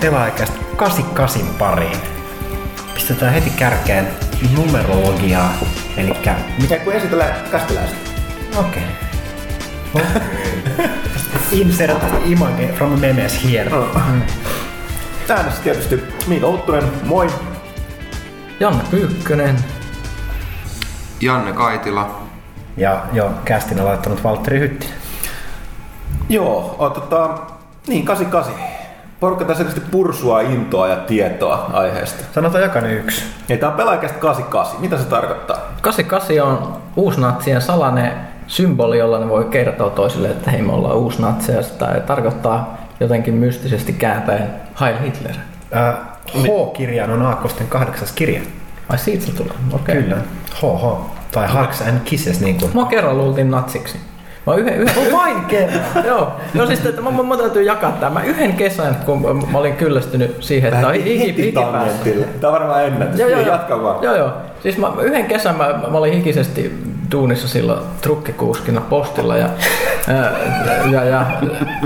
Pelaajakästä 88 pariin. Pistetään heti kärkeen numerologiaa, eli Mitä kun esitellään kastilaista? Okei. Okay. Insert image from memes here. Äänessä tietysti Miika Huttunen, moi. Janne Pyykkönen. Janne Kaitila. Ja jo kästin on laittanut Valtteri Hyttinen. Joo, o, tota, niin 88. Porukka tässä selkeästi pursua intoa ja tietoa aiheesta. Sanotaan jokainen yksi. Ja tää on pelaajakästä 88. Mitä se tarkoittaa? 88 on uusnatsien salainen symboli, jolla ne voi kertoa toisille, että hei me ollaan uusnatseja. Tai tarkoittaa jotenkin mystisesti kääntäen Heil Hitler. Äh, H-kirjan on Aakkosten kahdeksas kirja. Ai siitä se tulee? Okei. Kyllä. HH. Tai Hugs and Kisses niin kuin. Mä kerran luultiin natsiksi. Mä yhden, yhden, Vain kerran! joo, joo siis että mä, mä, mä, täytyy jakaa tämä. Mä yhden kesän, kun mä olin kyllästynyt siihen, että on hiki, hiki päässä. Tää on varmaan ennätys. Joo, joo. Jatka vaan. Joo, joo. Siis mä, yhden kesän mä, mä olin hikisesti duunissa silloin trukkikuuskina postilla ja, ää, ja, ja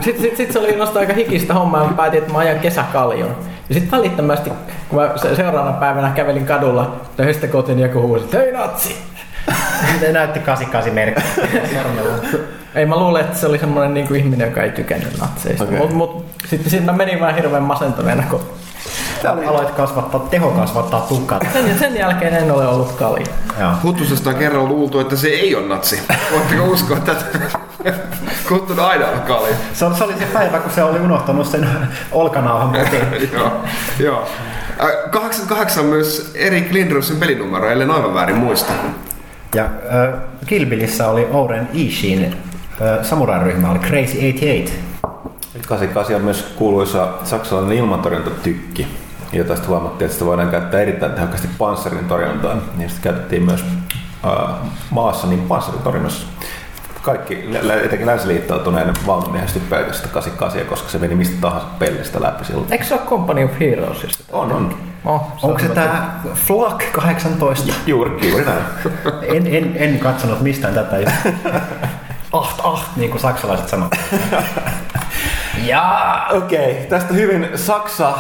sit, sit, sit, se oli nostaa aika hikistä hommaa ja mä päätin, että mä ajan kesäkaljon. Ja sitten välittömästi, kun mä se, seuraavana päivänä kävelin kadulla, ja sitten kotiin joku huusi, että hei natsi! Ne näytti 88 merkkiä sormella. Ei mä luulen, että se oli semmoinen niin kuin ihminen, joka ei tykännyt natseista. Okay. Mutta mut, sitten sit mä menin vähän hirveän masentuneena, kun Aloit kasvattaa, teho kasvattaa tukkaa. sen, sen jälkeen en ole ollut. Joo. Huttusesta on kerran luultu, että se ei ole natsi. Voitteko uskoa tätä? Huttunen aina on kali. Se, oli- se oli se päivä, kun se oli unohtanut sen olkanauhan kotiin. joo, joo. Äh, 88 on myös Erik Lindrosin pelinumero, ellei aivan väärin muista. Ja äh, Kill Billissä oli Oren Ishin äh, samurai-ryhmä, oli Crazy 88. 88 on myös kuuluisa saksalainen ilmatorjuntatykki, jota sitten huomattiin, että sitä voidaan käyttää erittäin tehokkaasti panssarin torjuntaan. Niin sitä käytettiin myös äh, maassa niin panssarin torjunnassa. Kaikki, etenkin länsiliittoutuneiden valmiehistö pelkästään 88, koska se meni mistä tahansa pellistä läpi silloin. Eikö se ole Company of Heroesista? On, on. Oh, Onko se tää Flak 18? Juuri, juuri näin. En, en, en katsonut mistään tätä. Aht, aht, niin kuin saksalaiset sanoo. Ja Okei, okay, tästä hyvin Saksa,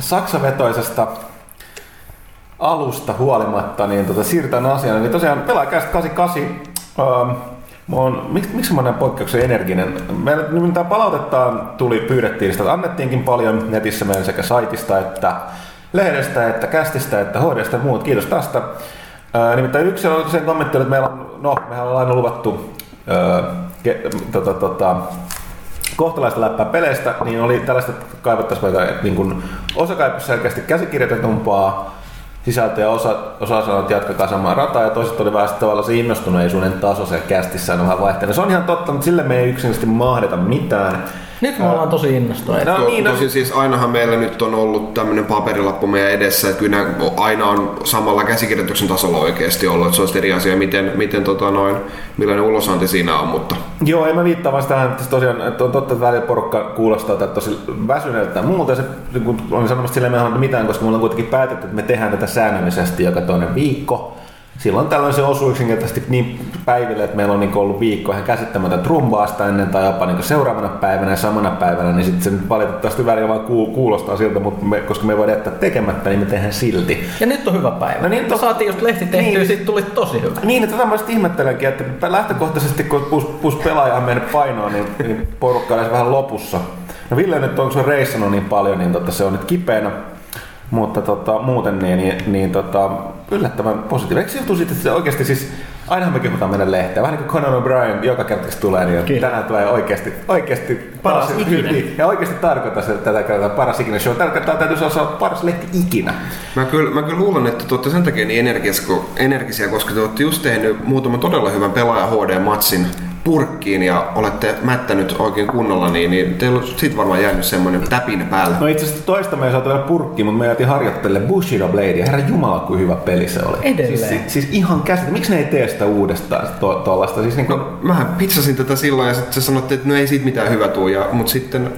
Saksavetoisesta alusta huolimatta, niin tota, siirrytään asiaan. Eli tosiaan pelaajakästä 88. Ähm, mä oon, miksi, miksi mä näin poikkeuksen energinen? Meillä nimittäin palautetta tuli, pyydettiin sitä, annettiinkin paljon netissä meidän sekä saitista että lehdestä, että kästistä, että hoidesta ja muut. Kiitos tästä. Ää, nimittäin yksi on sen kommentti, että meillä on, no, mehän ollaan aina luvattu ää, ke, tota, tota, kohtalaista läppää peleistä, niin oli tällaista että kaivattaisiin että niin kun osa kaipaisi selkeästi käsikirjoitetumpaa sisältöä ja osa, osa sanoi, että jatkakaa samaa rataa ja toiset oli vähän tavallaan se innostuneisuuden taso siellä kästissä on vähän vaihtelua. Se on ihan totta, mutta sille me ei yksinkertaisesti mahdeta mitään. Nyt me ollaan tosi innostuneita. No To, niin, no- tosin siis ainahan meillä nyt on ollut tämmöinen paperilappu meidän edessä, että kyllä aina on samalla käsikirjoituksen tasolla oikeasti ollut, että se on sitten eri asia, miten, miten tota noin, millainen ulosanti siinä on, mutta Joo, en mä viittaa vaan tähän, että tosiaan että on totta, että välillä porukka kuulostaa tätä tosi väsyneeltä ja muuta. Se, kun olin sanomassa silleen, me ei mitään, koska me ollaan kuitenkin päätetty, että me tehdään tätä säännöllisesti joka toinen viikko. Silloin tällöin se osuu yksinkertaisesti niin päiville, että meillä on niin ollut viikko ihan käsittämätöntä rumbaasta ennen tai jopa niin seuraavana päivänä ja samana päivänä, niin sitten se nyt valitettavasti välillä vaan kuul- kuulostaa siltä, mutta me, koska me ei voida jättää tekemättä, niin me tehdään silti. Ja nyt on hyvä päivä. No niin, to- saatiin just lehti tehtyä Niin. siitä tuli tosi hyvä. Niin, että tätä mä sitten ihmettelenkin, että lähtökohtaisesti kun pus, pus pelaaja on mennyt painoon, niin, niin porukka edes vähän lopussa. No Ville nyt on, se on reissannut niin paljon, niin tota, se on nyt kipeänä. Mutta tota, muuten niin, niin, niin tota, yllättävän positiivinen. Eikö se johtuu siitä, että se oikeasti siis, ainahan me kehutaan meidän lehteä. Vähän niin kuin Conan O'Brien joka kerta kun tulee, niin Kyllä. tänään tulee oikeasti, oikeasti Paras ikinä. Ja oikeasti tarkoittaa se, että tätä kertaa paras ikinä show. Tarkoittaa, että täytyisi olla paras lehti ikinä. Mä kyllä, mä kyllä luulen, että te olette sen takia niin energisia, energisiä, koska te olette just tehnyt muutaman todella hyvän pelaaja HD-matsin purkkiin ja olette mättänyt oikein kunnolla, niin, niin teillä on siitä varmaan jäänyt semmoinen täpinä päällä. No itse asiassa toista me ei saatu vielä purkkiin, mutta me jäätiin harjoittelemaan Bushido Bladea. Herra Jumala, kuin hyvä peli se oli. Edelleen. Siis, siis, siis ihan käsitä. Miksi ne ei tee sitä uudestaan to, tollasta? Siis niinku, No, mähän pitsasin tätä silloin ja sitten sanotte, että no ei siitä mitään hyvää tuu, ja, mutta sitten,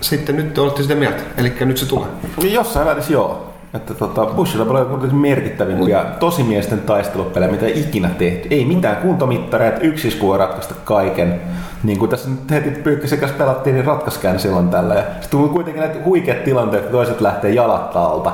sitten nyt te olette sitä mieltä, eli nyt se tulee. jossain välissä joo. Että tota, Bushilla on kuitenkin merkittävimpiä tosimiesten taistelupelejä, mitä ikinä tehty. Ei mitään kuntomittareita, yksi isku voi ratkaista kaiken. Niin kuin tässä nyt heti Pyykkösen kanssa pelattiin, niin ratkaskään silloin tällä. Ja sitten tuli kuitenkin näitä huikeat tilanteet, että toiset lähtee jalat alta.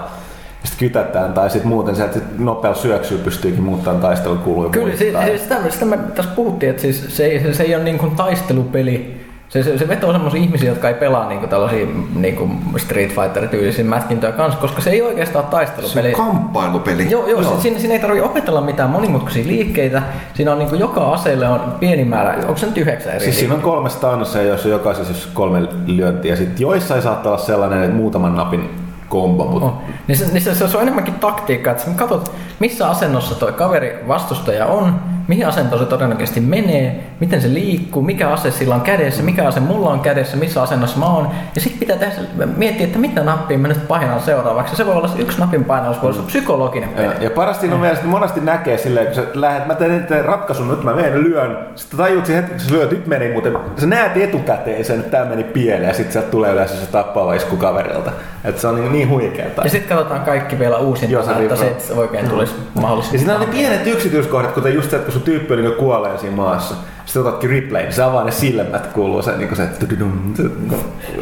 Sitten kytätään, tai sitten muuten sieltä sit nopealla syöksyä pystyykin muuttamaan taistelun kuluja. Kyllä, siis, siis sitä, sitä me tässä puhuttiin, että siis se, se, se ei ole niin kuin taistelupeli, se, se, se vetoo semmoisia ihmisiä, jotka ei pelaa niinku tällaisia niinku Street Fighter-tyylisiä mätkintöjä kanssa, koska se ei oikeastaan ole taistelupeli. Se on kamppailupeli. Joo, joo, joo. Siinä, siinä, ei tarvitse opetella mitään monimutkaisia liikkeitä. Siinä on niinku joka aseelle on pieni määrä, onko se nyt yhdeksän eri Siis siinä on kolme stannossa, joissa jokaisessa siis kolme lyöntiä. Sitten joissain saattaa olla sellainen, että muutaman napin kombo, mutta Oh. Niin, se, niin se, se, on enemmänkin taktiikka, että sä katsot, missä asennossa toi kaveri vastustaja on, mihin asentoon se todennäköisesti menee, miten se liikkuu, mikä ase sillä on kädessä, mikä ase mulla on kädessä, missä asennossa mä oon. Ja sitten pitää tehdä, miettiä, että mitä nappia mä nyt painan seuraavaksi. Se voi olla yksi napin painaus, voi olla psykologinen peli. Ja, ja parasti on mielestäni monesti näkee silleen, kun sä lähdet, mä teen ratkaisun, nyt mä menen lyön. Sitten tajut sen hetki, kun sä lyöt, nyt meni, mutta sä näet etukäteen sen, että tää meni pieleen ja sitten sieltä tulee yleensä se tappava isku kaverilta. Että se on niin, niin huikeeta. Ja sitten katsotaan kaikki vielä uusinta, se että se et oikein tulisi mahdollisesti. Ja siinä on ne pienet yksityiskohdat, kuten just se, että kun sun tyyppi niin kuolleen siinä maassa. Sitten otatkin replay, niin se avaa ne silmät, kuuluu se, niin se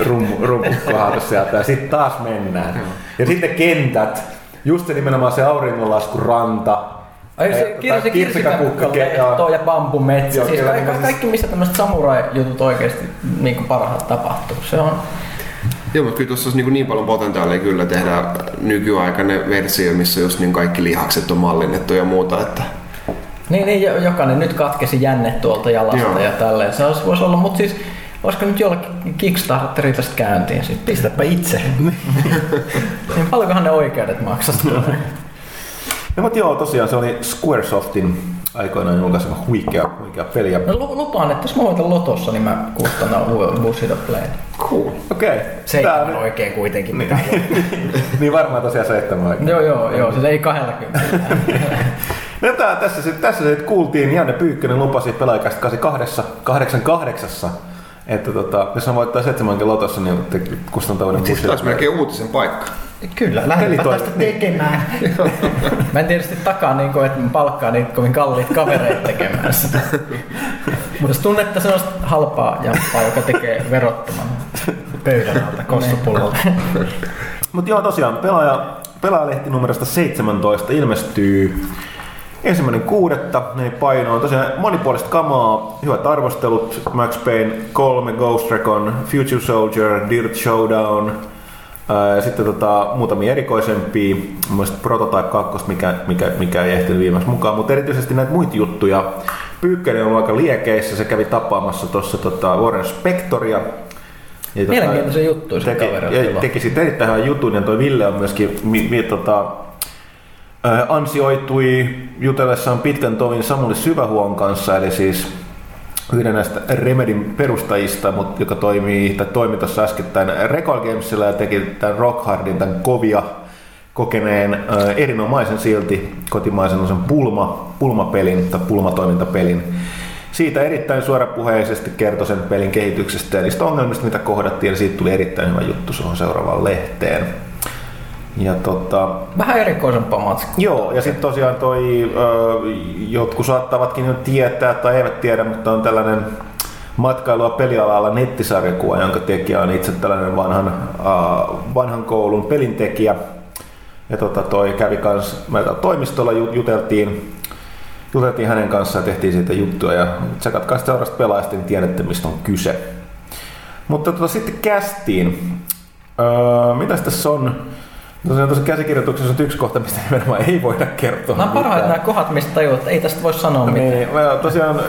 rummu kohdata sieltä ja sitten taas mennään. Ja sitten kentät, just se nimenomaan se auringonlasku ranta. Ai se kirsi, kirsikakukka, lehto ja bambumetsä. Joo, Siis kaikki, kaikki missä tämmöiset samurai-jutut oikeasti niin kuin parhaat tapahtuu. Se on, Joo, mutta kyllä tuossa olisi niin, niin paljon potentiaalia kyllä tehdä nykyaikainen versio, missä just niin kaikki lihakset on mallinnettu ja muuta. Että niin, niin jo- jokainen nyt katkesi jänne tuolta jalasta Joo. ja tälleen. Se olisi, voisi olla, mutta siis olisiko nyt jollakin Kickstarteri tästä käyntiin sitten? Pistäpä itse. Niin paljonkohan ne oikeudet maksat? No, mutta joo, tosiaan se oli Squaresoftin aikoinaan julkaisema huikea, huikea peli. Ja- No, lu- lupaan, että jos mä voitan lotossa, niin mä uuden Bushido Play. Cool. Okei. Okay. Seitsemän oikein kuitenkin. Mitä niin varmaan tosiaan seitsemän oikein. joo, joo, joo, siis ei 20. No, tää, tässä, se, tässä se kuultiin, Janne Pyykkönen lupasi pelaajakästä 88, 88, että tota, jos hän voittaa seitsemänkin lotossa, niin te kustantavuuden siis taas melkein uutisen paikka. Kyllä, toi- tästä tekemään. Mä en tietysti takaa, niin kuin, että mä palkkaan niitä kovin kalliit kavereita tekemään sitä. Mutta jos tunnette sellaista halpaa jampaa, joka tekee verottoman pöydän alta kossupullolta. Mutta joo, tosiaan pelaaja, pelaajalehti numerosta 17 ilmestyy ensimmäinen kuudetta, ne painoa tosiaan monipuolista kamaa, hyvät arvostelut, Max Payne 3, Ghost Recon, Future Soldier, Dirt Showdown, sitten tota, muutamia erikoisempia, mielestä Prototype 2, mikä, mikä, mikä ei ehtinyt viimeksi mukaan, mutta erityisesti näitä muita juttuja. Pyykkönen on aika liekeissä, se kävi tapaamassa tuossa tota Warren Spectoria. Ja, tota, juttuja se teki, kaveri ja on teki siitä erittäin hyvän jutun ja toi Ville on myöskin mi, mi, tota, ansioitui jutellessaan pitkän tovin Samuli Syvähuon kanssa, eli siis yhden näistä Remedin perustajista, mutta joka toimii, tai toimi tuossa äskettäin Record Gamesilla ja teki tämän Rock Hardin, tämän kovia kokeneen ää, erinomaisen silti kotimaisen sen pulma, pulmapelin tai pulmatoimintapelin. Siitä erittäin suorapuheisesti kertoi sen pelin kehityksestä ja niistä ongelmista, mitä kohdattiin, ja siitä tuli erittäin hyvä juttu suhun seuraavaan lehteen. Ja tota, Vähän erikoisempaa matskua. Joo, ja sitten tosiaan toi, ö, jotkut saattavatkin jo tietää tai eivät tiedä, mutta on tällainen matkailua pelialalla nettisarjakuva, jonka tekijä on itse tällainen vanhan, äh, vanhan koulun pelintekijä. Ja tota, toi kävi kans meillä toimistolla, ju- juteltiin, juteltiin hänen kanssaan ja tehtiin siitä juttuja. Ja tsekatkaa sitten seurasta pelaajasta, niin tiedätte mistä on kyse. Mutta tota, sitten kästiin. Öö, mitäs tässä on? Tosiaan tuossa käsikirjoituksessa on yksi kohta, mistä nimenomaan ei voida kertoa. Nämä on parhaat nämä kohdat, mistä tajuat, että ei tästä voi sanoa mitään. Niin, tosiaan,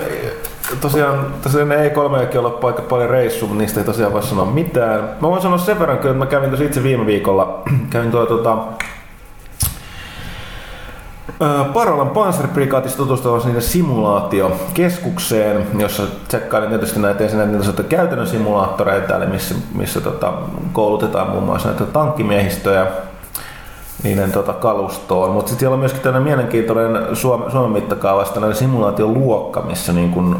tosiaan, tosiaan ne E3 ollut aika paljon reissu, mutta niistä ei tosiaan voi sanoa mitään. Mä voin sanoa sen verran kyllä, että mä kävin tuossa itse viime viikolla, kävin tuolla tota, Parolan Panzerbrigaatis tutustumassa niiden simulaatiokeskukseen, jossa tsekkailin tietysti näitä ensin näitä käytännön simulaattoreita, eli missä, missä tota, koulutetaan muun muassa näitä tankkimiehistöjä niiden tota, kalustoon. Mutta sitten siellä on myöskin tällainen mielenkiintoinen Suomen, Suomen mittakaavassa tällainen simulaatioluokka, missä niin kun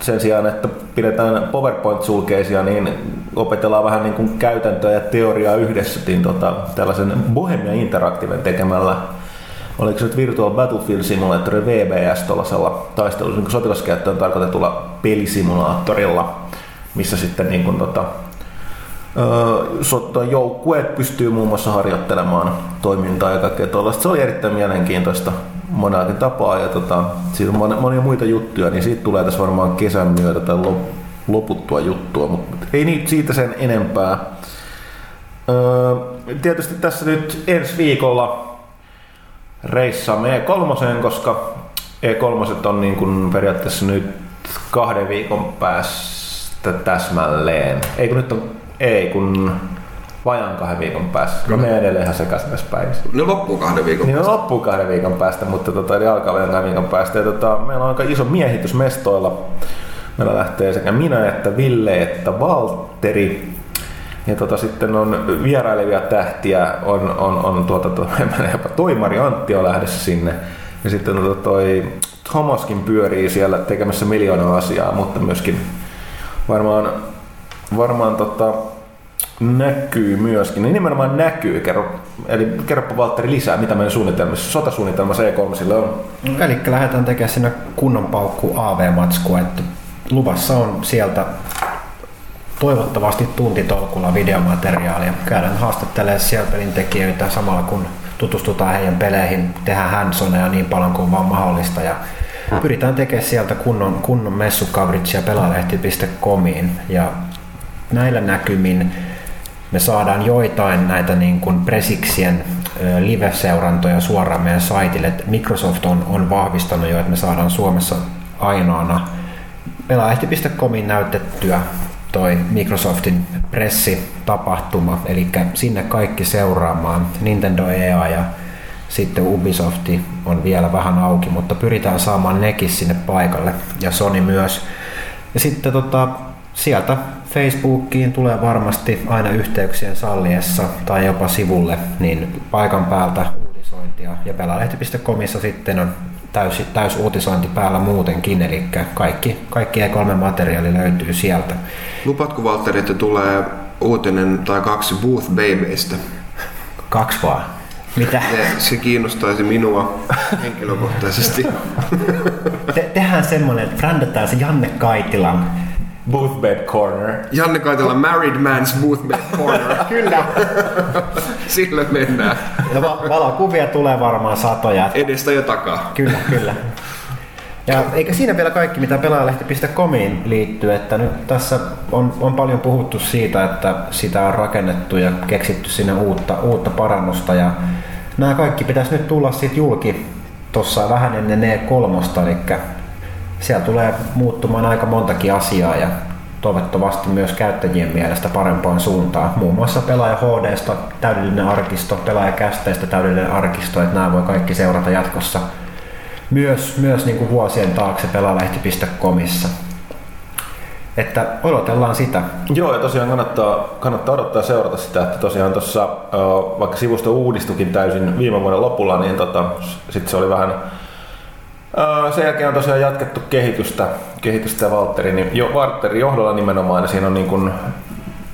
sen sijaan, että pidetään PowerPoint-sulkeisia, niin opetellaan vähän niin kuin käytäntöä ja teoriaa yhdessä niin tota, tällaisen Bohemia Interactiven tekemällä oliko se nyt Virtual Battlefield Simulator VBS tuollaisella taistelussa niin sotilaskäyttöön tarkoitetulla pelisimulaattorilla, missä sitten niin kuin, tota, öö, joukkueet pystyy muun muassa harjoittelemaan toimintaa ja kaikkea tuollaista. Se oli erittäin mielenkiintoista monakin tapaa ja tota, siinä on monia, muita juttuja, niin siitä tulee tässä varmaan kesän myötä tai loputtua juttua, mutta ei niitä siitä sen enempää. Öö, tietysti tässä nyt ensi viikolla reissaamme E3, koska E3 on niin kuin periaatteessa nyt kahden viikon päästä täsmälleen. Ei kun nyt on, ei kun vajaan kahden viikon päästä. No me edelleen ihan sekaisin tässä päivässä. Ne loppuu kahden viikon niin, päästä. Ne loppuu kahden viikon päästä, mutta tota, eli alkaa vajaan kahden viikon päästä. Ja tota, meillä on aika iso miehitys mestoilla. Meillä lähtee sekä minä että Ville että Valtteri. Ja tota, sitten on vierailevia tähtiä, on, on, on tuota, to, jopa Toimari Antti on lähdössä sinne. Ja sitten tota, toi Thomaskin pyörii siellä tekemässä miljoonaa asiaa, mutta myöskin varmaan, varmaan tota, näkyy myöskin, niin nimenomaan näkyy. Kerro, eli kerropa Valtteri lisää, mitä meidän suunnitelmissa, sotasuunnitelmassa E3 on. Eli lähdetään tekemään sinne kunnon paukku AV-matskua, että luvassa on sieltä toivottavasti tuntitolkulla videomateriaalia. Käydään haastattelemaan siellä pelintekijöitä samalla kun tutustutaan heidän peleihin, tehdään handsoneja niin paljon kuin vaan mahdollista ja pyritään tekemään sieltä kunnon, kunnon messukavritsia pelalehti.comiin ja näillä näkymin me saadaan joitain näitä niin kuin Presiksien live-seurantoja suoraan meidän saitille. Microsoft on, on vahvistanut jo, että me saadaan Suomessa ainoana pelaajahti.comin näytettyä toi Microsoftin pressitapahtuma, eli sinne kaikki seuraamaan. Nintendo EA ja sitten Ubisofti on vielä vähän auki, mutta pyritään saamaan nekin sinne paikalle ja Sony myös. Ja sitten tota, sieltä Facebookiin tulee varmasti aina yhteyksien salliessa tai jopa sivulle, niin paikan päältä uutisointia. Ja pelalehti.comissa sitten on täys, täys uutisointi päällä muutenkin, eli kaikki, kaikki E3-materiaali löytyy sieltä. Lupatko Valtteri, että tulee uutinen tai kaksi Booth Babyistä? Kaksi vaan. Mitä? Se, se kiinnostaisi minua henkilökohtaisesti. Te, tehdään semmoinen, että brändataan se Janne Kaitilan Booth Bed Corner. Janne Kaitala Married Man's Booth Bed Corner. Kyllä. Sillä mennään. Ja va- valokuvia tulee varmaan satoja. Edestä ja takaa. Kyllä, kyllä. Ja eikä siinä vielä kaikki, mitä pelaajalehti.comiin liittyy, että nyt tässä on, on paljon puhuttu siitä, että sitä on rakennettu ja keksitty sinne uutta, uutta parannusta ja nämä kaikki pitäisi nyt tulla sitten julki tuossa vähän ennen E3, eli siellä tulee muuttumaan aika montakin asiaa ja toivottavasti myös käyttäjien mielestä parempaan suuntaan. Muun muassa pelaaja HDsta täydellinen arkisto, pelaajakästeistä täydellinen arkisto, että nämä voi kaikki seurata jatkossa myös, myös niin kuin vuosien taakse pelalehti.comissa. Että odotellaan sitä. Joo, ja tosiaan kannattaa, kannattaa odottaa ja seurata sitä, että tosiaan tuossa, vaikka sivusto uudistukin täysin viime vuoden lopulla, niin tota, sitten se oli vähän sen jälkeen on tosiaan jatkettu kehitystä, kehitystä Valtterin, niin jo, Valtterin johdolla nimenomaan, ja siinä on niin kuin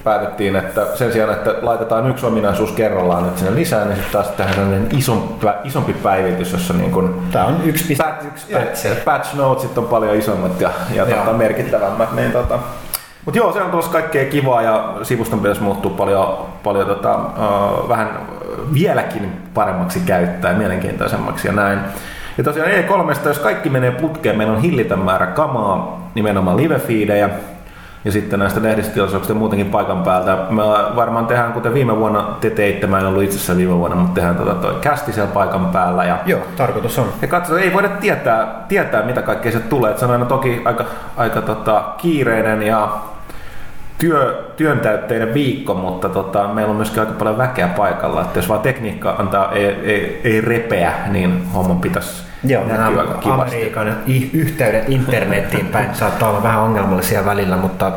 päätettiin, että sen sijaan, että laitetaan yksi ominaisuus kerrallaan nyt sinne lisää, niin sitten taas tehdään sellainen isompi, isompi päivitys, jossa niin kuin Tämä on yksi patch, patch, patch notesit on paljon isommat ja, ja tota, merkittävämmät. Niin, tota, mutta joo, se on tuossa kaikkea kivaa ja sivuston pitäisi muuttua paljon, paljon tota, uh, vähän vieläkin paremmaksi käyttää, mielenkiintoisemmaksi ja näin. Ja tosiaan E3, jos kaikki menee putkeen, meillä on hillitön määrä kamaa, nimenomaan live-feedejä, ja sitten näistä lehdistötilaisuuksista muutenkin paikan päältä. Me varmaan tehdään, kuten viime vuonna te teitte, mä en ollut itse asiassa viime vuonna, mutta tehdään tota toi kästi siellä paikan päällä. Ja, Joo, tarkoitus on. Ja katsotaan, ei voida tietää, tietää mitä kaikkea se tulee. Et se on aina toki aika, aika tota, kiireinen ja työ, työntäytteinen viikko, mutta tota, meillä on myöskin aika paljon väkeä paikalla. Että jos vaan tekniikka antaa, ei, ei, ei repeä, niin homman pitäisi Joo, nämä Amerikan yhteydet internettiin päin saattaa olla vähän ongelmallisia välillä, mutta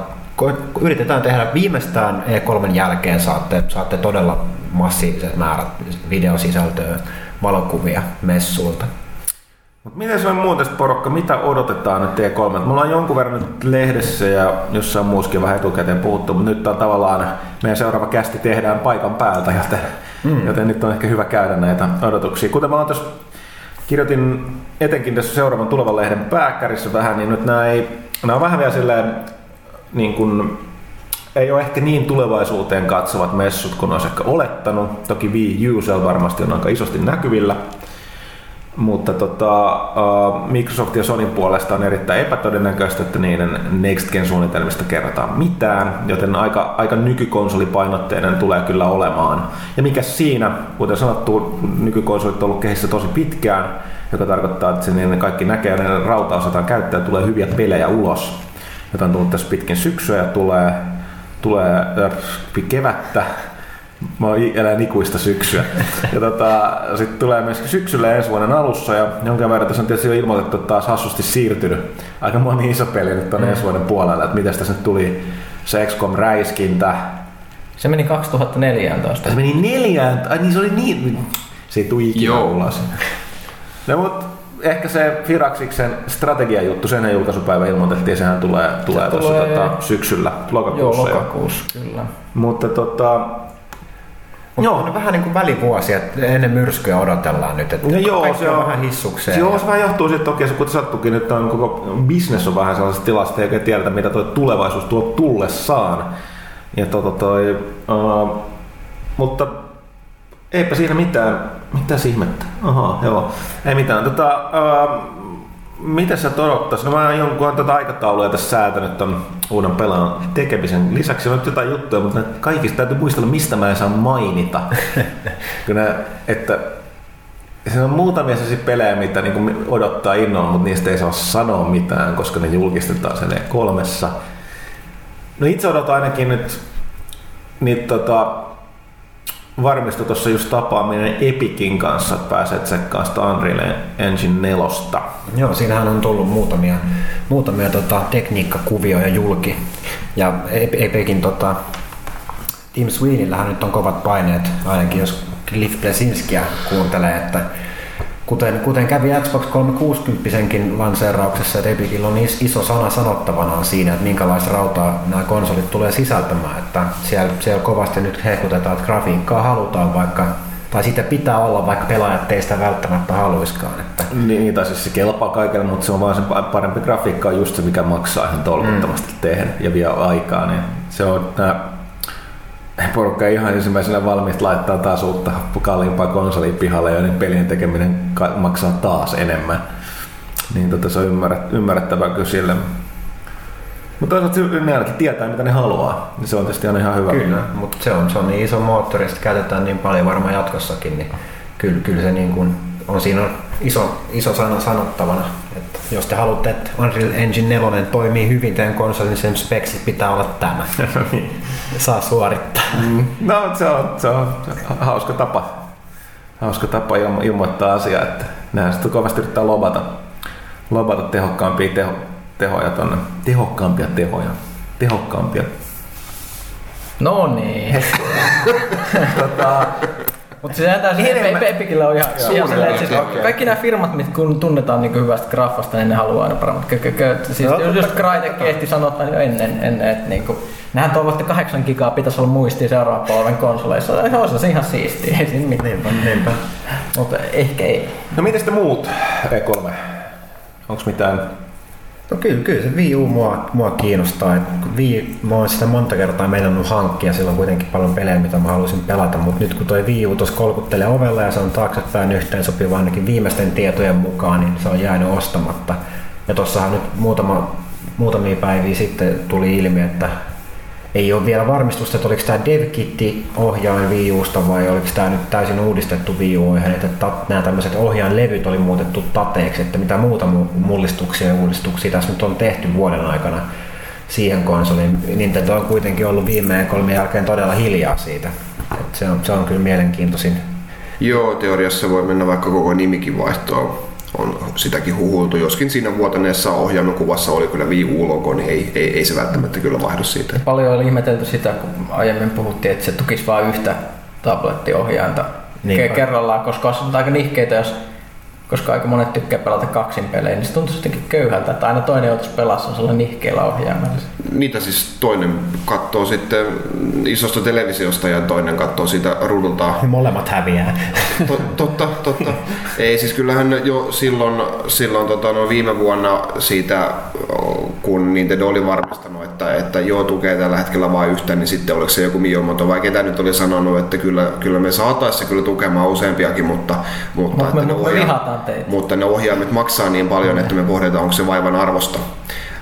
yritetään tehdä viimeistään E3 jälkeen saatte, saatte todella massiiviset määrät videosisältöä, valokuvia messuilta. Mutta miten se on muuten porukka, mitä odotetaan nyt T3? Me ollaan jonkun verran nyt lehdessä ja jossain muuskin vähän etukäteen puhuttu, mutta nyt on tavallaan meidän seuraava kästi tehdään paikan päältä, joten, mm. joten nyt on ehkä hyvä käydä näitä odotuksia. Kuten mä tuossa kirjoitin etenkin tässä seuraavan tulevan lehden pääkkärissä vähän, niin nyt nämä, ei, nämä on vähän vielä silleen, niin kuin, ei ole ehkä niin tulevaisuuteen katsovat messut kuin olisi ehkä olettanut. Toki Wii U varmasti on aika isosti näkyvillä. Mutta tota, uh, Microsoft ja Sonin puolesta on erittäin epätodennäköistä, että niiden Next Gen suunnitelmista kerrotaan mitään, joten aika, aika nykykonsolipainotteinen tulee kyllä olemaan. Ja mikä siinä, kuten sanottu, nykykonsolit on ollut kehissä tosi pitkään, joka tarkoittaa, että niin kaikki näkee, että rauta osataan käyttää ja tulee hyviä pelejä ulos, jota on tullut tässä pitkin syksyä ja tulee, tulee äh, kevättä Mä elän ikuista syksyä. Ja tota, sitten tulee myös syksyllä ensi vuoden alussa ja jonkin verran tässä on tietysti jo ilmoitettu, että taas hassusti siirtynyt aika moni iso peli nyt on mm. ensi vuoden puolella, että miten tässä nyt tuli se XCOM räiskintä. Se meni 2014. Se meni neljään, ai niin se oli niin, se ei tule ikinä ulos. No mutta ehkä se Firaksiksen strategiajuttu, sen julkaisupäivä ilmoitettiin, sehän tulee, tulee, se tuossa tulee... Tota, syksyllä, lokakuussa. Joo, lokakuussa, kyllä. Mutta tota, Joo. On vähän niin kuin välivuosia, että ennen myrskyä odotellaan nyt, että no joo, se on, on vähän hissukseen. Joo, se vähän johtuu siitä toki, kun sattukin, että on koko business on vähän sellaisessa tilassa, eikä tiedetä, mitä tuo tulevaisuus tuo tullessaan. Ja to, to, toi, uh, mutta eipä siinä mitään, mitä ihmettä. Aha, joo, ei mitään. Tota, uh, mitä sä odottaisit? No mä jonkun tätä aikataulua tässä säätänyt ton uuden pelaan tekemisen lisäksi on jotain juttuja, mutta kaikista täytyy muistella, mistä mä en saa mainita. Kyllä, että se on muutamia sellaisia pelejä, mitä niin odottaa innolla, mutta niistä ei saa sanoa mitään, koska ne julkistetaan sen kolmessa. No itse odotan ainakin nyt niitä tota, varmistui tuossa just tapaaminen Epicin kanssa, että pääsee tsekkaamaan sitä Unreal Engine 4. Joo, siinähän on tullut muutamia, muutamia tota, tekniikkakuvioja julki. Ja Epicin tota, Team Sweenillähän nyt on kovat paineet, ainakin jos Cliff Blesinskiä kuuntelee, että kuten, kuten kävi Xbox 360 lanseerauksessa, että Epicillä on iso sana sanottavanaan siinä, että minkälaista rautaa nämä konsolit tulee sisältämään. Että siellä, siellä kovasti nyt hehkutetaan, että grafiikkaa halutaan vaikka tai sitä pitää olla, vaikka pelaajat teistä välttämättä haluiskaan. Että. Niin, tai siis se kelpaa kaikille, mutta se on vaan se parempi grafiikka just se, mikä maksaa ihan tolkuttomasti mm. tehdä ja vie aikaa. Niin se on nämä porukka ihan ensimmäisenä valmiista laittaa taas uutta kalliimpaa konsolia pihalle, joiden pelien tekeminen maksaa taas enemmän. Niin tota, se on ymmärrettävää kyllä sille. Mutta toisaalta ne ainakin tietää, mitä ne haluaa. Niin se on tietysti aina ihan hyvä. Kyllä, mutta se on, se on niin iso moottori, että käytetään niin paljon varmaan jatkossakin, niin kyllä, kyllä se niin kuin on siinä on iso, iso sana sanottavana. Että jos te haluatte, että Unreal Engine 4 toimii hyvin teidän konsolin, niin sen speksit pitää olla tämä. Saa suorittaa. Mm. No se on, se on hauska tapa. Hauska tapa ilmoittaa asiaa, että näin sitten kovasti yrittää lobata, lobata tehokkaampia teho, tehoja tonne. Tehokkaampia tehoja. Tehokkaampia. No niin. tota, mutta se näyttää että Epicillä on ihan, ihan silleen, siis okay. kaikki nämä firmat, mitkä kun tunnetaan niin hyvästä graffasta, niin ne haluaa aina paremmat. Siis no, just Crytek ehti sanoa jo ennen, ennen että niin kuin, nehän toivovat, että 8 gigaa pitäisi olla muistia seuraavan polven konsoleissa. Ja olisi se ihan siistiä, ei siinä mitään. Niinpä, niinpä. Mutta ehkä ei. No miten sitten muut E3? Onko mitään No kyllä, kyllä se Wii U mua, mua kiinnostaa. Wii, mä oon sitä monta kertaa meinannut hankkia, sillä on kuitenkin paljon pelejä, mitä mä haluaisin pelata, mutta nyt kun toi Wii U tuossa kolkuttelee ovella ja se on taaksepäin yhteen sopiva ainakin viimeisten tietojen mukaan, niin se on jäänyt ostamatta. Ja tossahan nyt muutama, muutamia päiviä sitten tuli ilmi, että ei ole vielä varmistusta, että oliko tämä DevKitti ohjaain Wii Usta vai oliko tämä nyt täysin uudistettu ohjaain, että tat, nämä tämmöiset ohjainlevyt oli muutettu tateeksi, että mitä muuta mullistuksia ja uudistuksia tässä nyt on tehty vuoden aikana siihen konsoliin. Nintendo on kuitenkin ollut viimeinen kolme jälkeen todella hiljaa siitä. se, on, se on kyllä mielenkiintoisin. Joo, teoriassa voi mennä vaikka koko nimikin vaihtoon on sitäkin huhultu, joskin siinä vuotaneessa ohjaimokuvassa oli kyllä Wii U-logo, niin ei, ei, ei se välttämättä kyllä vaihdu siitä. Paljon oli ihmetelty sitä, kun aiemmin puhuttiin, että se tukisi vain yhtä tablettiohjainta niin kerrallaan, koska on aika nihkeitä, jos koska aika monet tykkää pelata kaksin pelejä, niin se tuntuu jotenkin köyhältä, että aina toinen joutuisi pelassa sellainen nihkeellä ohjaimella. Niitä siis toinen katsoo sitten isosta televisiosta ja toinen katsoo siitä ruudulta. Molemmat häviää. totta, totta. Ei siis kyllähän jo silloin, silloin tota, no viime vuonna siitä, kun Nintendo oli varmistanut, että, että joo tukee tällä hetkellä vain yhtä, niin sitten oliko se joku Miyamoto vai ketä nyt oli sanonut, että kyllä, kyllä me saataisiin kyllä tukemaan useampiakin, mutta, mutta, Mut me, että ne me vihataan teitä. mutta ne ohjaimet maksaa niin paljon, että me pohditaan, onko se vaivan arvosta.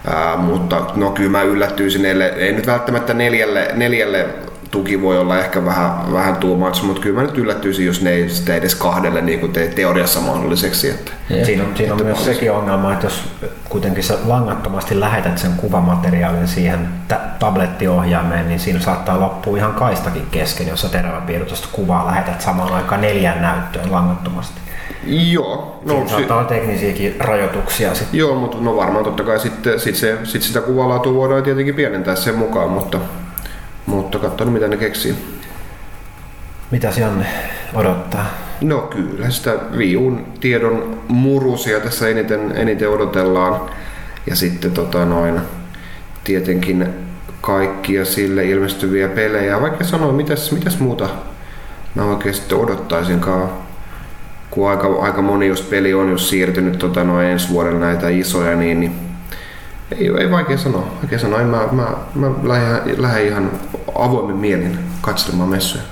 Ää, mutta no kyllä mä yllättyisin, ei, ei nyt välttämättä neljälle, neljälle tuki voi olla ehkä vähän, vähän too much, mutta kyllä mä nyt yllättyisin, jos ne ei sitä edes kahdelle niin kuin tee teoriassa mahdolliseksi. Että. Jep. Siinä on, siinä on myös sekin ongelma, että jos kuitenkin sä langattomasti lähetät sen kuvamateriaalin siihen tä- tablettiohjaimeen, niin siinä saattaa loppua ihan kaistakin kesken, jos sä teräväpiirrotusta kuvaa lähetät samaan aikaan neljän näyttöön langattomasti. Joo, No, siinä si- saattaa olla teknisiäkin rajoituksia sitten. joo, mutta no varmaan totta kai sitten sit se, sit sitä kuvalaatua voidaan tietenkin pienentää sen mukaan, mutta, mutta katsotaan mitä ne keksii. Mitä Janne odottaa? No kyllä, sitä viun tiedon murusia tässä eniten, eniten odotellaan. Ja sitten tota noin, tietenkin kaikkia sille ilmestyviä pelejä. Vaikka sanoa, mitäs, mitäs muuta mä oikein sitten odottaisinkaan. Kun aika, aika moni just peli on just siirtynyt tota noin ensi vuodelle näitä isoja, niin, niin ei, ei vaikea sanoa. Vaikea sanoa. En mä, mä, mä lähden, lähden ihan avoimin mielin katselemaan messuja.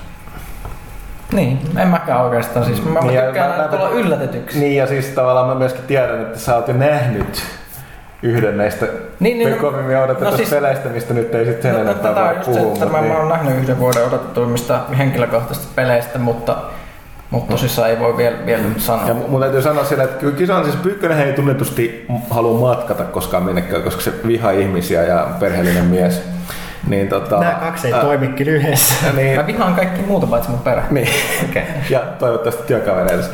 Niin, en mäkään oikeastaan. Siis mä, Niin, ja tykkään mä- tulla yllätetyksi. Niin ja siis tavallaan mä myöskin tiedän, että sä oot jo nähnyt yhden näistä Niin, niin, no- kovimmin odotetuista no siis- peleistä, mistä nyt ei sitten sen No, enempää tätä on voi puhua. mutta mä, niin. mä oon nähnyt yhden vuoden odotetuimmista henkilökohtaisista peleistä, mutta, mutta tosissaan ei voi vielä, vielä nyt sanoa. Ja mun täytyy sanoa sillä, että kyllä Kisan siis Pyykkönen ei tunnetusti halua matkata koskaan minnekään, koska se vihaa ihmisiä ja perheellinen mies. Niin tota, Nämä kaksi ei ää, toimikin yhdessä. Niin, Mä vihaan kaikki muuta paitsi mun perhe. niin. Okei. ja toivottavasti työkavereille.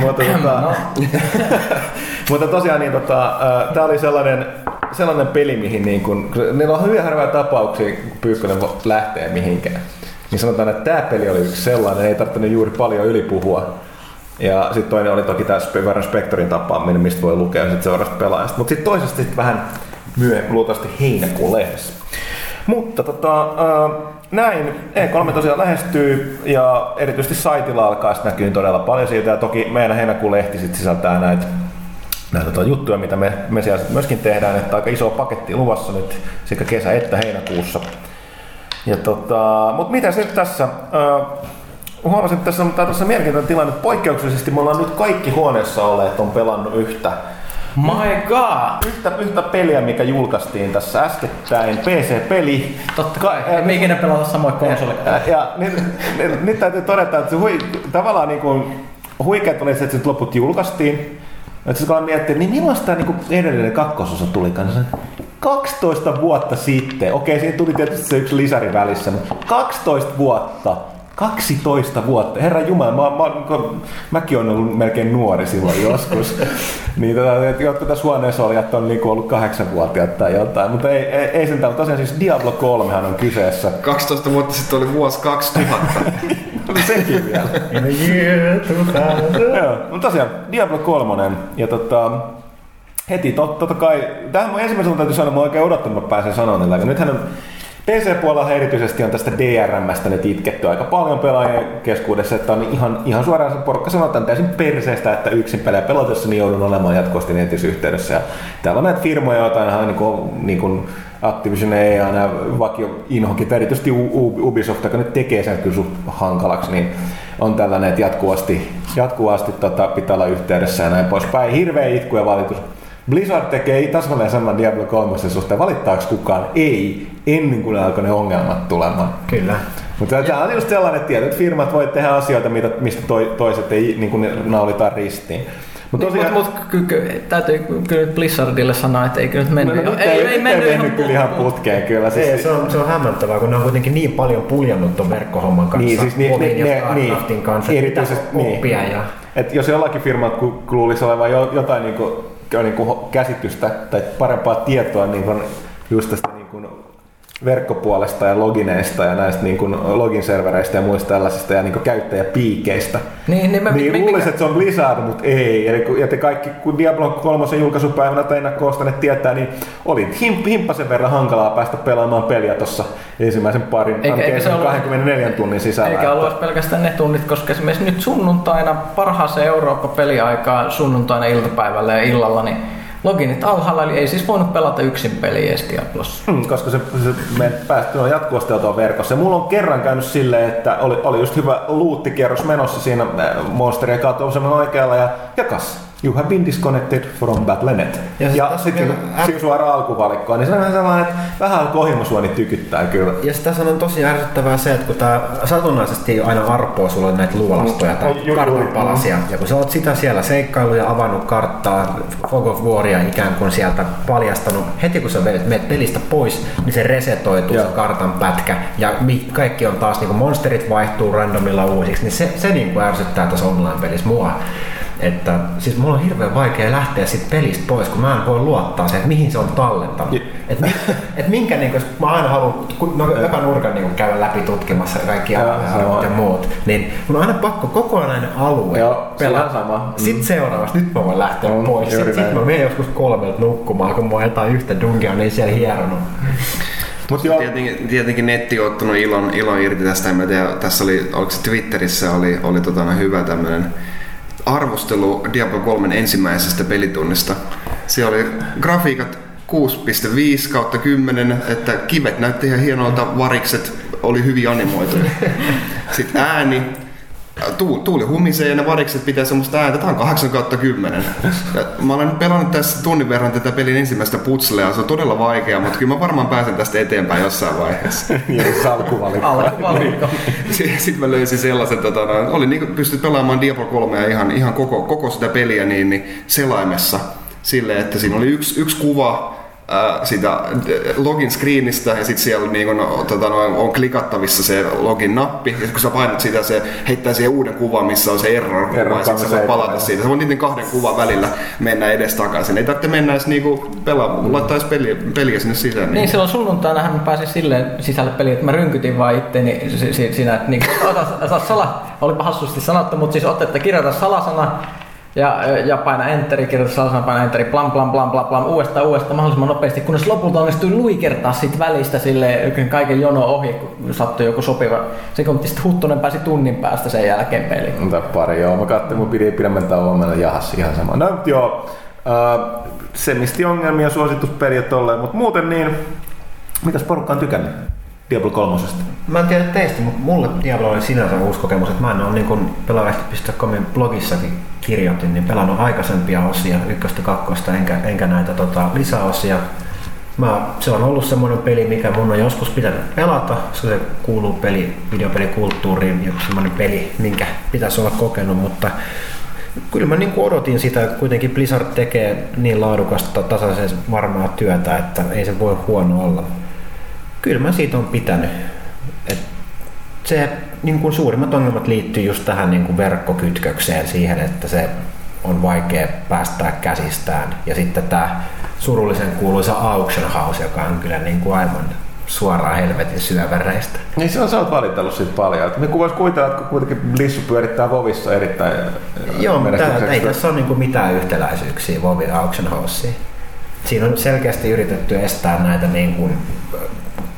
mutta, tota, No. mutta tosiaan niin, tota, tämä oli sellainen, sellainen peli, mihin niin kun, niillä on hyvin harvoja tapauksia, kun Pyykkönen lähtee mihinkään. Niin sanotaan, että tämä peli oli yksi sellainen, ei tarvinnut juuri paljon ylipuhua. Ja sitten toinen oli toki tämä Verran Spectorin tapaaminen, mistä voi lukea sit seuraavasta pelaajasta. Mutta sitten toisesta sit vähän myöhemmin, luultavasti heinäkuun lehdessä. Mutta tota, äh, näin, E3 tosiaan lähestyy ja erityisesti saitilla alkaa sit näkyy todella paljon siitä. Ja toki meidän heinäkuun lehti sit sisältää näitä näitä tota juttuja, mitä me, me siellä myöskin tehdään, että aika iso paketti luvassa nyt sekä kesä- että heinäkuussa. Ja tota, mutta mitä nyt tässä? Äh, huomasin, että tässä on, tässä mielenkiintoinen tilanne. Poikkeuksellisesti me ollaan nyt kaikki huoneessa olleet on pelannut yhtä My god! yhtä, yhtä peliä, mikä julkaistiin tässä äskettäin, PC-peli. Totta kai. Ei me ikinä pelata samoja konsoleja. Ja, ja nyt, nyt, nyt, täytyy todeta, että se hui, tavallaan niin kuin, huikeat oli se, että se loput julkaistiin. Että sitten kun miettii, niin milloin tämä niin edellinen kakkososa tuli kanssa? 12 vuotta sitten. Okei, siinä tuli tietysti se yksi lisäri välissä, mutta 12 vuotta 12 vuotta. Herra Jumala, mä, mä, mä, mäkin olen ollut melkein nuori silloin joskus. niin tota, että jotkut tässä huoneessa olijat on niin ollut kahdeksanvuotiaat tai jotain. Mutta ei, ei, ei sen tosiaan siis Diablo 3 on kyseessä. 12 vuotta sitten oli vuosi 2000. Oli sekin vielä. In the year 2000. Joo, mutta tosiaan Diablo 3. Ja tota, heti tot, totta kai, tähän mun ensimmäisenä täytyy sanoa, mä oikein odottanut, että pääsen sanomaan tällä. Nythän on PC-puolella erityisesti on tästä DRMstä nyt itketty aika paljon pelaajien keskuudessa, että on ihan, ihan suoraan se porukka on täysin perseestä, että yksin pelejä pelatessa niin joudun olemaan jatkuvasti netissä yhteydessä. Ja täällä on näitä firmoja, joita on ihan niin kuin, niin kuin Activision ja nämä vakio inhokit, erityisesti Ubisoft, joka nyt tekee sen kyllä hankalaksi, niin on tällainen, että jatkuvasti, jatkuvasti tota, pitää olla yhteydessä ja näin poispäin. Hirveä itku ja valitus. Blizzard tekee tasalleen saman Diablo 3 suhteen. Valittaako kukaan? Ei, ennen kuin ne alkoi ne ongelmat tulemaan. Kyllä. Mutta tämä on just sellainen, että tietyt firmat voi tehdä asioita, mitä, mistä toi, toiset ei niin kuin naulitaan ristiin. Mutta Niin, tosiaan... mut, mut ky, ky, täytyy kyllä Blizzardille sanoa, että ei kyllä nyt No, mennyt. no, ihan- nyt ei, ei, mennyt, ihan kyllä ihan putkeen. kyllä. Siis, Se, se, on, se on hämmentävää, kun ne on kuitenkin niin paljon puljannut ton verkkohomman kanssa. Niin, siis Vovin ne, ne, niin, kanssa. että erityisesti oppia niin. ja Et jos jollakin firmat luulisi olevan jo, jotain niin kuin, niin kuin käsitystä tai parempaa tietoa niin just tästä verkkopuolesta ja logineista ja näistä niin kuin login-servereistä ja muista tällaisista ja niin kuin käyttäjäpiikeistä. Niin, niin, mä, niin mi- luulisin, että se on Blizzard, mutta ei. Eli kun, ja te kaikki, kun Diablo 3 julkaisupäivänä tai ennakko tietää, niin oli him, himppasen verran hankalaa päästä pelaamaan peliä tuossa ensimmäisen parin, Eikä- eikä se ollut- 24 tunnin sisällä. Eikä ollut edes pelkästään ne tunnit, koska esimerkiksi nyt sunnuntaina parhaaseen Eurooppa-peliaikaan sunnuntaina iltapäivällä ja illalla, niin loginit alhaalla, eli ei siis voinut pelata yksin peliä edes Diablossa. Mm, koska se, se me päästy on jatkuvasti oltua verkossa. Ja mulla on kerran käynyt silleen, että oli, oli just hyvä luuttikierros menossa siinä äh, monsterien kautta oikealla ja jakas. You have been disconnected from Battle.net. Ja Ja, sit ja sitten kun siirryt suoraan alkuvalikkoon, niin se on vähän sellainen, että vähän kohimosuoni tykyttää kyllä. Ja sitten tässä on tosi ärsyttävää se, että kun tää satunnaisesti aina arpoo sulle näitä luolastoja tai kartanpalasia, ja kun sä oot sitä siellä seikkailu ja avannut karttaa, Fog of Waria ikään kuin sieltä paljastanut, heti kun sä menet, pelistä pois, niin se resetoituu Joo. se kartan pätkä, ja kaikki on taas, niin kuin monsterit vaihtuu randomilla uusiksi, niin se, se niin kuin ärsyttää tässä online-pelissä mua. Että siis mulla on hirveän vaikea lähteä sit pelistä pois, kun mä en voi luottaa siihen, että mihin se on tallentanut. Ja- Et, et minkä niinku, mä aina haluan kun no, joka nurkan niinku käydä läpi tutkimassa kaikki sama. ja muut, niin mun on aina pakko kokonainen alue Joo, pelata. se on sama. Sitten seuraavaksi, nyt mä voin lähteä Mm, pois. Sitten sit mä menen joskus kolmelta nukkumaan, kun mä oon jotain yhtä dungia, niin siellä hieronut. Mut joo, Tietenkin, tietenkin netti on ottanut ilon, ilon irti tästä. En mä tiedä, tässä oli, oliko se Twitterissä oli, oli tota, hyvä tämmönen arvostelu Diablo 3 ensimmäisestä pelitunnista. Siellä oli grafiikat 6.5 kautta 10, että kivet näytti ihan hienolta, varikset oli hyvin animoituja. Sitten ääni, tu, tuuli humisee ja ne varikset pitää semmoista ääntä. Tämä on 8 kautta 10. Ja mä olen pelannut tässä tunnin verran tätä pelin ensimmäistä putslea. Se on todella vaikea, mutta kyllä mä varmaan pääsen tästä eteenpäin jossain vaiheessa. niin se alkuvalikko. Alkuvalikko. Sitten mä löysin sellaisen, tota, no, oli niin pystyt pelaamaan Diablo 3 ihan, ihan koko, koko sitä peliä niin, niin selaimessa silleen, että siinä oli yksi, yksi kuva sitä login screenistä ja sitten siellä niin kun, tota, no, on klikattavissa se login nappi ja kun sä painat sitä se heittää siihen uuden kuvan missä on se error kuva Error ja sitten sä voit 37. palata siitä. Se on niiden kahden kuvan välillä mennä edes takaisin. Ei tarvitse mennä edes niinku pelaa, laittaa edes peliä, peliä sinne sisään. Niin silloin sunnuntainahan mä pääsin silleen sisälle peliin, että mä rynkytin vaan itteni si- si- siinä, että niin, ota, ota sala, olipa hassusti sanottu, mutta siis otta, että kirjoita salasana ja, ja paina enteri, kirjoita salasana, paina enteri, plam plam plam plam plam, uudestaan uudestaan mahdollisimman nopeasti, kunnes lopulta onnistui luikertaa siitä välistä sille kaiken jono ohi, kun sattui joku sopiva. Se kun sitten Huttunen pääsi tunnin päästä sen jälkeen peliin. Mutta pari, joo. Mä katsoin, mun pidi pidemmän tauon meillä jahas ihan sama. No joo, äh, semisti ongelmia suosituspeliä tolleen, mutta muuten niin, mitäs porukka on tykännyt Diablo 3? Mä en tiedä teistä, mutta mulle Diablo oli sinänsä uusi kokemus, että mä en ole niin kuin pelaajasti.comin blogissakin kirjoitin, niin pelannut aikaisempia osia, ykköstä, kakkosta, enkä, enkä näitä tota, lisäosia. Mä, se on ollut semmoinen peli, mikä mun on joskus pitänyt pelata, se kuuluu peli, videopelikulttuuriin, joku semmoinen peli, minkä pitäisi olla kokenut, mutta kyllä mä niin kuin odotin sitä, kuitenkin Blizzard tekee niin laadukasta, tasaisen varmaa työtä, että ei se voi huono olla. Kyllä mä siitä on pitänyt. Et se niin kuin suurimmat ongelmat liittyy just tähän niin kuin verkkokytkökseen siihen, että se on vaikea päästää käsistään. Ja sitten tämä surullisen kuuluisa auction house, joka on kyllä niin kuin aivan suoraan helvetin syöväreistä. Niin se on, sä oot valitellut siitä paljon. Et me vois kuvitella, että kuitenkin Blissu pyörittää Vovissa erittäin äh, Joo, mutta ei tässä ole niin kuin mitään yhtäläisyyksiä Vovin auction houseen. Siinä on selkeästi yritetty estää näitä niin kuin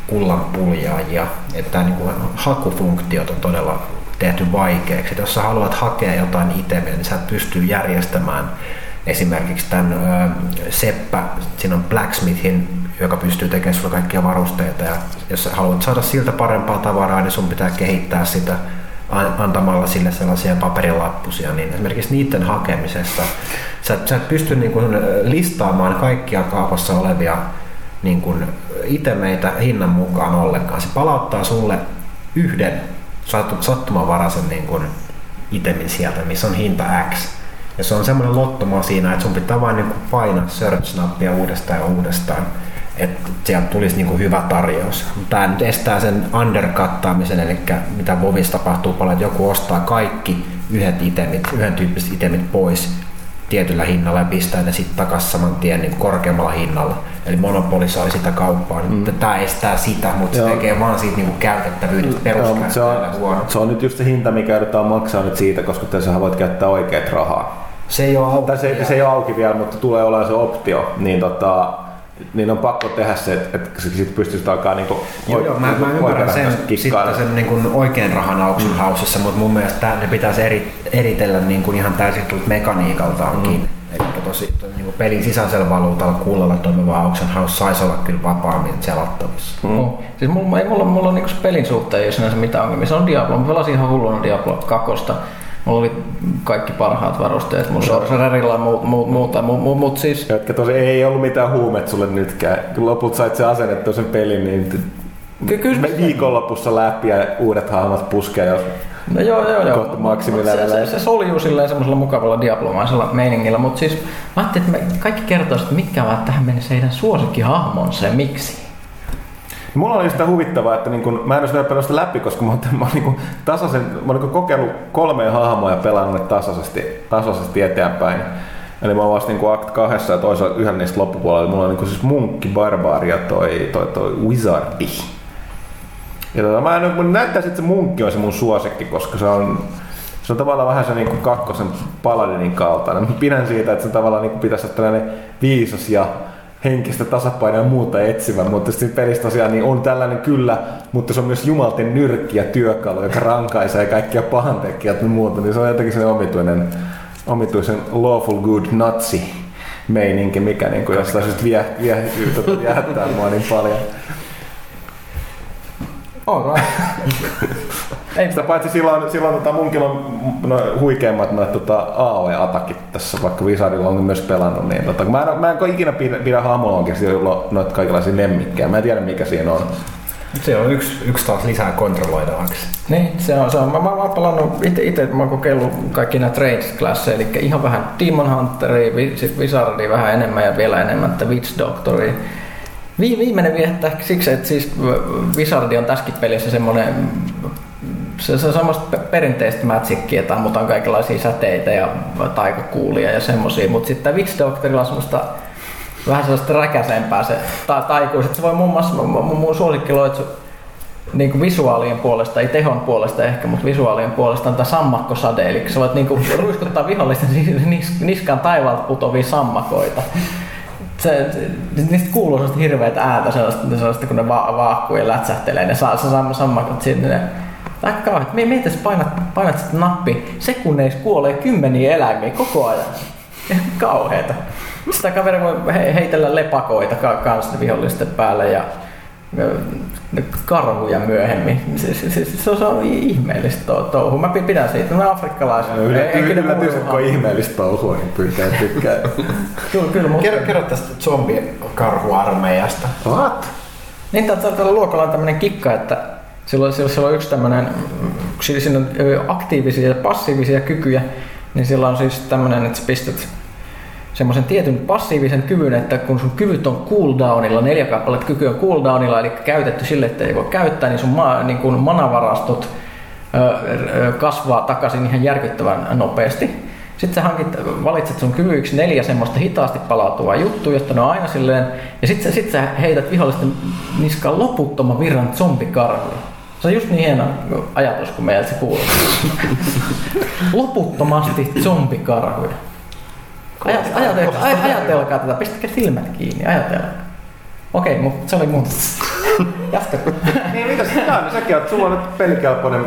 kullan puljaajia, että niin kuin hakufunktiot on todella tehty vaikeaksi. Et jos sä haluat hakea jotain itemiä, niin sä et pysty järjestämään esimerkiksi tämän ö, Seppä, siinä on Blacksmithin, joka pystyy tekemään sulle kaikkia varusteita ja jos sä haluat saada siltä parempaa tavaraa, niin sun pitää kehittää sitä an- antamalla sille sellaisia paperilappusia, niin esimerkiksi niiden hakemisessa sä, sä et pysty niin kuin listaamaan kaikkia kaupassa olevia niin kuin itemeitä hinnan mukaan ollenkaan. Se palauttaa sulle yhden sattu- sattumanvaraisen niin kuin itemin sieltä, missä on hinta X. Ja se on semmoinen lottoma siinä, että sun pitää vain niin painaa search-nappia uudestaan ja uudestaan, että sieltä tulisi niin kuin hyvä tarjous. Tämä nyt estää sen undercuttaamisen, eli mitä Vovissa tapahtuu paljon, että joku ostaa kaikki yhdet itemit, yhden tyyppiset itemit pois tietyllä hinnalla ja pistää ne sitten takaisin saman tien niin korkeammalla hinnalla. Eli monopolisoi sitä kauppaa. Mm. Tämä estää sitä, mutta se tekee vaan siitä niin käytettävyydestä peruskäyttäjälle se, on, huono. se on nyt just se hinta, mikä yritetään maksaa nyt siitä, koska tässä voit käyttää oikeat rahaa. Se ei ole auki. se, se ei ole auki vielä, mutta tulee olemaan se optio. Niin tota, niin on pakko tehdä se, että sitten pystyisi alkaa niinku joo, joo, mä, mä ymmärrän sen, sitten sen niin kuin oikean rahan auksun mm. hausissa, mutta mun mielestä ne pitäisi eri, eritellä niin kuin ihan täysin mekaniikaltaankin. Mm. Eli tosi niin kuin pelin sisäisellä valuutalla kuulolla toimiva auction house saisi olla kyllä vapaammin selattavissa. Mm. Mm. Siis mulla, ei mulla, mulla on niin pelin suhteen ei sinänsä mitään ongelmia. Se on Diablo. Mä pelasin ihan hulluna Diablo 2 Mulla oli kaikki parhaat varusteet, mun sorcererilla ja muuta, muuta, muuta mut, mut siis... Jotka tosi ei ollut mitään huumet sulle nytkään. Kun loput sait se asennettu sen pelin, niin Ky- kyllä me viikonlopussa läpi ja uudet hahmot puskee No joo, joo, joo. Kohta. Se, se, se soljuu silleen semmoisella mukavalla diaplomaisella meiningillä, mutta siis mä ajattelin, että me kaikki kertoisivat, mitkä ovat tähän mennessä heidän suosikkihahmonsa ja miksi. Mulla oli sitä huvittavaa, että niin kun, mä en olisi vielä pelannut läpi, koska mä, mä, niin kun, tasaisen, mä olen niin kokeillut kolme hahmoa ja pelannut ne tasaisesti, tasaisesti eteenpäin. Eli mä oon vasta niin Act 2 ja toisaalta yhden niistä loppupuolella. Mulla on niin siis munkki, barbaari ja toi, toi, toi wizardi. Ja tota, mä en, näyttäisin, että se munkki on se mun suosikki, koska se on, se on tavallaan vähän se niin kuin kakkosen paladinin kaltainen. Mä pidän siitä, että se tavallaan niin kuin pitäisi olla tällainen viisas ja henkistä tasapainoa ja muuta etsimä, mutta sitten pelissä tosiaan niin on tällainen kyllä, mutta se on myös jumalten nyrkki ja työkalu, joka rankaisee kaikkia pahantekijät ja muuta, niin se on jotenkin se omituinen, omituisen lawful good natsi meininki, mikä niin kuin jostain syystä vie, vie, vie, jättää mua niin paljon. All right. Ei. Sitä paitsi silloin, silloin tota, munkin on no, huikeimmat noit tota, AOE-atakit tässä, vaikka Wizardilla on myös pelannut. Niin, tota, mä, en, mä en pidä, pidä, pidä hahmolonkista, joilla on noita kaikenlaisia lemmikkejä. Mä en tiedä mikä siinä on. Se on yksi, yksi taas lisää kontrolloitavaksi. Niin, se on. Se on. Mä, mä, mä oon pelannut itse, itse mä oon kokeillut kaikki nämä trade klasseja, eli ihan vähän Demon Hunteria, Wizardia vähän enemmän ja vielä enemmän että Witch Doctoria. Viimeinen viehättää siksi, että siis Wizardi on tässäkin pelissä semmoinen se, se on semmoista perinteistä matchikkia, että ammutaan kaikenlaisia säteitä ja taikakuulia ja semmosia, mutta sitten Witch Doctorilla on semmoista vähän sellaista räkäsempää se ta- taikuus, että se voi muun muassa, mun, mun suosikkiloitsu niin kuin visuaalien puolesta, ei tehon puolesta ehkä, mutta visuaalien puolesta on tämä sammakkosade, eli sä voit niin kuin ruiskuttaa vihollisten niskaan taivaalta putovia sammakoita se, niistä kuuluu sellaista hirveätä ääntä, sellaista, sellaista kun ne va- vaakkuu ja lätsähtelee, ne saa se sammakot sinne. Aika kauhean. Me, mietis painat, painat sitä nappi, sekunneissa kuolee kymmeniä eläimiä koko ajan. Kauheeta. Sitä kaveri voi he, heitellä lepakoita kanssa vihollisten päälle ja karhuja myöhemmin. Se, se, se, se, se on ihmeellistä touhu. Mä pidän siitä, mä afrikkalaisen. No, yllätys, että on ihmeellistä touhua, niin pyytää tykkää. kyllä, kyllä. Mutta... Kerro, kerro tästä zombikarhuarmeijasta. What? Niin, tällä luokalla on tämmöinen kikka, että silloin, silloin on yksi tämmöinen, siinä on aktiivisia ja passiivisia kykyjä, niin sillä on siis tämmöinen, että sä pistät semmoisen tietyn passiivisen kyvyn, että kun sun kyvyt on cooldownilla, neljä kappaletta kyky on cooldownilla, eli käytetty sille, että ei voi käyttää, niin sun ma, niin kun manavarastot kasvaa takaisin ihan järkyttävän nopeasti. Sitten sä hankit, valitset sun kyvyiksi neljä semmoista hitaasti palautuvaa juttua, jotta ne on aina silleen, ja sitten sit sä heität vihollisten niskaan loputtoman virran zombikarhuja. Se on just niin hieno ajatus, kun meiltä se kuuluu. Loputtomasti zombikarhuja. Ajat, ajatelkaa, ajatelkaa tätä, pistäkää silmät kiinni, ajatelkaa. Okei, mutta se oli mun. Jatka. niin, mitä sä on? Säkin oot, sulla on nyt pelikelpoinen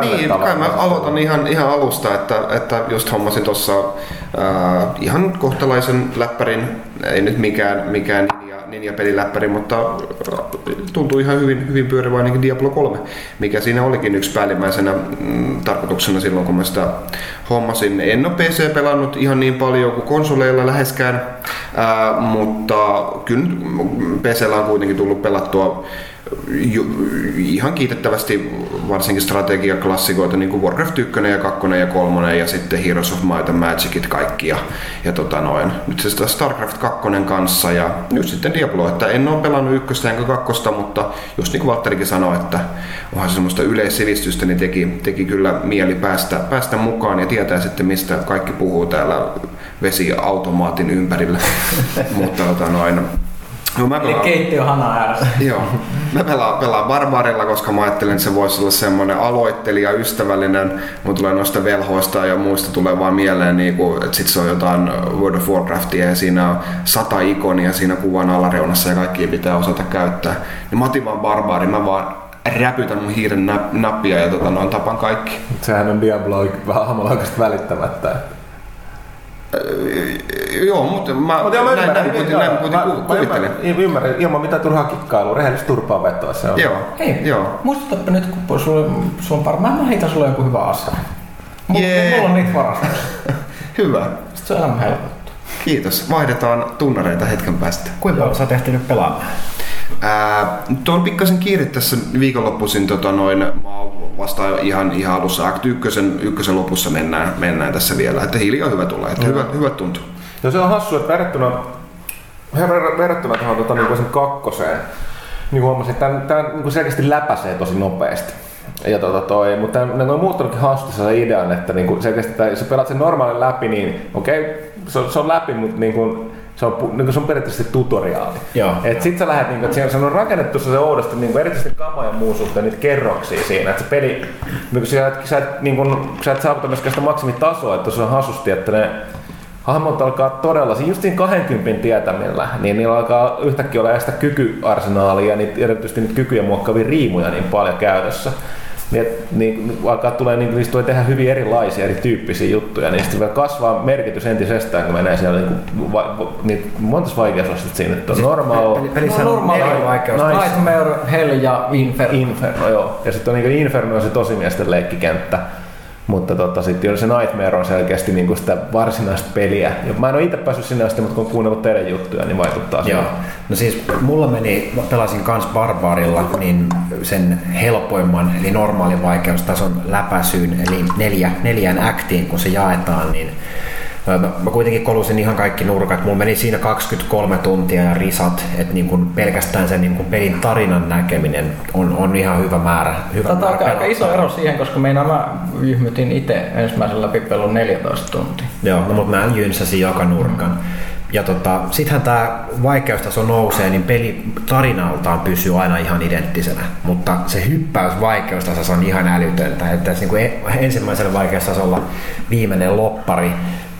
niin, kai mä aloitan ihan, ihan alusta, että, että just hommasin tuossa äh, ihan kohtalaisen läppärin, ei nyt mikään, mikään ninja-peliläppäri, mutta tuntuu ihan hyvin, hyvin pyörivä ainakin Diablo 3, mikä siinä olikin yksi päällimmäisenä mm, tarkoituksena silloin, kun mä sitä hommasin. En ole PC pelannut ihan niin paljon kuin konsoleilla läheskään, ää, mutta kyllä PCllä on kuitenkin tullut pelattua ihan kiitettävästi varsinkin strategiaklassikoita niin kuin Warcraft 1 ja 2 ja 3 ja sitten Heroes of Might and Magicit kaikki ja, ja tota noin. Nyt se Starcraft 2 kanssa ja nyt sitten Diablo, että en ole pelannut ykköstä enkä kakkosta, mutta just niin kuin Valtterikin sanoi, että onhan se semmoista yleissivistystä, niin teki, teki kyllä mieli päästä, päästä mukaan ja tietää sitten mistä kaikki puhuu täällä vesiautomaatin ympärillä. mutta tota noin, No, mä pelaan, Eli keittiö hana ääressä. Joo. Mä pelaan, pelaan Barbarilla, koska mä ajattelin, että se voisi olla semmoinen aloittelija, ystävällinen. Mun tulee noista velhoista ja muista tulee vaan mieleen, niin kuin, että sit se on jotain World of Warcraftia ja siinä on sata ikonia siinä kuvan alareunassa ja kaikki pitää osata käyttää. Niin mä otin vaan Barbari, mä vaan räpytän mun hiiren nappia ja tota, noin tapan kaikki. Sehän on Diablo vähän välittämättä. Joo, mutta mä, Mut mä näin, näin, näin, näin kuitenkin kuvittelen. Ymmärrän, ilman mitään turhaa kikkailua, rehellistä turpaa vetoa se on. Joo, Hei, joo. muistutapa nyt, kun sulla, sulla on varmaan, mä heitän sulle joku hyvä asia. Mulla, yeah. mulla on niitä varastossa. hyvä. Sitten se on elämä helpottu. Kiitos. Vaihdetaan tunnareita hetken päästä. Kuinka paljon sä oot ehtinyt pelaamaan? Ää, tuo on pikkasen kiire tässä viikonloppuisin, tota noin, mä vasta ihan, ihan alussa Act 1, ykkösen lopussa mennään, mennään tässä vielä, että hiljaa hyvä tulee, että hyvä, hyvä tuntuu. Ja se on hassu, että verrattuna, verrattuna tuohon tota, niin kakkoseen, niin huomasin, että tämä, niin selkeästi läpäisee tosi nopeasti. Ja tota toi, mutta ne on muuttanutkin haasteessa se idean, että niinku selkeästi, että jos sä pelaat sen normaalin läpi, niin okei, okay, se, on, se on läpi, mutta niinku, se on, niin se on periaatteessa tutoriaali. Joo. Et sit sä lähdet, niin kuin, että se on rakennettu se oudosti, niin kuin, erityisesti kama ja muun suhteen niitä kerroksia siinä. Että se peli, niin kuin, sä, et, sä, et, niin kuin, sä et saavuta myöskään sitä maksimitasoa, että se on hasusti, että ne hahmot alkaa todella, just siinä 20 tietämillä, niin niillä alkaa yhtäkkiä olla sitä kykyarsenaalia ja niitä, erityisesti niitä kykyjä muokkaavia riimuja niin paljon käytössä niin, niin alkaa tulee, niin, niistä tulee tehdä hyvin erilaisia, erityyppisiä juttuja, niin sitten kasvaa merkitys entisestään, kun menee siellä niin, va, niin monta vaikeusastetta siinä, että on siis normaal, peli, pelissä no, normaali vaikeus, nice. Nightmare, Hell ja Inferno. Inferno, joo. Ja sitten on niin Inferno on se tosimiesten leikkikenttä, mutta tota, sitten se Nightmare on selkeästi niinku sitä varsinaista peliä. Ja mä en ole itse päässyt sinne asti, mutta kun on kuunnellut teidän juttuja, niin vaikuttaa Joo. No siis mulla meni, mä pelasin kans Barbarilla, niin sen helpoimman, eli normaalin vaikeustason läpäisyyn, eli neljä, neljään aktiin, kun se jaetaan, niin Mä kuitenkin kolusin ihan kaikki nurkat. Mulla meni siinä 23 tuntia ja risat, että niin kuin pelkästään sen niin kuin pelin tarinan näkeminen on, on ihan hyvä määrä. Hyvä Tätä määrä aika iso ero siihen, koska meinaa mä yhmytin itse ensimmäisen läpipelun 14 tuntia. Joo, no, mutta mä jynsäsin joka nurkan. Mm. Ja tota, sittenhän tämä vaikeustaso nousee, niin peli tarinaltaan pysyy aina ihan identtisenä, mutta se hyppäys vaikeustasossa on ihan älytöntä. Että niin kuin ensimmäisellä vaikeustasolla viimeinen loppari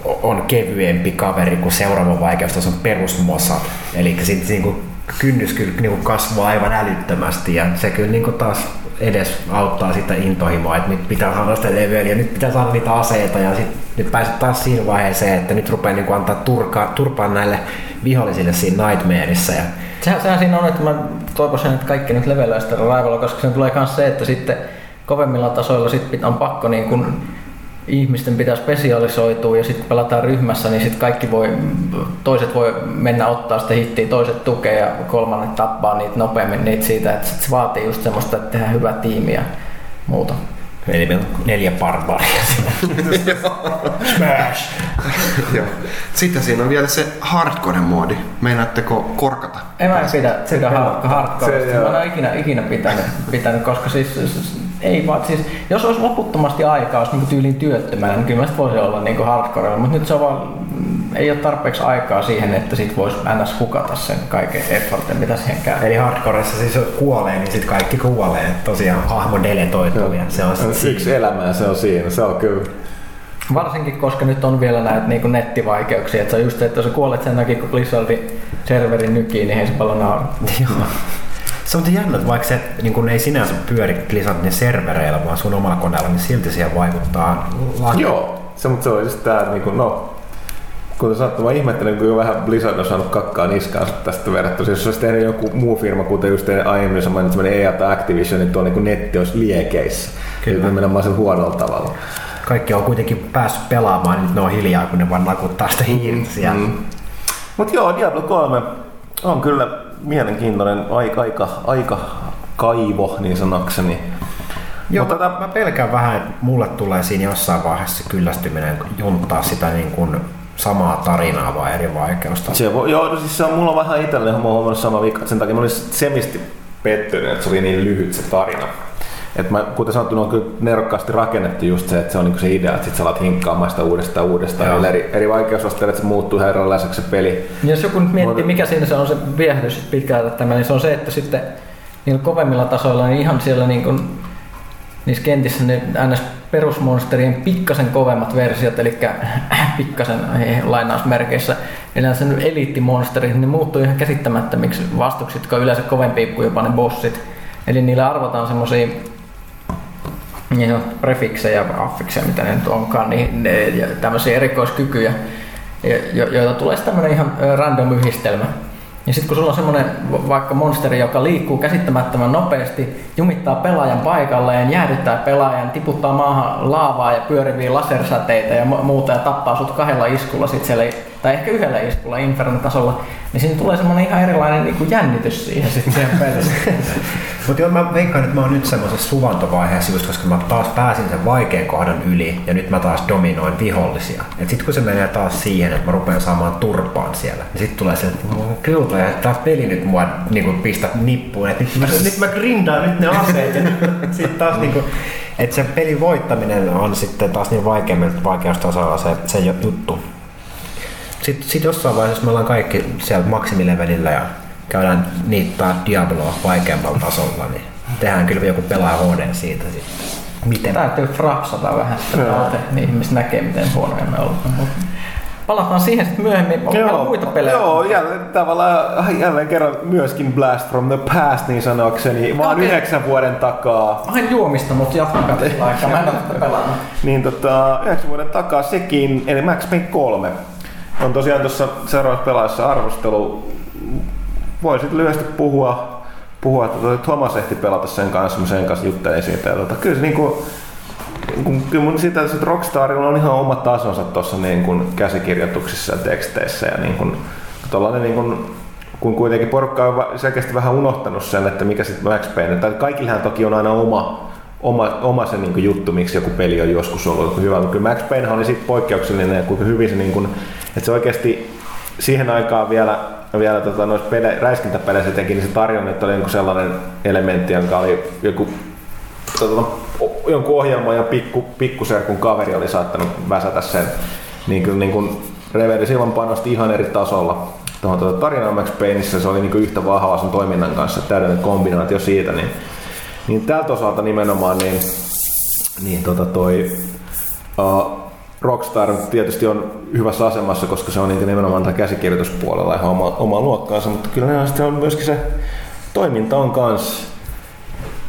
on kevyempi kaveri kuin seuraava vaikeustason perusmosa. Eli sitten niin kuin kynnys kyllä niin kuin kasvaa aivan älyttömästi ja se kyllä niin kuin taas edes auttaa sitä intohimoa, että nyt pitää saada sitä leveliä, nyt pitää saada niitä aseita ja sitten nyt pääset taas siinä vaiheeseen, että nyt rupeaa niin kuin antaa turkaa, turpaa näille vihollisille siinä Nightmareissa. Ja... Sehän, sehän siinä on, että mä toivoisin, että kaikki nyt levelöä sitä raivalla, koska sen tulee myös se, että sitten kovemmilla tasoilla sit on pakko niin kuin ihmisten pitää spesialisoitua ja sitten pelataan ryhmässä, niin sitten kaikki voi, toiset voi mennä ottaa sitä hittiä, toiset tukea ja kolmannet tappaa niitä nopeammin niitä siitä, että sit se vaatii just semmoista, että tehdään hyvä tiimi ja muuta. Eli meillä on neljä barbaria Smash! Sitten siinä on vielä se hardcore-moodi. Meinaatteko korkata? En mä pidä sitä hardcore. Mä en ole ikinä, ikinä pitänyt, pitänyt, koska siis ei vaan, siis jos olisi loputtomasti aikaa, olisi niin tyyliin työttömänä, niin kyllä mä voisi olla niin hardcore, mutta nyt se on vaan, ei ole tarpeeksi aikaa siihen, että sit voisi ns. hukata sen kaiken effortin, mitä siihen käy. Eli hardcoreissa siis jos kuolee, niin sitten kaikki kuolee. Tosiaan hahmo deletoituu ja se on sit Yksi elämä se on siinä, se on kyllä. Varsinkin, koska nyt on vielä näitä niin nettivaikeuksia, että se on just, että jos sä kuolet sen takia, kun Blizzardin serverin nykiin, niin ei se paljon naura. Se on jännä, että vaikka se niin kun ei sinänsä pyöri Blizzardin servereillä, vaan sun omalla koneella, niin silti siihen vaikuttaa laki. Joo, se, mutta se on just tää, niin kun, no, kun sanotte, mä ihmettelen, kun jo vähän Blizzard on saanut kakkaa niskaan tästä verrattuna. Jos olisi tehnyt joku muu firma, kuten just aiemmin sä mainitsit, EA tai Activision, niin tuo niin netti olisi liekeissä. Kyllä. Nimenomaan sen huonolla tavalla. Kaikki on kuitenkin päässyt pelaamaan, niin ne on hiljaa, kun ne vaan nakuttaa sitä hiirtä mm. Mutta joo, Diablo 3 on kyllä mielenkiintoinen, aika, aika, aika kaivo niin sanakseni. Joo, Mutta tätä... mä pelkään vähän, että mulle tulee siinä jossain vaiheessa kyllästyminen junttaa sitä niin kuin samaa tarinaa vai eri vaikeusta. Se voi, joo, siis se on, mulla vähän itselleni mä huomannut sama vika, sen takia mä olin semisti pettynyt, että se oli niin lyhyt se tarina. Et mä, kuten sanottu, on kyllä nerokkaasti rakennettu just se, että se on niinku se idea, että sit sä alat hinkkaamaan sitä uudestaan uudestaan. Eri, eri vaikeusasteilla, että se muuttuu ihan erilaiseksi se peli. Ja jos joku nyt miettii, mikä siinä se on se viehätys pitkään tämä, niin se on se, että sitten niillä kovemmilla tasoilla, niin ihan siellä niin kuin, niissä kentissä ne ns. perusmonsterien pikkasen kovemmat versiot, eli pikkasen lainausmerkeissä, eli sen eliittimonsterit, ne muuttuu ihan käsittämättömiksi vastuksiksi, jotka on yleensä kovempia kuin jopa ne bossit. Eli niillä arvotaan semmosia niin, prefiksejä, affikseja, mitä ne nyt onkaan, niin ne, tämmöisiä erikoiskykyjä, jo, joita tulee sitten tämmöinen ihan random yhdistelmä. Ja sitten kun sulla on semmoinen vaikka monsteri, joka liikkuu käsittämättömän nopeasti, jumittaa pelaajan paikalleen, jäädyttää pelaajan, tiputtaa maahan laavaa ja pyöriviä lasersäteitä ja muuta ja tappaa sut kahdella iskulla sit siellä, tai ehkä yhdellä iskulla Inferno-tasolla, niin siinä tulee semmoinen ihan erilainen niin kuin jännitys siihen sitten. Mutta joo, mä veikkaan, että mä oon nyt semmoisessa suvantovaiheessa just, koska mä taas pääsin sen vaikean kohdan yli ja nyt mä taas dominoin vihollisia. Et sit kun se menee taas siihen, että mä rupean saamaan turpaan siellä, niin sit tulee se, että kyllä, ja taas peli nyt mua niin kuin pistää nippuun, että nyt mä, nyt mä grindaan nyt ne aseet ja nyt sit taas niin kuin, että se pelin voittaminen on sitten taas niin vaikeammilta vaikeustasolla se, se juttu. Sitten sit jossain vaiheessa me ollaan kaikki siellä maksimilevelillä ja käydään niittää Diabloa vaikeammalla tasolla, niin tehdään kyllä joku pelaa HD siitä sitten. Miten? Täytyy frapsata vähän sitä niin ihmiset näkee, miten huonoja me ollaan. Palataan siihen sitten myöhemmin. Onko joo, muita pelejä? Joo, jälleen, tavallaan jälleen kerran myöskin Blast from the Past niin sanokseni. Mä oon yhdeksän vuoden takaa. Oon juomista, mutta jatkaa aikaa. Mä en ole pelannut. niin tota, yhdeksän vuoden takaa sekin, eli Max Payne 3. On tosiaan tuossa seuraavassa pelaajassa arvostelu voisit lyhyesti puhua, puhua että Thomas ehti pelata sen kanssa, sen kanssa juttelin siitä. Ja tuota, kyllä se niin kuin, kyllä mun sitä, että Rockstarilla on ihan oma tasonsa tuossa niin käsikirjoituksissa ja teksteissä ja niin kuin, niin kuin, kun kuitenkin porukka on selkeästi vähän unohtanut sen, että mikä sitten Max Payne, tai kaikillehan toki on aina oma, oma, oma se niin juttu, miksi joku peli on joskus ollut hyvä, mutta kyllä Max Payne oli sitten poikkeuksellinen ja kuinka hyvin se, niin kuin, että se oikeasti siihen aikaan vielä vielä tota, noissa pele, räiskintäpeleissä teki, niin se tarjonnet oli joku sellainen elementti, jonka oli joku tota, jonkun ohjelman ja pikku, pikkuserkun kaveri oli saattanut väsätä sen. Niin kuin, niin kuin Reveri silloin panosti ihan eri tasolla tuohon tuota tarinaan Max Payneissa se oli niin kuin yhtä vahvaa sen toiminnan kanssa, täydellinen kombinaatio siitä, niin, niin tältä osalta nimenomaan niin, niin tota toi, uh, Rockstar tietysti on hyvässä asemassa, koska se on niitä nimenomaan tämä käsikirjoituspuolella ihan oma, oma luokkaansa, mutta kyllä ne on myöskin se toiminta on kans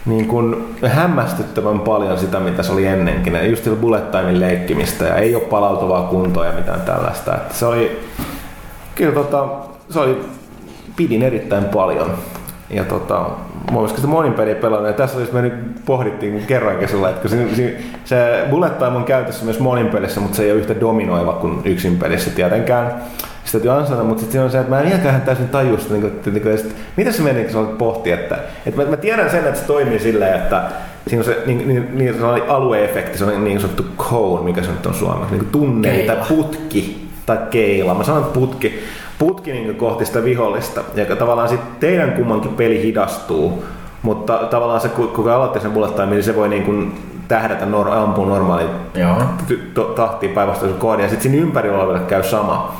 niin kuin hämmästyttävän paljon sitä, mitä se oli ennenkin. Ja just bullet timein leikkimistä ja ei ole palautuvaa kuntoa ja mitään tällaista. Että se oli, kyllä tota, se oli, pidin erittäin paljon. Ja tota, mä olisiko sitä monin peliä pelannut, ja tässä olisi me nyt pohdittiin kerrankin sulla, että se, se, se bullet time on käytössä myös monin pelissä, mutta se ei ole yhtä dominoiva kuin yksin pelissä tietenkään. Sitä täytyy ansata, mutta sitten on se, että mä en iäkään täysin taju sitä, niin kuin, että, niin että, mitä se meni, kun sä olet pohti, että, että mä, mä, tiedän sen, että se toimii silleen, että siinä on se niin, niin, niin se alueefekti, se on niin sanottu cone, mikä se nyt on suomeksi, niin tunne tai putki tai keila. Mä sanon putki, putki niin kohti sitä vihollista. Ja tavallaan sitten teidän kummankin peli hidastuu, mutta tavallaan se, kun aloitte sen bullet time, niin se voi niin kuin tähdätä, nor- ampua normaali tahtiin päinvastaisen koodin, ja sitten siinä ympärillä oleville käy sama.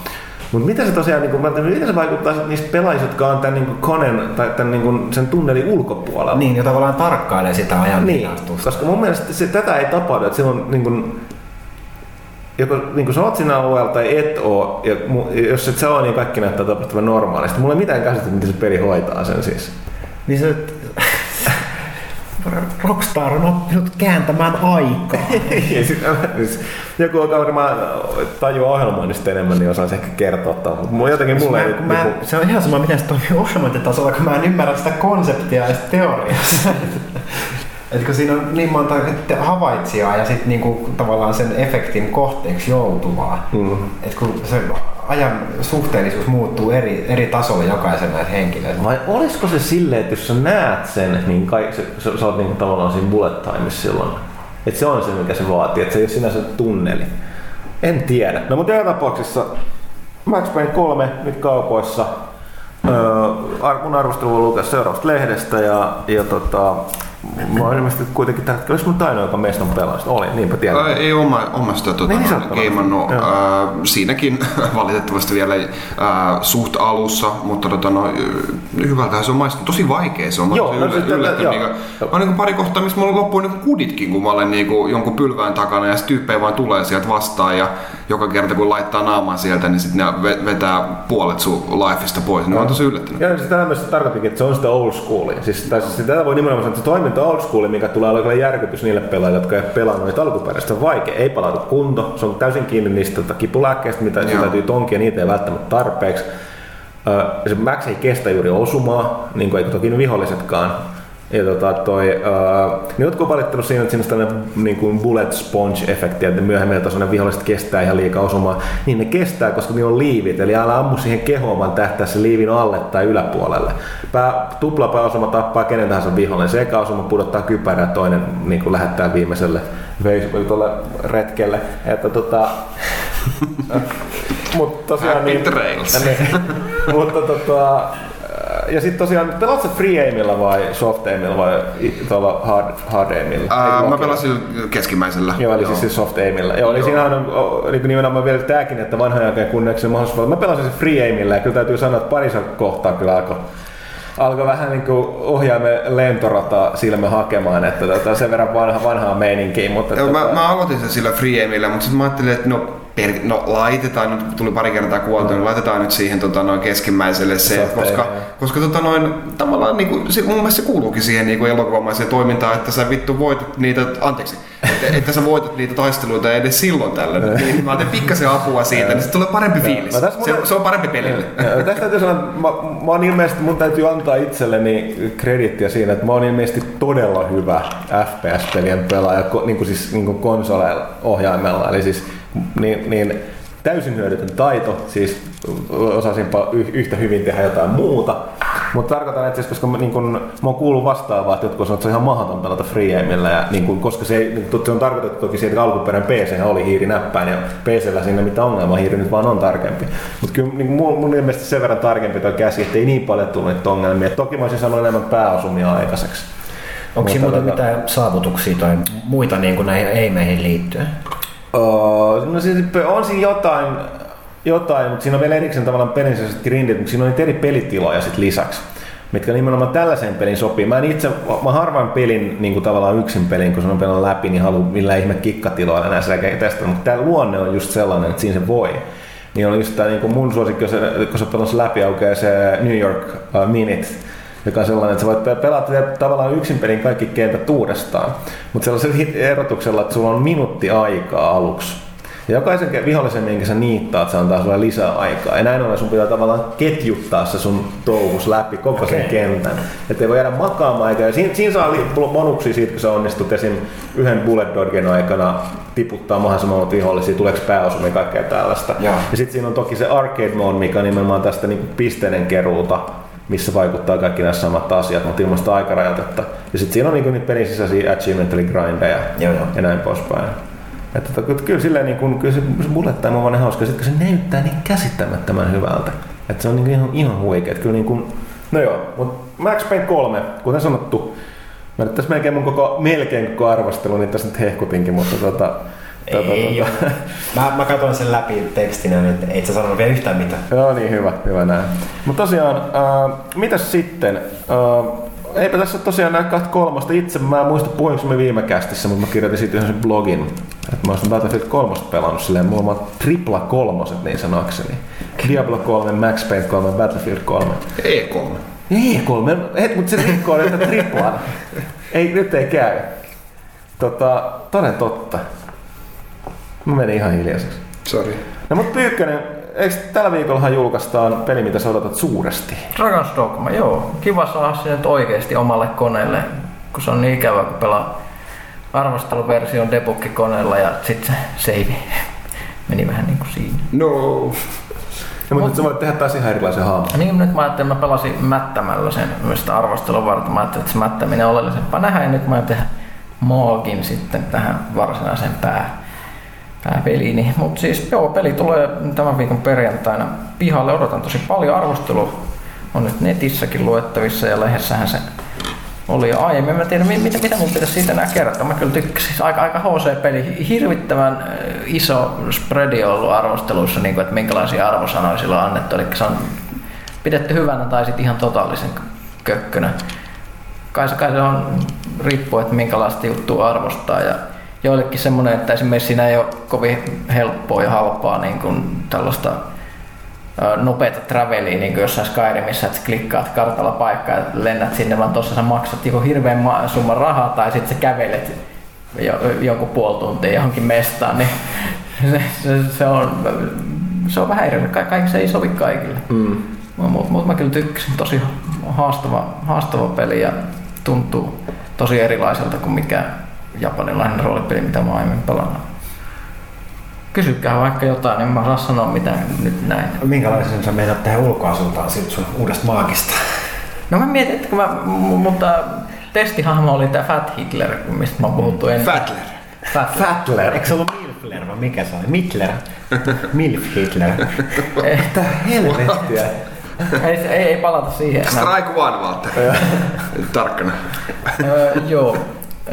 Mutta mitä se tosiaan, niin kuin, miten se vaikuttaa niistä pelaajista, jotka on tämän niin konen tai tämän niin kuin sen tunnelin ulkopuolella? Niin, ja tavallaan tarkkailee sitä ajan niin, koska mun mielestä se, tätä ei tapahdu, että silloin niin kuin, joko niin kuin sä oot siinä alueella tai et oo, ja jos et sä oo, niin kaikki näyttää tapahtuvan normaalisti. Mulla ei mitään käsitystä, miten se peli hoitaa sen siis. Niin se, Rockstar on oppinut kääntämään aikaa. siis, joku, joka varmaan tajua ohjelmoinnista enemmän, niin osaan se ehkä kertoa. Mutta jotenkin mulle ei... Mä, niin Se on ihan sama, miten se toimii ohjelmointitasolla, kun mä en ymmärrä sitä konseptia ja sitä teoriaa. Et kun siinä on niin monta havaitsijaa ja sitten niinku tavallaan sen efektin kohteeksi joutuvaa. Mm. Et kun se ajan suhteellisuus muuttuu eri, eri tasolla jokaisen näitä henkilöitä. Vai olisiko se silleen, että jos sä näet sen, niin kai, sä, sä, sä oot niinku tavallaan siinä bullet timeissa silloin. Että se on se, mikä se vaatii, että se ei ole sinänsä tunneli. En tiedä. No mutta joka tapauksessa Max Payne 3 nyt kaupoissa. Öö, mun arvostelu on lukea seuraavasta lehdestä ja, ja tota, Mä oon ilmeisesti kuitenkin tällä hetkellä, mun ainoa, joka meistä on pelannut. Oli, niinpä tiedän. Ää, ei oma, omasta tota, niin, keimannut. Ää, siinäkin valitettavasti vielä ää, suht alussa, mutta tota, no, hyvältä se on maistunut. Tosi vaikea se on. Joo, no, yllä, yllättynyt. Niin, on niin pari kohtaa, missä mulla loppuu niin kuditkin, kun mä olen niin kuin, jonkun pylvään takana ja tyyppejä vaan tulee sieltä vastaan ja joka kerta kun laittaa naaman sieltä, niin sitten ne vetää puolet sun lifeista pois. Niin mä oon tosi yllättynyt. Ja sitä myös tarkoitinkin, että se on sitä old schoolia. Siis, tai siis tätä voi nimenomaan sanoa, että se toiminta old school, mikä tulee olla järkytys niille pelaajille, jotka eivät pelannut niitä alkuperäistä. On vaikea, ei palaudu kunto, se on täysin kiinni niistä tota, kipulääkkeistä, mitä Joo. täytyy tonkia, niitä ei välttämättä tarpeeksi. Se Max ei kestä juuri osumaa, niin kuin ei toki vihollisetkaan. Ja tota, toi, uh, ne jotkut on valittanut siinä, että siinä on niin kuin bullet sponge-efekti, että myöhemmin tasoinen viholliset kestää ihan liikaa osumaan. Niin ne kestää, koska niillä on liivit, eli älä ammu siihen kehoon, vaan tähtää se liivin alle tai yläpuolelle. Pää, tupla pääosuma tappaa kenen tahansa vihollinen. Se eka osuma pudottaa kypärää, toinen niin kuin lähettää viimeiselle tuolle retkelle. Että tota, mutta tosiaan niin, niin, mutta tota, ja sitten tosiaan, pelaatko free aimilla vai soft aimilla vai tuolla hard, hard aimilla? Uh, mä pelasin keskimmäisellä. Joo, eli siis soft aimilla. Joo, eli siinä on niin nimenomaan vielä tämäkin, että vanhan jälkeen kunneksi mahdollisuus. Mä pelasin se free aimilla ja kyllä täytyy sanoa, että parissa kohtaa kyllä alkoi alkoi vähän niin kuin ohjaamme lentorata silmä hakemaan, että tota, sen verran vanha, vanhaa meininkiä. Mutta Joo, tota... mä, mä, aloitin sen sillä free aimilla, mutta sitten mä ajattelin, että no per, no laitetaan nyt, tuli pari kertaa kuoltu, no. niin laitetaan nyt siihen tota, noin keskimmäiselle se, Softee, koska, koska tota, noin, tavallaan niin kuin, se, mun mielestä se kuuluukin siihen niin kuin elokuvamaiseen toimintaan, että sä vittu voitat niitä, anteeksi, että, että sä voitat niitä taisteluita edes silloin tällä. niin mä otin pikkasen apua siitä, niin se tulee parempi fiilis. Se, muuten, se, on parempi pelille. Tästä täytyy sanoa, että mä, mä oon ilmeisesti, mun täytyy antaa itselleni kredittiä siinä, että mä oon ilmeisesti todella hyvä FPS-pelien pelaaja, niin kuin siis niin kuin konsoleilla ohjaimella. Eli siis niin, niin täysin hyödytön taito, siis osasinpa yhtä hyvin tehdä jotain muuta. Mutta tarkoitan, että siis, koska mä, niin kun, mä oon kuullut vastaavaa, että jotkut sanoo, että se on ihan mahdoton pelata freeaimilla, ja niin kun, koska se, niin, se on tarkoitettu toki siitä, että alkuperäinen PC oli hiiri näppäin, ja PCllä siinä mitä ongelmaa, hiiri nyt vaan on tarkempi. Mutta kyllä niin mun, mun mielestä sen verran tarkempi tuo käsi, että ei niin paljon tullut niitä ongelmia. Et toki mä olisin sanonut enemmän pääosumia aikaiseksi. Onko siinä muuten mitään saavutuksia tai muita niin kuin näihin eimeihin liittyen? Uh, no siis on siinä jotain, jotain, mutta siinä on vielä erikseen tavallaan pelin grindit, mutta siinä on niitä eri pelitiloja sit lisäksi mitkä nimenomaan tällaiseen pelin sopii. Mä en itse, mä harvoin pelin niin kuin tavallaan yksin pelin, kun se on pelannut läpi, niin haluan millä ihme kikkatiloilla näissä testata, mutta tämä luonne on just sellainen, että siinä se voi. Niin on just tämä niin mun suosikki, kun se, kun se läpi, aukeaa se New York uh, Minute, joka on sellainen, että sä voit pelata tavallaan yksin pelin kaikki kentät uudestaan, mutta sellaisella erotuksella, että sulla on minuutti aikaa aluksi. Ja jokaisen vihollisen, minkä sä niittaat, se antaa sulle lisää aikaa. Ja näin ollen sun pitää tavallaan ketjuttaa se sun touhus läpi koko sen okay. kentän. Että ei voi jäädä makaamaan aikaa. Ja siinä, siinä saa bonuksia siitä, kun sä onnistut esim. yhden bullet dodgen aikana tiputtaa mahdollisimman vihollisia, tuleeko pääosumia ja kaikkea tällaista. Ja, ja sitten siinä on toki se arcade mode, mikä on nimenomaan tästä niin pisteiden keruuta missä vaikuttaa kaikki nämä samat asiat, mutta ilman sitä aikarajoitetta. Ja sitten siinä on niin niitä pelin sisäisiä achievement eli grindeja joo, joo. ja näin poispäin. Että tota, kyllä, silleen, niin kun, kyllä se, se bullet time on hauska, kun se näyttää niin käsittämättömän hyvältä. Että se on niin ihan, ihan huikea. Kyllä niin kun, no joo, mutta Max Payne 3, kuten sanottu, mä nyt tässä melkein mun koko, melkein koko arvostelu, niin tässä nyt hehkutinkin, mutta Tota, ei tota. Mä, mä katsoin sen läpi tekstinä, niin et sä sanonut vielä yhtään mitään. Joo niin, hyvä, hyvä näin. Mutta tosiaan, äh, mitäs sitten? Äh, eipä tässä tosiaan näy kahta kolmosta. Itse mä en muista puhuinko me viime kästissä, mutta mä kirjoitin siitä yhden blogin. Että mä olisin Battlefield 3 pelannut silleen, mulla on tripla kolmoset niin sanokseni. Diablo 3, Max Payne 3, Battlefield 3. E3. E3, et, mutta se rikkoo näitä triplan. ei, nyt ei käy. Tota, toden totta. Mä menin ihan hiljaiseksi. Sorry. No mut Pyykkönen, eikö tällä viikolla julkaistaan peli, mitä sä odotat suuresti? Dragon's Dogma, joo. Kiva saada se nyt oikeesti omalle koneelle. kun se on niin ikävä, kun pelaa arvosteluversion debukkikoneella ja sitten se save meni vähän niin kuin siinä. No. Ja, mutta sä voit tehdä taas ihan erilaisen hahmon. Niin nyt mä ajattelin, että mä pelasin mättämällä sen myös sitä arvostelun varten. Mä ajattelin, että se mättäminen on oleellisempaa nähdä ja nyt mä tehdä moogin sitten tähän varsinaiseen pää, pääpeliin. Mutta siis joo, peli tulee tämän viikon perjantaina pihalle. Odotan tosi paljon arvostelua. On nyt netissäkin luettavissa ja lehdessähän se oli aiemmin. Mä en tiedä, mitä, mitä mun pitäisi siitä enää kertoa. Mä kyllä tykkäsin. Aika, aika HC-peli. Hirvittävän iso spreadi on ollut arvosteluissa, niin kuin, että minkälaisia arvosanoja sillä on annettu. Eli se on pidetty hyvänä tai sitten ihan totaalisen kökkönä. Kai se, kai se on, riippuu, että minkälaista juttua arvostaa. Ja joillekin semmoinen, että esimerkiksi siinä ei ole kovin helppoa ja halpaa niin kuin tällaista nopeata travelia niin kuin jossain Skyrimissä, että klikkaat kartalla paikkaa ja lennät sinne, vaan tuossa sä maksat joko hirveän summan rahaa tai sitten sä kävelet jo, joku puoli tuntia johonkin mestaan, niin se, se, se, on, se on vähän eri. Kaikki se ei sovi kaikille. Mm. Mutta mut mä kyllä tykkäsin. Tosi haastava, haastava peli ja tuntuu tosi erilaiselta kuin mikä japanilainen roolipeli, mitä mä aiemmin pelannut. Kysykää vaikka jotain, niin mä saan sanoa mitä nyt näin. Minkälaisen sä meinaat tehdä ulkoasultaan siitä sun uudesta maagista? No mä mietin, että kun mä, mutta testihahmo oli tää Fat Hitler, mistä mä oon puhuttu ennen. Fatler. Fatler. Fatler. Eikö se ollut Milfler vai mikä se oli? Mitler? Milf Hitler. Mitä helvettiä? ei, ei, ei palata siihen. Strike one, Walter. Tarkkana. Öö, joo.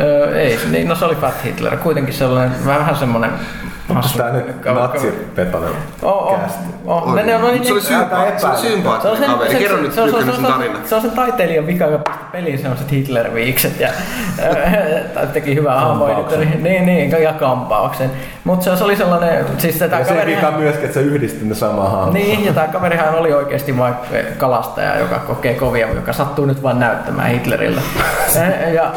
Öö, ei, niin, no se oli Fat Hitler. Kuitenkin sellainen vähän semmoinen Onko tää nyt natsipetonen Oh, oh, oh. Ne, ne on niin, Se oli sympa- se oli sympaattinen kaveri. Kerro nyt se, on- se, on- Mykkänen se, sun on- tarina. se on sen taiteilijan vika, joka pisti peliin sellaiset Hitler-viikset ja äh, teki hyvää hahmoa. Niin, niin, ja kampauksen. Mutta se, se, oli sellainen, siis tämä Ja se kaveri... vika myöskin, että sä yhdistit ne samaan hahmoon. Niin, ja tämä kaverihan oli oikeasti vain kalastaja, joka kokee kovia, joka sattuu nyt vain näyttämään Hitlerille. ja,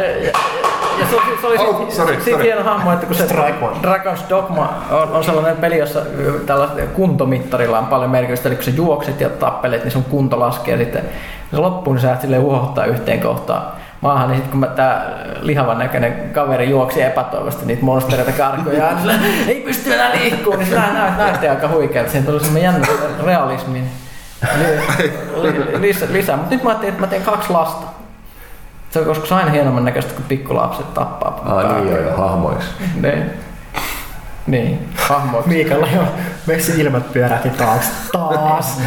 ja, se, oli- se oli Oh, sorry, sorry. hieno hahmo, että kun se Dragon's Dogma on, on sellainen peli, jossa tällä kuntomittarilla on paljon merkitystä, eli kun sä juokset ja tappelet, niin sun kunto laskee ja sitten kun se loppuu, niin sä et silleen uhohtaa yhteen kohtaan maahan, niin sitten kun mä, tää lihavan näköinen kaveri juoksi epätoivosti niitä monstereita karkuja, ja sillä, ei pysty enää liikkuu, niin sillä näytti, näytti aika huikealta. Siihen tuli semmoinen jännä realismi. li- li- lisä, lisää. Mutta nyt mä ajattelin, että mä teen kaksi lasta. Se on koska aina hienomman näköistä, kun pikkulapset tappaa. Ah, niin joo, joo, hahmoiksi. Niin. Niin, hahmoiksi. Miikalla jo Messi ilmat pyörähti taas. Taas.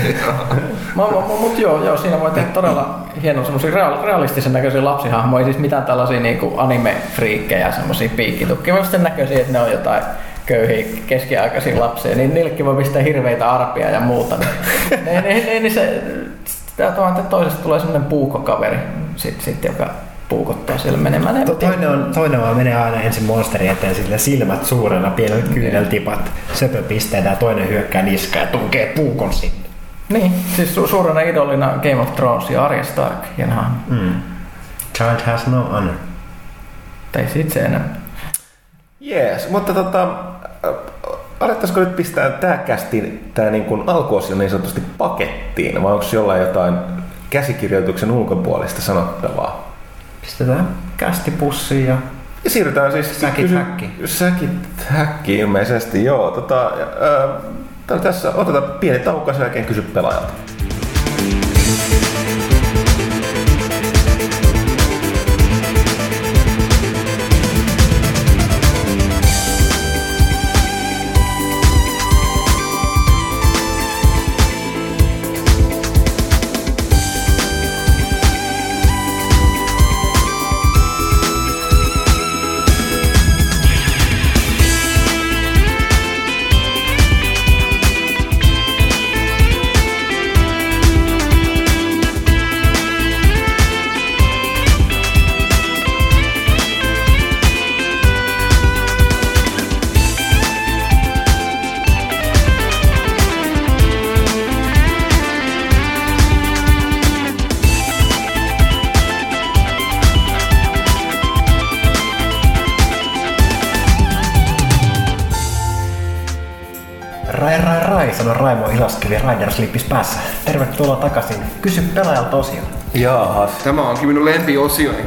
Mutta joo, joo, siinä voi tehdä todella hieno semmoisia real, realistisen näköisiä lapsihahmoja, ei siis mitään tällaisia niinku anime-friikkejä, semmoisia sen näköisiä, että ne on jotain köyhiä keskiaikaisia lapsia, niin niillekin voi pistää hirveitä arpia ja muuta. niin, niin, niin, niin se, tää tuo- toisesta tulee semmoinen puukokaveri, sit, sit, joka puukottaa siellä menemään. En To-. Toinen, on, toinen vaan menee aina ensin monsteri eteen, sille silmät suurena, pienet kyyneltipat, söpöpisteitä ja toinen hyökkää niskaa ja tunkee puukon sinne. Niin, siis su- suurena idolina Game of Thrones ja Arya Stark. Mm. Child has no honor. Tai sit se enää. Jees, mutta tota, alettaisiko nyt pistää tää kästi tää niin kuin alkuosio niin sanotusti pakettiin, vai onko jollain jotain käsikirjoituksen ulkopuolista sanottavaa? Pistetään kästipussiin ja Ja siirrytään siis... Säkit häkkiin. Säkit häkkiin ilmeisesti, joo. Tota, ää, tässä otetaan pieni tauko, sen jälkeen kysy pelaajalta. Ilaskivi Riders lippis päässä. Tervetuloa takaisin. Kysy pelaajalta osioon. Jaahas. Tämä onkin minun lempiosioni.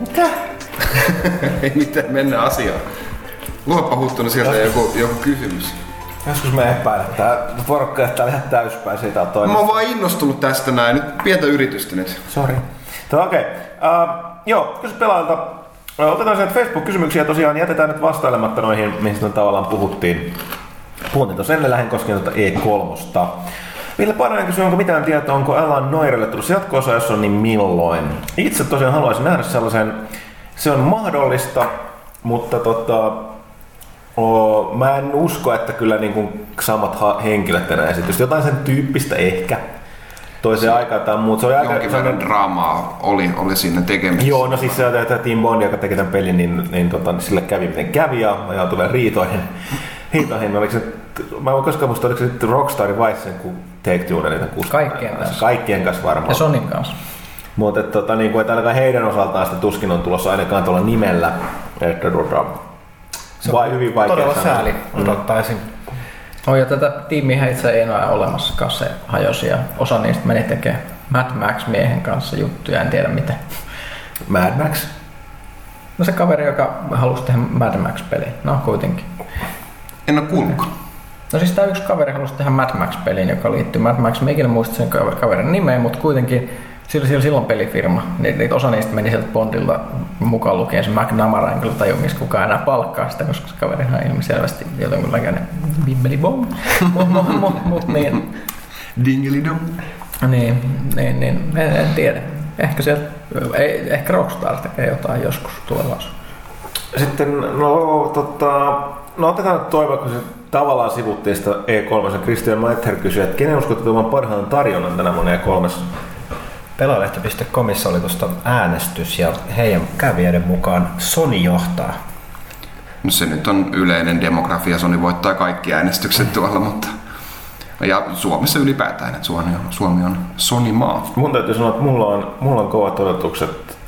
Mitä? Ei mitään, mennä asiaan. Luoppa Huttunen sieltä joku, joku kysymys. Joskus me epäilen, että porukka jättää ihan täyspäin siitä on Mä toinen. oon vaan innostunut tästä näin. Nyt pientä yritystä nyt. Sori. Okei. Okay. Uh, joo, kysy pelaajilta. Uh, otetaan sieltä Facebook-kysymyksiä tosiaan. Jätetään nyt vastailematta noihin, mistä tavallaan puhuttiin. Puhuttiin tuossa ennen lähen koskien tuota E3. Ville Paananen kysyy, onko mitään tietoa, onko Alan Noirelle tulossa jatko-osa, jos on niin milloin? Itse tosiaan haluaisin nähdä sellaisen, se on mahdollista, mutta tota, o, mä en usko, että kyllä niin kuin samat ha- henkilöt enää esitystä. Jotain sen tyyppistä ehkä toiseen aikaan tai muut. Se oli aika Jonkin verran draamaa oli, oli siinä tekemisessä. Joo, no siis se tämä Team Bond, joka teki tämän pelin, niin, niin tota, niin sille kävi miten kävi ja ajautui vielä riitoihin. Riitoihin. Oliko se, mä en koskaan muista, oliko se sitten Rockstar vai sen, kun Take Two niitä kustantaa. Kaikkien kanssa. Kaikkien kanssa varmaan. Ja Sonin kanssa. Mutta tota, niin kuin, että ainakaan heidän osaltaan sitä tuskin on tulossa ainakaan tuolla nimellä. Että tota, vai hyvin vaikea Todella sanoa. sääli, odottaisin. Oh, ja tätä tiimiä itse ei enää olemassakaan, se hajosi ja osa niistä meni tekemään Mad Max miehen kanssa juttuja, en tiedä mitä. Mad Max. No se kaveri, joka halusi tehdä Mad Max-peli, no kuitenkin. En oo kuullutkaan. No siis tämä yksi kaveri halusi tehdä Mad Max-pelin, joka liittyy Mad Max. Mä ikinä muista sen kaver- kaverin nimeä, mutta kuitenkin sillä, sillä silloin pelifirma. Niin, niin osa niistä meni sieltä Bondilta mukaan lukien se McNamara, enkä tajua, miksi kukaan enää palkkaa sitä, koska se kaverihan on ilmiselvästi jonkinlainen bibbeli bomb. Mut, mut, mut, mut, niin, Dingelidom. niin, niin, niin en, en, tiedä. Ehkä sieltä, ei, ehkä Rockstar tekee jotain joskus tulevaisuudessa. Sitten, no, tota, no otetaan nyt toivoa, kun se tavallaan sivuttiin sitä E3. Christian Maither kysyi, että kenen uskotte tuomaan parhaan tarjonnan tänä vuonna E3? Pelaalehti.comissa oli tuosta äänestys ja heidän kävijöiden mukaan Sony johtaa. No se nyt on yleinen demografia, Sony voittaa kaikki äänestykset tuolla, mutta... Ja Suomessa ylipäätään, että Suomi on, Suomi on Sony-maa. Mun täytyy sanoa, että mulla on, mulla on kovat odotukset.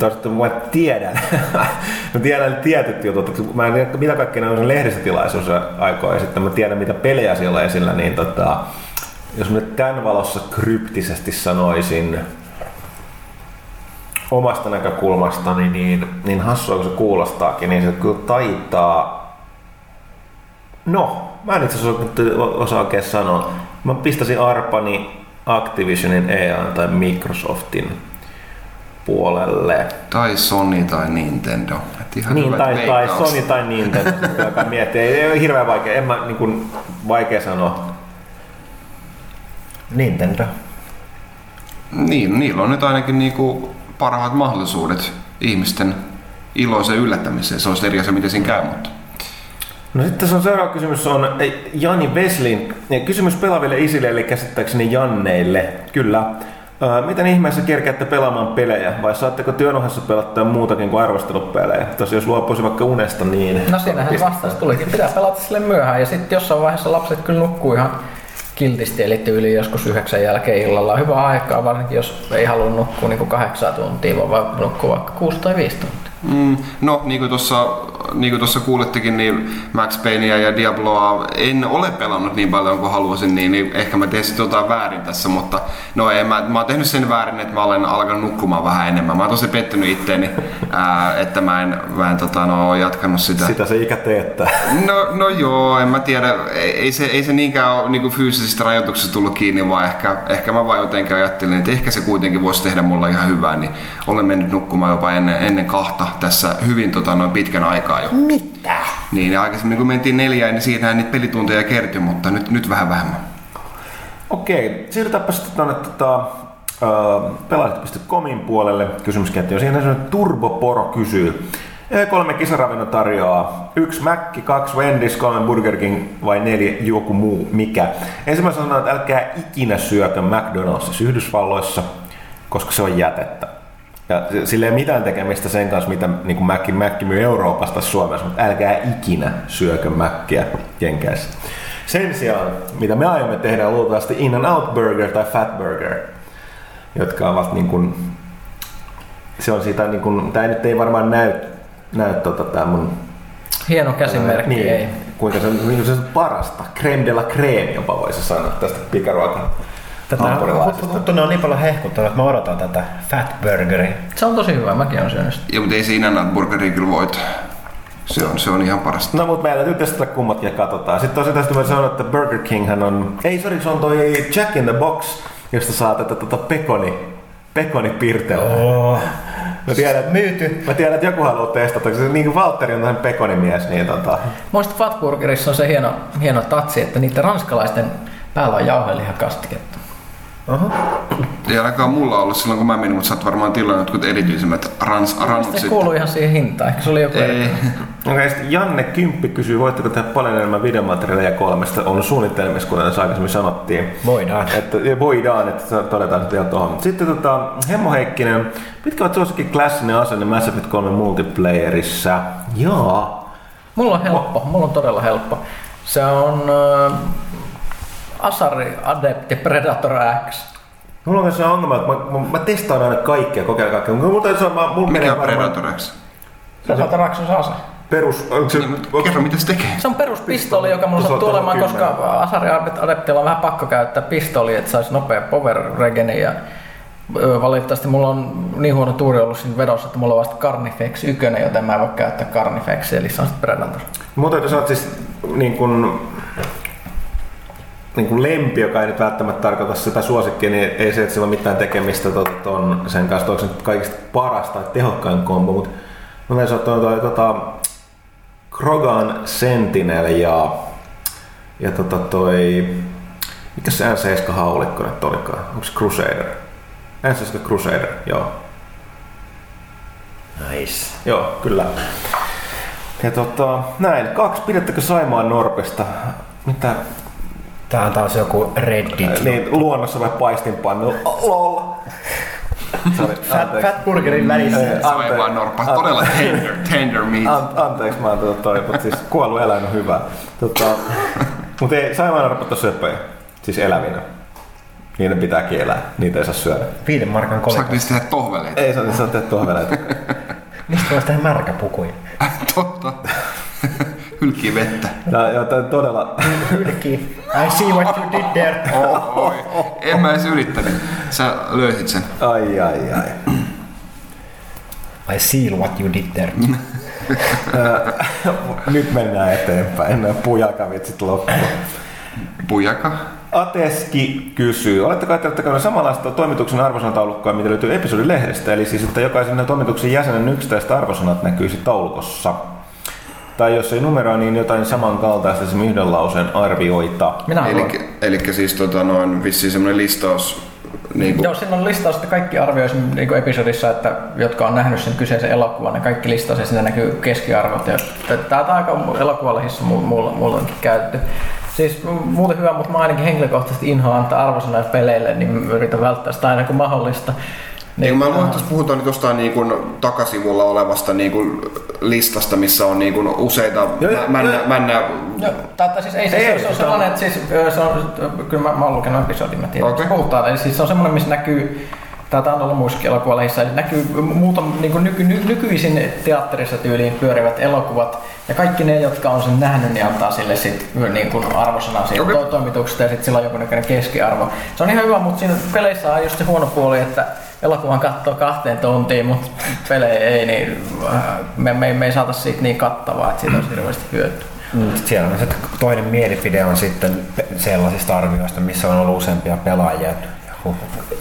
Sitten mä tiedän, mä tiedän tietyt jutut, mä en tiedä mitä kaikkea ne on lehdistötilaisuus aikoo ja sitten mä tiedän mitä pelejä siellä on esillä, niin tota, jos mä tämän valossa kryptisesti sanoisin omasta näkökulmastani, niin, niin hassua kun se kuulostaakin, niin se kyllä taitaa No, mä en itse asiassa osaa oikein sanoa. Mä pistäisin arpani Activisionin, EA tai Microsoftin puolelle. Tai Sony tai Nintendo. Et ihan Niin, tai, tai. Sony tai Nintendo, joka miettii. Ei, ei ole hirveän vaikea, en mä niin kuin, vaikea sanoa. Nintendo. Niin, niillä on nyt ainakin niinku parhaat mahdollisuudet ihmisten iloiseen yllättämiseen. Se olisi eri asia, miten siinä käy, mutta... No sitten tässä on seuraava kysymys on ei, Jani Veslin. Ja Kysymys pelaaville isille, eli käsittääkseni Janneille. Kyllä. Ää, miten ihmeessä kerkeätte pelaamaan pelejä, vai saatteko työn ohessa pelattaa muutakin kuin arvostelupelejä? Tosi jos luopuisi vaikka unesta, niin... No siinähän vastaus tulikin. Pitää pelata sille myöhään ja sitten jossain vaiheessa lapset kyllä nukkuu ihan kiltisti, eli tyyli joskus yhdeksän jälkeen illalla. Hyvä aikaa, varsinkin jos ei halua nukkua niin kuin kahdeksan tuntia, vaan nukkuu vaikka kuusi tai viisi tuntia. Mm, no, niin kuin tuossa niin kuin tuossa kuulittekin, niin Max Payneä ja Diabloa en ole pelannut niin paljon kuin haluaisin, niin, niin ehkä mä teen sitten jotain väärin tässä, mutta no ei, mä, mä oon tehnyt sen väärin, että mä olen alkanut nukkumaan vähän enemmän. Mä oon tosi pettynyt itteeni, ää, että mä en, mä en tota, no, ole jatkanut sitä. Sitä se ikä teettää. No, no joo, en mä tiedä. Ei, ei se, ei se niinkään ole niin fyysisistä rajoituksista tullut kiinni, vaan ehkä, ehkä mä vaan jotenkin ajattelin, että ehkä se kuitenkin voisi tehdä mulle ihan hyvää, niin olen mennyt nukkumaan jopa ennen, ennen kahta tässä hyvin tota, noin pitkän aikaa jo. Mitä? Niin, aikaisemmin kun mentiin neljään, niin siitähän niitä pelitunteja kertyi, mutta nyt, nyt vähän vähemmän. Okei, siirrytäänpä sitten tuonne tota, uh, pelaajat.comin puolelle kysymysketju. Siinä on Turboporo kysyy. E3 kisaravinno tarjoaa yksi Mäkki, kaksi Wendy's, kolme Burger King vai neljä joku muu mikä. Ensimmäisenä sanotaan, että älkää ikinä syökö McDonald'sissa Yhdysvalloissa, koska se on jätettä. Ja sillä ei ole mitään tekemistä sen kanssa, mitä niin kuin Mäkki, Mäkki myy Euroopasta Suomessa, mutta älkää ikinä syökö Mäkkiä Jenkeissä. Sen sijaan, mitä me aiomme tehdä, luultavasti In and Out Burger tai Fat Burger, jotka ovat niin kuin, se on siitä niin kuin, tämä nyt ei varmaan näy, näy tota, tämä mun Hieno käsimerkki, niin, ei. kuinka se, niin se on parasta. Creme de la creme jopa voisi sanoa tästä pikaruokan Tätä. Huttunen on niin paljon hehkuttanut, että mä odotan tätä Fat Burgeria. Se on tosi hyvä, mäkin olen syönyt sitä. Ja mutta ei siinä enää burgeria kyllä voita. Se on, se on ihan parasta. No mutta meillä täytyy testata kummatkin ja katsotaan. Sitten tosiaan tästä voi sanoa, että Burger King hän on... Ei, sorry, se on toi Jack in the Box, josta saa tätä tota pekoni, pekoni pirtelää. Oh. Mä tiedän, että, Myyty. mä tiedän, että joku haluaa testata, koska se, niin kuin Valtteri on tämmöinen pekonimies, niin tota... Muista Fatburgerissa on se hieno, hieno tatsi, että niiden ranskalaisten päällä on jauhelihakastiketta. Oho. Ei ainakaan mulla ollut silloin, kun mä menin, mutta sä oot varmaan tilannut jotkut erityisemmät rans, rannut Se sitten. kuuluu ihan siihen hintaan. Ehkä se oli joku Ei. okay, Janne Kymppi kysyy, voitteko tehdä paljon enemmän videomateriaalia kolmesta? On suunnitelmissa, kuten tässä aikaisemmin sanottiin. Voidaan. Että ja voidaan, että se todetaan nyt vielä tuohon. Sitten tota, Hemmo Heikkinen, mitkä ovat suosikki klassinen asenne Mass Effect 3 multiplayerissa? Jaa. Mulla on helppo, mulla on todella helppo. Se on äh, Asari Adepti Predator X. Mulla on se ongelma, että mä, mä, mä testaan aina kaikkea, kokeilen kaikkea. Mutta mulla täytyy sanoa, mulla Mikä menee on Predator X? Predator X on se ase. Perus, onko se, Niin, mutta kerro, mitä se tekee. Se on peruspistooli, joka mulla sattuu olemaan, koska. Asari Adeptilla on vähän pakko käyttää pistooli, että saisi nopea power regeni ja valitettavasti mulla on niin huono tuuri ollut siinä vedossa, että mulla on vasta Carnifex 1, joten mä en voi käyttää Carnifex, eli se on sitten Predator. Täytyy sanoa, että siis niin kun, niin kun lempi, joka ei nyt välttämättä tarkoita sitä suosikkia, niin ei se, että sillä ole mitään tekemistä ton, sen kanssa, onko se nyt kaikista paras tai tehokkain kombo, mutta mä sanoa, että toi, tota, Krogan Sentinel ja, ja tota toi, mikä se N7 haulikko nyt olikaan? Onko se Crusader? N7 Crusader, joo. Nice. Joo, kyllä. Ja tota, näin. Kaksi, pidättekö Saimaan Norpesta? Mitä? Tää on taas joku Reddit. Niin, luonnossa vai paistinpannu? Lol. Fat, Burgerin välissä. Ei, Saivaan norppa. Todella tender, tender meat. An, anteeksi, mä oon tota toi, mutta siis kuollut eläin on hyvä. Tota, mutta ei, Saimaan Norpat on söpöjä. Siis elävinä. Niiden pitääkin elää. Niitä ei saa syödä. Viiden markan Saako kolikko. niistä tehdä tohveleita? Ei saa, saa tehdä tuohon väleitä. Mistä voisi tehdä märkäpukuja? Totta. Hylkii vettä. Ja, ja todella... Hylki. I see what you did there. Oi. En mä edes yrittänyt. Sä löysit sen. Ai, ai, ai. I see what you did there. Nyt mennään eteenpäin. Pujakavitsit loppuun. Pujaka. Ateski kysyy, oletteko ajatelleet tekemään samanlaista toimituksen arvosanataulukkoa, mitä löytyy episodilehdestä, eli siis, että jokaisen toimituksen jäsenen yksittäiset arvosanat näkyisi taulukossa. Tai jos ei numeroa, niin jotain samankaltaista, esimerkiksi yhden lauseen arvioita. Minä. Eli, eli siis tota, noin vissiin semmoinen listaus. Niin kuin, Joo, siinä on listaus, että kaikki arvioisi niin kuin episodissa, että, jotka on nähnyt sen kyseisen elokuvan, ne kaikki listaus ja siinä näkyy keskiarvot. Ja, tämä on aika elokuvalehdessä mulla, mulla onkin käytetty. Siis muuten hyvä, mutta mä ainakin henkilökohtaisesti inhoan antaa arvosanoja peleille, niin yritän välttää sitä aina kun mahdollista. Niin, mä luulen, että puhutaan nyt jostain niin kuin takasivulla olevasta niin kuin listasta, missä on niin kuin useita Joo, männä, joo. männä Joo, tai, siis ei, siis Ei, ei, se on sellainen, että siis, se on, kyllä mä, mä oon lukenut episodin, mä tiedän, okay. puhutaan. Eli siis se on semmoinen, missä näkyy, tää on ollut muissakin elokuvalehissä, eli näkyy muutama niin nyky, ny, nykyisin teatterissa tyyliin pyörivät elokuvat, ja kaikki ne, jotka on sen nähnyt, niin antaa sille sit niin kuin arvosanan siitä okay. toimituksesta, ja sitten sillä on jonkunnäköinen keskiarvo. Se on ihan hyvä, mutta siinä peleissä on just se huono puoli, että elokuvan katsoo kahteen tuntiin, mutta pelejä ei, niin äh, me, me, me ei saata siitä niin kattavaa, että siitä olisi hirveästi hyötyä. Mm, Siellä on se toinen mielipide on sitten sellaisista arvioista, missä on ollut useampia pelaajia.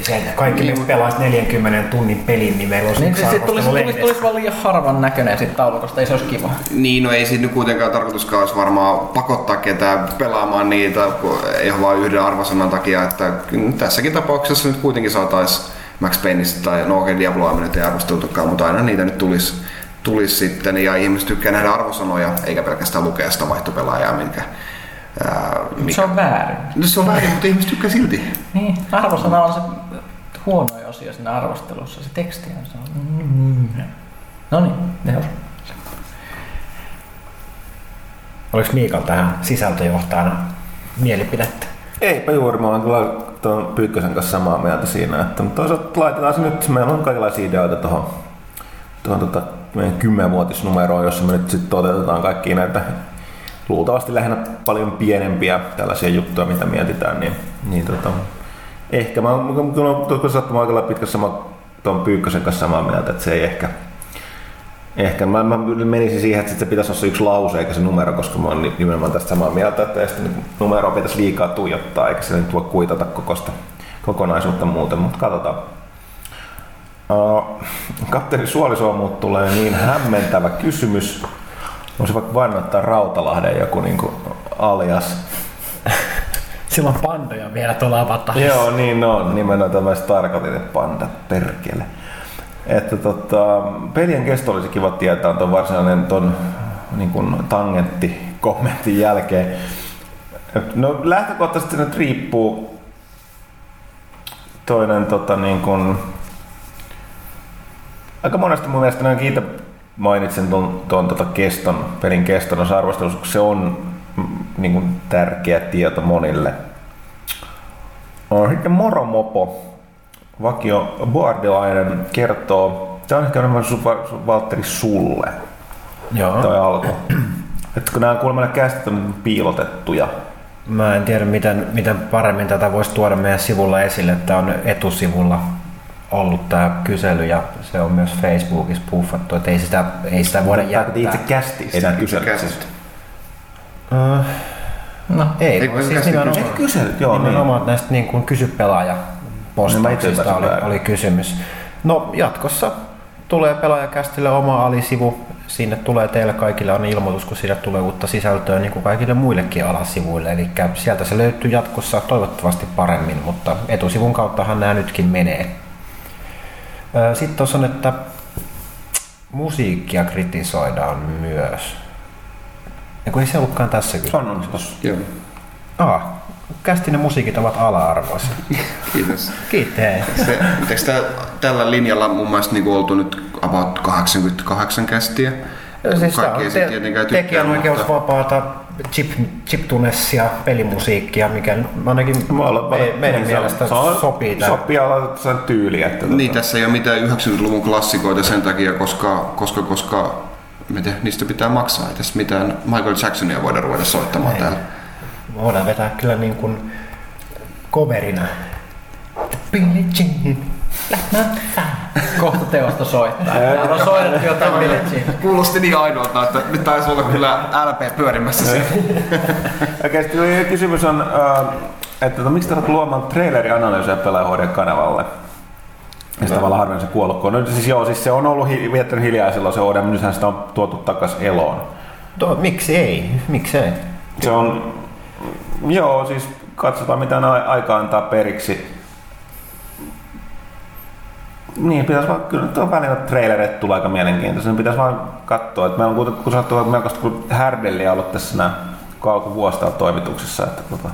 Se, kaikki niin, pelaisi 40 tunnin pelin, niin meillä olisi Niin, se tulisi, tulisi, tulisi vaan liian harvan näköinen siitä taulukosta, ei se olisi kiva. Niin, no ei siinä nyt kuitenkaan tarkoituskaan olisi varmaan pakottaa ketään pelaamaan niitä kun ihan vain yhden arvosanan takia, että tässäkin tapauksessa nyt kuitenkin saataisiin Max Payneista tai no okei, Diabloa me nyt ei arvosteltukaan, mutta aina niitä nyt tulisi, tulisi sitten ja ihmiset tykkää nähdä arvosanoja eikä pelkästään lukea sitä vaihtopelaajaa, minkä ää, Se on väärin. No, se on väärin, mutta ihmiset tykkää silti. Niin, arvosana on se huono osio siinä arvostelussa, se teksti on se on... No niin, ne on. Oliko Miikal tähän sisältöjohtajana mielipidettä? Eipä juuri, mä oon kyllä tuon Pyykkösen kanssa samaa mieltä siinä, että mutta toisaalta laitetaan se nyt, meillä on kaikenlaisia ideoita tuohon tuohon tota, meidän kymmenvuotisnumeroon, jossa me nyt sitten toteutetaan kaikki näitä luultavasti lähinnä paljon pienempiä tällaisia juttuja, mitä mietitään, niin, niin tota, ehkä. Mä oon sattumaan aika pitkässä sama tuon Pyykkösen kanssa samaa mieltä, että se ei ehkä Ehkä mä, mä menisin siihen, että se pitäisi olla se yksi lause eikä se numero, koska mä oon nimenomaan tästä samaa mieltä, että ei sitä numeroa pitäisi liikaa tuijottaa, eikä se nyt voi kuitata kokosta, kokonaisuutta muuten, mutta katsotaan. Uh, kapteeni Suolisuomuut tulee niin hämmentävä kysymys. Voisi vaikka vannottaa Rautalahden joku niin kuin alias. Sillä on pandoja vielä tuolla avatarissa. Joo, niin on. Nimenomaan tämmöiset tarkoitin, että panda, perkele. Että tota, pelien kesto olisi kiva tietää tuon varsinainen ton niin kuin tangentti kommentin jälkeen. No lähtökohtaisesti nyt riippuu toinen tota, niin kuin, aika monesti mun mielestä näin kiitä mainitsen tuon, tuon tota keston, pelin keston osa arvostelussa, kun se on mm, niin kuin, tärkeä tieto monille. Sitten Moromopo, vakio boardilainen, kertoo, tämä on ehkä enemmän su, Valtteri sulle, Joo. toi alku. Että kun nämä kuulemma kästit on piilotettuja, Mä en tiedä, miten, miten paremmin tätä voisi tuoda meidän sivulla esille. Tämä on etusivulla ollut tämä kysely ja se on myös Facebookissa puffattu, että ei sitä, ei sitä voida jättää. itse kästi sitä kyselyä. Käsistä. Äh, No, ei, Ei, siis kästi nimenomaan, Ei kyselyt, joo. nimenomaan niin. näistä niin kuin kysy pelaaja Niin, postauksista oli, oli kysymys. No jatkossa tulee pelaajakästille oma alisivu. Sinne tulee teille kaikille on ilmoitus, kun sinne tulee uutta sisältöä, niin kuin kaikille muillekin alasivuille. Eli sieltä se löytyy jatkossa toivottavasti paremmin, mutta etusivun kauttahan nämä nytkin menee. Sitten tuossa on, että musiikkia kritisoidaan myös. Ja kun ei se ollutkaan tässä kyllä. On, on tossa. Joo. Ah, kästi ne musiikit ovat ala-arvoisia. Kiitos. Kiitos. Se, eikö tää, tällä linjalla mun mielestä niinku oltu nyt about 88 kästiä? Siis Kaikki on ei te- tietenkään tykkää, tekijänoikeusvapaata chip, chiptunessia, pelimusiikkia, mikä ainakin me, meidän niin, mielestä se on- sopii tähän. Sopii olla sen tyyli. Että Niin, tota, tässä ei ole mitään 90-luvun klassikoita sen takia, koska, koska, koska miten, niistä pitää maksaa. Ei tässä mitään Michael Jacksonia voida ruveta soittamaan Ei. täällä. Voidaan vetää kyllä niin kuin coverina. Billie Jean, kohta teosta soittaa. Täällä on soitettu jotain Billie Jean. Kuulosti niin ainoalta, että nyt taisi olla kyllä LP pyörimässä siellä. Oikeasti okay, kysymys on, äh, että tota, miksi olette luomaan trailerianalyysiä pelaajahuodien kanavalle? Ja sitä tavallaan harvemmin se kuollut. kun- No, siis joo, siis se on ollut hi- viettänyt hiljaa silloin se ODM, nythän sitä on tuotu takas eloon. Tuo, miksi ei? Miksi ei? Se on, joo, siis katsotaan mitä aika antaa periksi. Niin, pitäisi vaan, kyllä tuo välillä trailerit tulee aika mielenkiintoisia. Ne pitäisi vaan katsoa, että meillä on kuitenkin, kun sattuu melkoista härdelliä ollut tässä nämä alkuvuosi toimituksessa, että tota,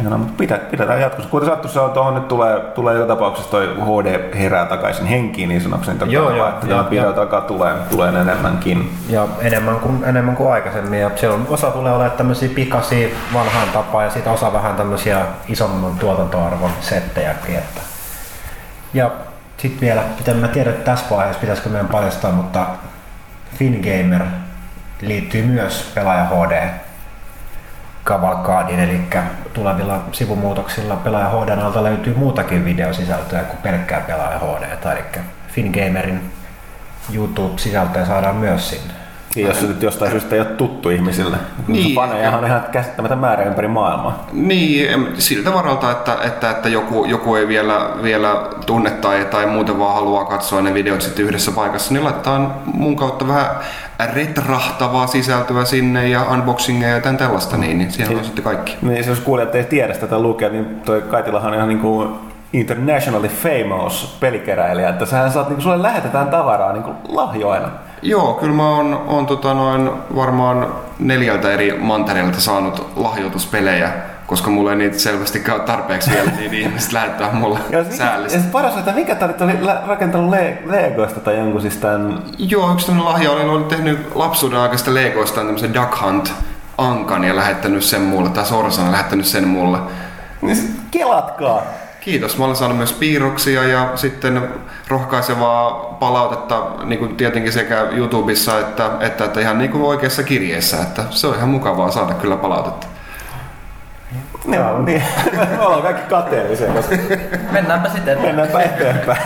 Ihan, mutta pidä, pidetään jatkossa. Kuten sattuu, se on tuohon nyt tulee, tulee joka tapauksessa toi HD herää takaisin henkiin niin sanokseni. Joo, Joo, joo, että joo, joo. takaa tulee, tulee enemmänkin. Ja enemmän kuin, enemmän kuin aikaisemmin. Ja on, osa tulee olemaan tämmöisiä pikaisia vanhaan tapaan ja sitten osa vähän tämmöisiä isomman tuotantoarvon settejäkin. Että. Ja sitten vielä, mitä mä tiedän että tässä vaiheessa, pitäisikö meidän paljastaa, mutta FinGamer liittyy myös pelaaja HD Cavalcadin, eli tulevilla sivumuutoksilla pelaaja HD alta löytyy muutakin videosisältöä kuin pelkkää pelaaja HD, eli FinGamerin YouTube-sisältöä saadaan myös sinne. Niin, jos se nyt jostain syystä ei ole tuttu ihmisille. Niin. Niin. Fanejahan on ihan käsittämätön määrä ympäri maailmaa. Niin, siltä varalta, että, että, että joku, joku ei vielä, vielä tunne tai, tai muuten vaan haluaa katsoa ne videot sitten yhdessä paikassa, niin laitetaan mun kautta vähän retrahtavaa sisältöä sinne ja unboxingeja ja tämän tällaista, niin, niin siellä on sitten kaikki. Niin, jos kuulijat ei tiedä sitä tai lukea, niin toi Kaitilahan on ihan niin kuin internationally famous pelikeräilijä, että sähän saat, niin kuin, sulle lähetetään tavaraa niin kuin lahjoina. Joo, kyllä mä oon, oon tota noin varmaan neljältä eri mantereilta saanut lahjoituspelejä, koska mulla ei niitä selvästikään ole tarpeeksi vielä, niin ihmiset lähettää mulle Ja mikä, ja säällistä. se paras on, että mikä nyt oli rakentanut le- Legoista tai jonkun siis tämän... Joo, yksi tämmöinen lahja oli, oli tehnyt lapsuuden aikaista Legoistaan tämmöisen Duck Hunt Ankan ja lähettänyt sen mulle, tai Sorsan ja lähettänyt sen mulle. Niin kelatkaa! Kiitos. Mä olen saanut myös piirroksia ja sitten rohkaisevaa palautetta niin kuin tietenkin sekä YouTubessa että, että, että ihan niin kuin oikeassa kirjeessä. Että se on ihan mukavaa saada kyllä palautetta. Niin, niin. Me ollaan kaikki kateellisia, koska Mennäänpä sitten. mennäänpä eteenpäin.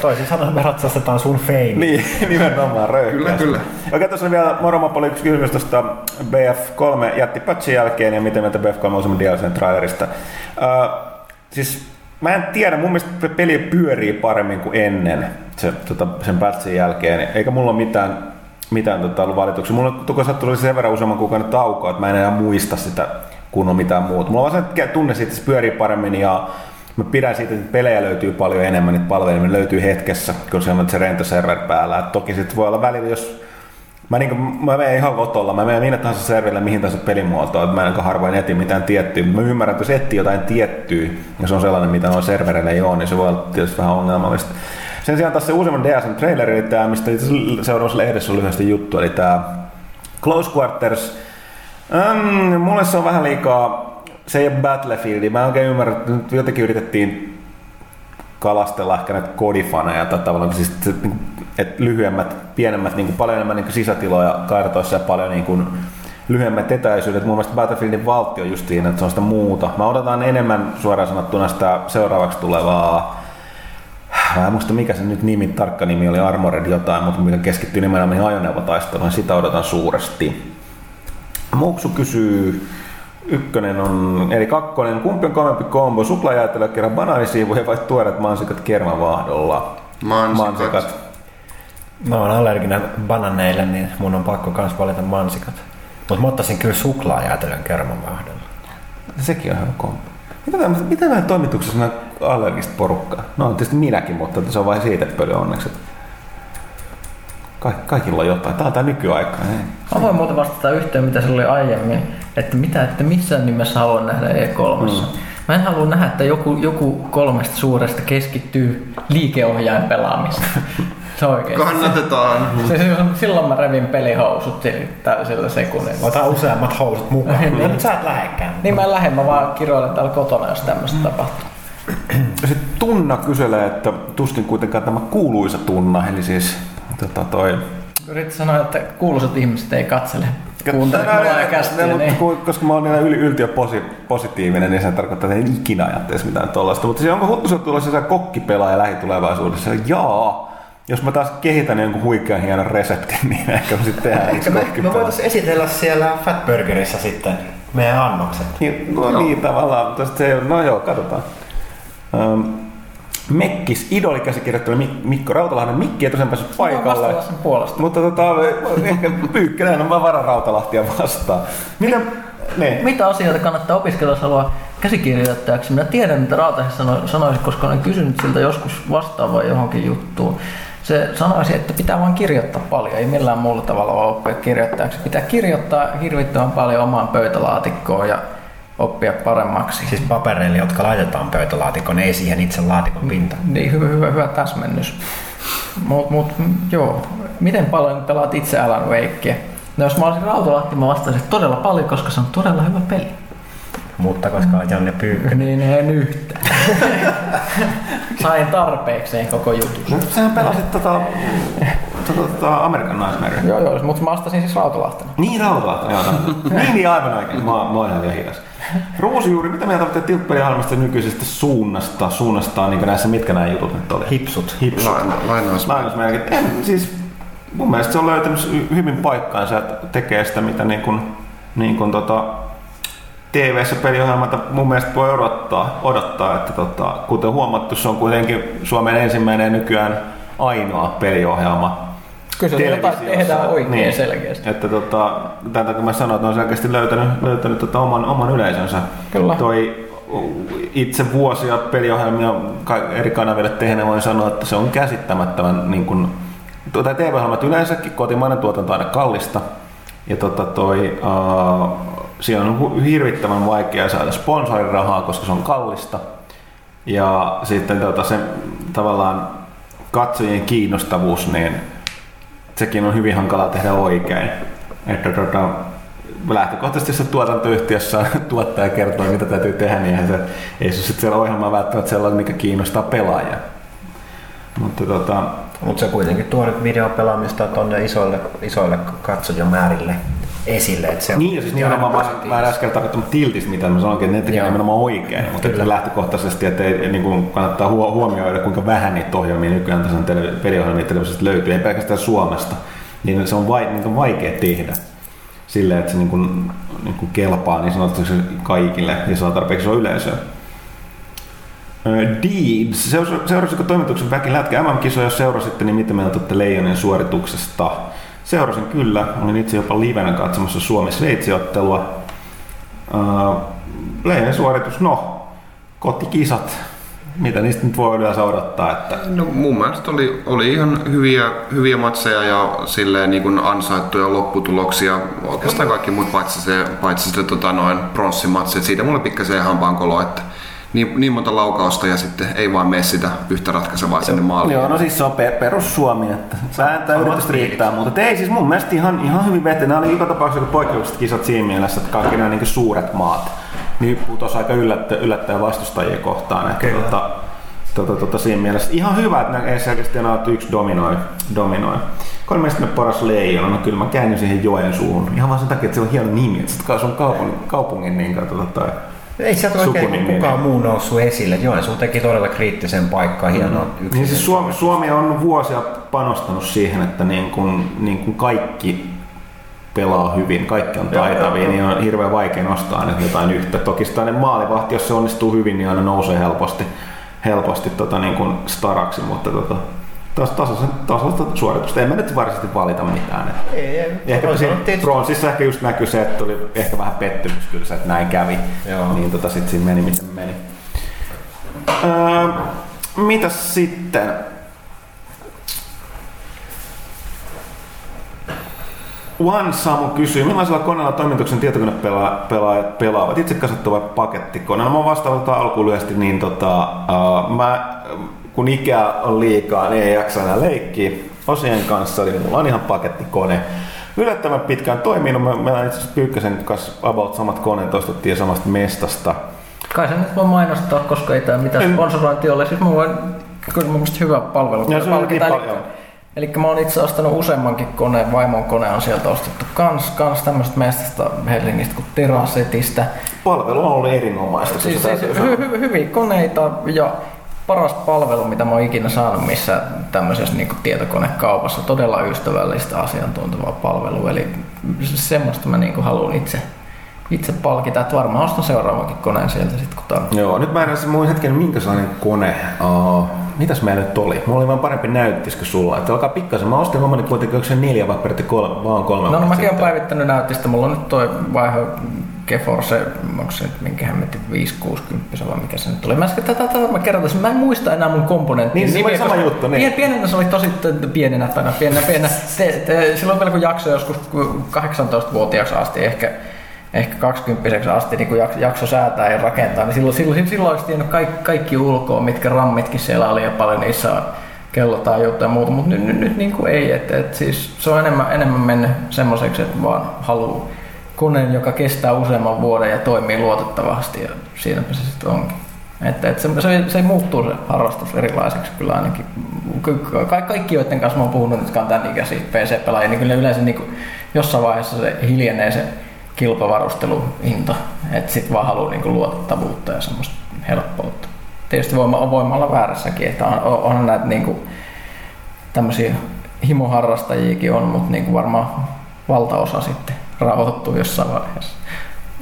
Toisin sanoen me ratsastetaan sun feimi. Niin, nimenomaan röyhkeästi. Kyllä, kyllä. Okei, tuossa on vielä Moromapoli yksi kysymys tuosta BF3 jätti patchin jälkeen ja miten mieltä BF3 on semmoinen DLCn trailerista. Uh, siis mä en tiedä, mun mielestä peli pyörii paremmin kuin ennen se, tota, sen patchin jälkeen, eikä mulla ole mitään, mitään tota, ollut valituksia. Mulla on tuli sen verran useamman kuukauden taukoa, että mä en enää muista sitä kun on mitään muuta. Mulla on vaan se tunne siitä, että se pyörii paremmin ja Mä pidän siitä, että pelejä löytyy paljon enemmän, niitä palvelimia löytyy hetkessä, kun se on se rentoserver päällä. Et toki sitten voi olla välillä, jos Mä, niin kuin, mä menen ihan lotolla, mä menen minne tahansa serverille mihin tahansa pelimuotoon, että mä en harvoin eti mitään tiettyä. Mä ymmärrän, että jos etsii jotain tiettyä, ja se on sellainen, mitä noin servereille ei ole, niin se voi olla tietysti vähän ongelmallista. Sen sijaan taas se uusimman DSN traileri, tämä, mistä seuraavassa lehdessä on lyhyesti juttu, eli tämä Close Quarters. Um, mulle se on vähän liikaa se ei ole Battlefield. Mä en oikein ymmärrä, jotenkin yritettiin kalastella ehkä näitä kodifaneja tai tavallaan siis, että lyhyemmät, pienemmät, niin kuin paljon enemmän niin kuin sisätiloja kartoissa ja paljon niin kuin lyhyemmät etäisyydet. Mun mielestä Battlefieldin valtio on just siinä, että se on sitä muuta. Mä odotan enemmän suoraan sanottuna sitä seuraavaksi tulevaa Mä en muista mikä se nyt nimi, tarkka nimi oli Armored jotain, mutta mikä keskittyy nimenomaan mihin ajoneuvotaisteluun, sitä odotan suuresti. Muksu kysyy, Ykkönen on, eli kakkonen, kumpi on kovempi kombo, suklaajäätelö kerran banaanisiivuja vai tuoreet mansikat kermavaahdolla? Mansikat. mansikat. Mä oon allerginen bananeille, niin mun on pakko kans valita mansikat. Mutta mä ottaisin kyllä suklaajäätelön kermavaahdolla. Sekin on hyvä kombo. Mitä, tämmöistä, mitä näin toimituksessa on allergista porukkaa? No tietysti minäkin, mutta se on vain siitä pöly onneksi. Kaik, kaikilla on jotain. Tämä on tämä nykyaika. Ei. Mä voin muuten vastata yhteen, mitä se oli aiemmin, että mitä että missään nimessä haluan nähdä E3. Mm. Mä en halua nähdä, että joku, joku kolmesta suuresta keskittyy liikeohjaajan pelaamiseen. Se oikein. Kannatetaan. Se, silloin mä revin pelihousut täysillä sekunnilla. Ota useammat housut mukaan. Niin. Nyt sä et lähekkään. Niin mä lähden, mä vaan kiroilen täällä kotona, jos tämmöistä tapahtuu. Sitten Tunna kyselee, että tuskin kuitenkaan tämä kuuluisa Tunna, eli siis tota toi... Yritin sanoa, että kuuluisat ihmiset ei katsele kuuntele Tänään- mulla ja kästiä, niin mutta Koska mä oon niin yl, yltiö posi, positiivinen, niin se tarkoittaa, että en ikinä ajattelisi mitään tuollaista. Mutta se onko Huttuselta tulossa se kokkipelaaja lähitulevaisuudessa? Jaa. Jos mä taas kehitän jonkun huikean hienon reseptin, niin ehkä me sitten tehdään yksi Ehkä me, me voitaisiin esitellä siellä Fatburgerissa sitten meidän annokset. Niin, no niin, tavallaan. Tästä se, no joo, katsotaan. Um, Mekkis, idolikäsikirjoittelija Mik- Mikko Rautalahden. Mikki ei tosiaan päässyt paikalle. sen puolesta. Mutta tota, ehkä Pyykkönen on vaan vara Rautalahtia vastaan. Miten, ne, Mitä asioita kannattaa opiskella, jos haluaa käsikirjoittajaksi? Minä tiedän, mitä Rautahes sano, sanoisi, koska olen kysynyt siltä joskus vastaavaa johonkin juttuun. Se sanoisi, että pitää vain kirjoittaa paljon, ei millään muulla tavalla voi oppia kirjoittajaksi. Pitää kirjoittaa hirvittävän paljon omaan pöytälaatikkoon ja oppia paremmaksi. Siis papereille, jotka laitetaan pöytälaatikkoon, ei siihen itse laatikon pintaan. Niin, hyvä, hyvä, hyvä täsmennys. Mut, mut, joo, miten paljon pelaat itse Alan Wakea? No jos mä olisin Rautalahti, mä vastaisin, että todella paljon, koska se on todella hyvä peli. Mutta koska on Janne Pyykkönen. Niin en yhtään. Sain tarpeekseen koko jutun. no, sähän pelasit tota, tota, Amerikan naismeriä. Joo, joo, mutta mä vastasin siis Rautalahtena. Niin, Rautalahti, joo. niin, niin, aivan oikein. Mä, mä oon ihan hidas. Ruusujuuri, mitä mieltä olette tilppelihjelmasta nykyisestä suunnasta? Suunnasta, niin näissä, mitkä nämä jutut nyt oli? Hipsut. Hipsut. Lain- Lainaus. Lainausmerkit. En, siis mun mielestä se on löytänyt hy- hyvin paikkaansa, että tekee sitä, mitä niin kuin, niin kuin tota, TV-ssä peliohjelmalta mun mielestä voi odottaa, odottaa että tota, kuten huomattu, se on kuitenkin Suomen ensimmäinen nykyään ainoa peliohjelma. Kyllä se tehdään oikein selkeästi. Että tota, tämän takia mä sanoin, että on selkeästi löytänyt, löytänyt tota oman, oman yleisönsä. Kyllä. Toi itse vuosia peliohjelmia eri kanaville tehneen voin sanoa, että se on käsittämättömän niin kuin, tai TV-ohjelmat yleensäkin, kotimainen tuotanto on aina kallista. Ja tota toi, uh, siinä on hirvittävän vaikea saada sponsorirahaa, koska se on kallista. Ja sitten tota, se tavallaan katsojien kiinnostavuus, niin sekin on hyvin hankalaa tehdä oikein. Että tota, lähtökohtaisesti se tuotantoyhtiössä tuottaja kertoo, mitä täytyy tehdä, niin eihän se, ei se sitten siellä ohjelma välttämättä sellainen, mikä kiinnostaa pelaajaa. Mutta tota, Mutta se kuitenkin tuo videopelaamista tuonne isoille, isoille katsojamäärille. Esille. Että se on Niin, ja siis nimenomaan mä, mä en äsken tarkoittanut tiltistä, mitä mä sanoinkin, että ne tekee Joo. nimenomaan oikein, mutta että lähtökohtaisesti, että ei, niin kuin kannattaa huo- huomioida, kuinka vähän niitä ohjelmia nykyään tele, peliohjelmia televisiosta löytyy, ei pelkästään Suomesta, niin se on, vai, niin on vaikea tehdä silleen, että se niin kuin, niin kuin kelpaa niin sanotusti kaikille ja saa tarpeeksi yleisöä. Deeds. Seura- Seurasiko toimituksen väki lätkä MM-kisoja? Jos seurasitte, niin mitä mieltä olette Leijonien suorituksesta? Seurasin kyllä. Olin itse jopa livenä katsomassa Suomi-Sveitsi-ottelua. Ö, Leijonien suoritus, no, kotikisat. Mitä niistä nyt voi yleensä odottaa? Että No mun mielestä oli, oli ihan hyviä, hyviä matseja ja silleen niin kuin ansaittuja lopputuloksia. Oikeastaan kaikki muut paitsi se, paitsi se tota, noin pronssimatsi. Siitä mulle pikkasen hampaankolo, että niin, niin monta laukausta ja sitten ei vaan mene sitä yhtä ratkaisevaa sinne maaliin. Joo, no siis se on per, perus Suomi, että sääntää yritystä riittää, mutta ei siis mun mielestä ihan, ihan hyvin veti. Nämä oli joka tapauksessa aika poikkeukselliset kisat siinä mielessä, että kaikki nämä niin suuret maat niin putosi aika yllättä, yllättäen vastustajia kohtaan. Että Kyllä. tota, tota, tota, siinä mielessä ihan hyvä, että nämä ei selkeästi enää että yksi dominoi. dominoi. Kolmesta paras leijona, no kyllä mä käännyin siihen joen suuhun. Ihan vaan sen takia, että se on hieno nimi, että se on kaupungin, kaupungin niin kuin, tota, Ei sieltä oikein Sukunimi. kukaan muu noussut esille. Joensuu teki todella kriittisen paikkaa, hienoa mm. Niin siis Suomi, Suomi on vuosia panostanut siihen, että niin kun, niin kun kaikki pelaa hyvin, kaikki on taitavia, niin on hirveän vaikea nostaa aina jotain yhtä. Toki sitä maalivahti, jos se onnistuu hyvin, niin aina nousee helposti, helposti tota, niin kuin staraksi, mutta tota, tasaisen, tasaista suoritusta. En mä nyt varsinaisesti valita mitään. Ei, ei. Ehkä siinä tietysti- bronsissa ehkä just näkyy se, että tuli ehkä vähän pettymys kyllä se, että näin kävi. Joo. Niin tota sit siinä meni miten meni. Öö, mitäs sitten? One Samu kysyy, millaisella koneella toimituksen tietokonepelaajat pelaavat? Itse kasattu vai pakettikoneella? Mä vastaan alkuun lyhyesti, niin tota, uh, mä, kun ikää on liikaa, niin ei jaksa enää leikkiä osien kanssa, eli mulla on ihan pakettikone. Yllättävän pitkään toiminut. Me- Meillä on itse asiassa Pyykkäsen kanssa about samat koneet, ostettiin samasta mestasta. Kai se nyt voi mainostaa, koska ei tämä mitään sponsorointia ole. Siis mulla on kyllä mun mielestä hyvä palvelu. Ja se on niin paljon. eli mä oon itse ostanut useammankin koneen, vaimon kone on sieltä ostettu kans, kans tämmöistä mestasta Helsingistä kuin Terasetistä. Palvelu on ollut erinomaista. Siis, siis hy, hy, hyviä koneita ja paras palvelu, mitä mä oon ikinä saanut missä tämmöisessä niin tietokonekaupassa. Todella ystävällistä asiantuntevaa palvelua. Eli semmoista mä niin haluan itse, itse palkita. Että varmaan ostan seuraavankin koneen sieltä sitten, kun on Joo, nyt mä en edes muun hetken minkälainen kone. Uh, mitäs meillä nyt oli? Mulla oli vaan parempi näyttis kuin sulla. Että alkaa pikkasen. Mä ostin omani kuitenkin, onko se neljä vai peräti kolme, vaan kolme No, no mäkin olen päivittänyt näyttistä. Mulla on nyt toi vaihe GeForce, onko se nyt minkä hemmetin 560 vai mikä se nyt oli. Mä, äsken, tätä, tätä, mä kerron tässä, mä en muista enää mun komponenttien Niin, se oli sama juttu, niin. Pien, pienenä se oli tosi pienenä, tai pienenä, pienenä. Te, te, silloin vielä kun jakso joskus 18-vuotiaaksi asti, ehkä ehkä 20 asti niin kun jak- jakso säätää ja rakentaa, niin silloin, silloin, silloin olisi tiennyt kaikki, kaikki ulkoa, mitkä rammitkin siellä oli ja paljon niissä on kellotaajuutta ja muuta, mutta nyt, nyt, nyt niin kuin ei. Et, et siis se on enemmän, enemmän mennyt semmoiseksi, että vaan haluaa koneen, joka kestää useamman vuoden ja toimii luotettavasti ja siinäpä se sitten onkin. Että, et se, se, se muuttuu se harrastus erilaiseksi kyllä ainakin. Ka- kaikki, joiden kanssa mä oon puhunut, jotka on tämän ikäisiä PC-pelaajia, niin kyllä yleensä niin kuin jossain vaiheessa se hiljenee se kilpavarusteluhinta. Että sit vaan haluaa niin kuin luotettavuutta ja semmoista helppoutta. Tietysti voima, on voima olla väärässäkin, että on, on, on näitä niin kuin tämmöisiä himoharrastajiakin on, mutta niin kuin varmaan valtaosa sitten rauhoittuu jossain vaiheessa.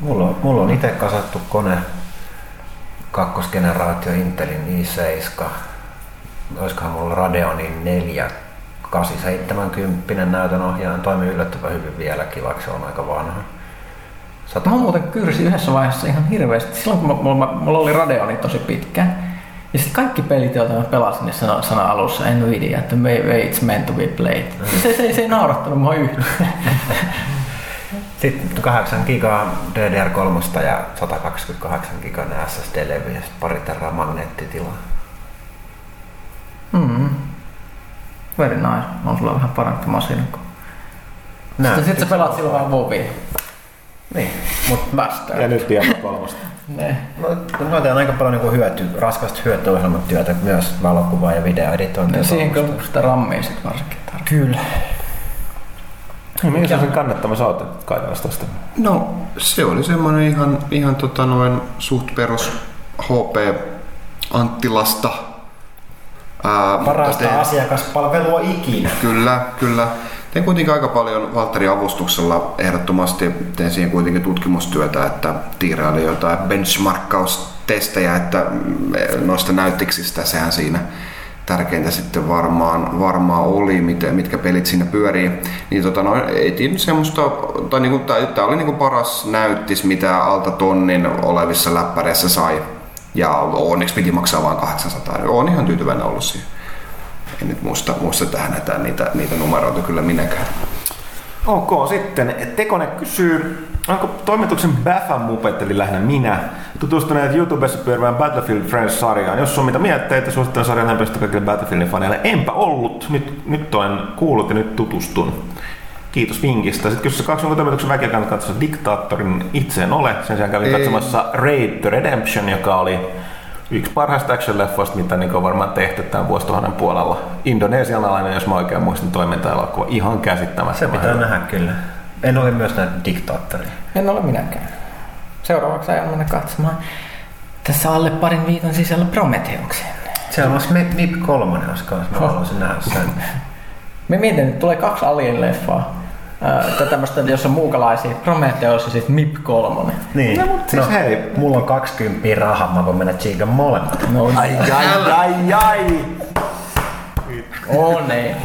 Mulla on, mulla on itse kasattu kone, kakkosgeneraatio Intelin i7. Olisikohan mulla Radeonin 4 870 näytön ohjaajan toimii yllättävän hyvin vieläkin, vaikka se on aika vanha. Sata... Mä muuten kyrsin yhdessä vaiheessa ihan hirveästi. Silloin kun mulla, mulla oli Radeoni tosi pitkään. Ja sitten kaikki pelit, joita mä pelasin, niin sana, sana alussa Nvidia, että may, it's meant to be played. Se, se, se ei naurattanut mua yhtään. Sitten 8 gigaa DDR3 ja 128 gigan SSD-levy ja sitten pari terraa magneettitilaa. Mm. Very nice. On sulla vähän parempi masina. Sitten, sitten sä pelaat silloin vaan Vovia. Niin. Mut bastard. Ja nyt Diablo kolmosta. Ne. No, mä teen aika paljon niin hyöty, raskasta hyötyohjelmatyötä myös valokuvaa ja videoeditointia. Ja siihen kyllä sitä rammia sit varsinkin tarvitsee. Kyllä. Mikä sen kannattava Kaitalasta tosta? No, se oli semmoinen ihan, ihan tota noin suht perus HP Anttilasta. Ää, Parasta teen- asiakaspalvelua ikinä. Kyllä, kyllä. Tein kuitenkin aika paljon Valtterin avustuksella ehdottomasti. Teen siihen kuitenkin tutkimustyötä, että tiirailin jotain benchmarkkaustestejä, että mm, noista näyttiksistä sehän siinä tärkeintä sitten varmaan, varmaan oli, miten, mitkä pelit siinä pyörii. Niin tota, no, etin semmoista, tai niinku, tämä oli niinku paras näyttis, mitä alta tonnin olevissa läppäreissä sai. Ja onneksi piti maksaa vain 800. Olen ihan tyytyväinen ollut siihen. En nyt muista, muista tähän hätään niitä, niitä numeroita kyllä minäkään. Ok, sitten Tekone kysyy, onko toimituksen Baffan Muppet, eli lähinnä minä, tutustuneet YouTubessa pyörivään Battlefield Friends-sarjaan? Jos on mitä mietteitä, suosittelen sarjan lämpöistä kaikille Battlefieldin faneille. Enpä ollut, nyt, nyt olen kuullut ja nyt tutustun. Kiitos vinkistä. Sitten kysyssä kaksi onko toimituksen väkeä kannattaa katsoa Diktaattorin itse en ole. Sen sijaan kävin Ei. katsomassa Raid the Redemption, joka oli yksi parhaista action-leffoista, mitä niin on varmaan tehty tämän vuosituhannen puolella. Indonesialainen, jos mä oikein muistan, toiminta-elokuva. Ihan Se käsittämättömän pitää nähdä kyllä. En ole myös nähnyt diktaattoria. En ole minäkään. Seuraavaksi aion mennä katsomaan tässä alle parin viikon sisällä Prometheuksen. Se on myös MIP- MIP 3, koska mä haluaisin nähdä sen. Me mietin, että tulee kaksi Alien-leffaa. Ää, Tai tämmöistä, jossa on muukalaisia. Prometheus ja sitten MIP 3. Niin. No, mut siis hei. Mulla on 20 rahaa, mä voin mennä chiikan molemmat. No, Ai, ai, ai, ai. on ei.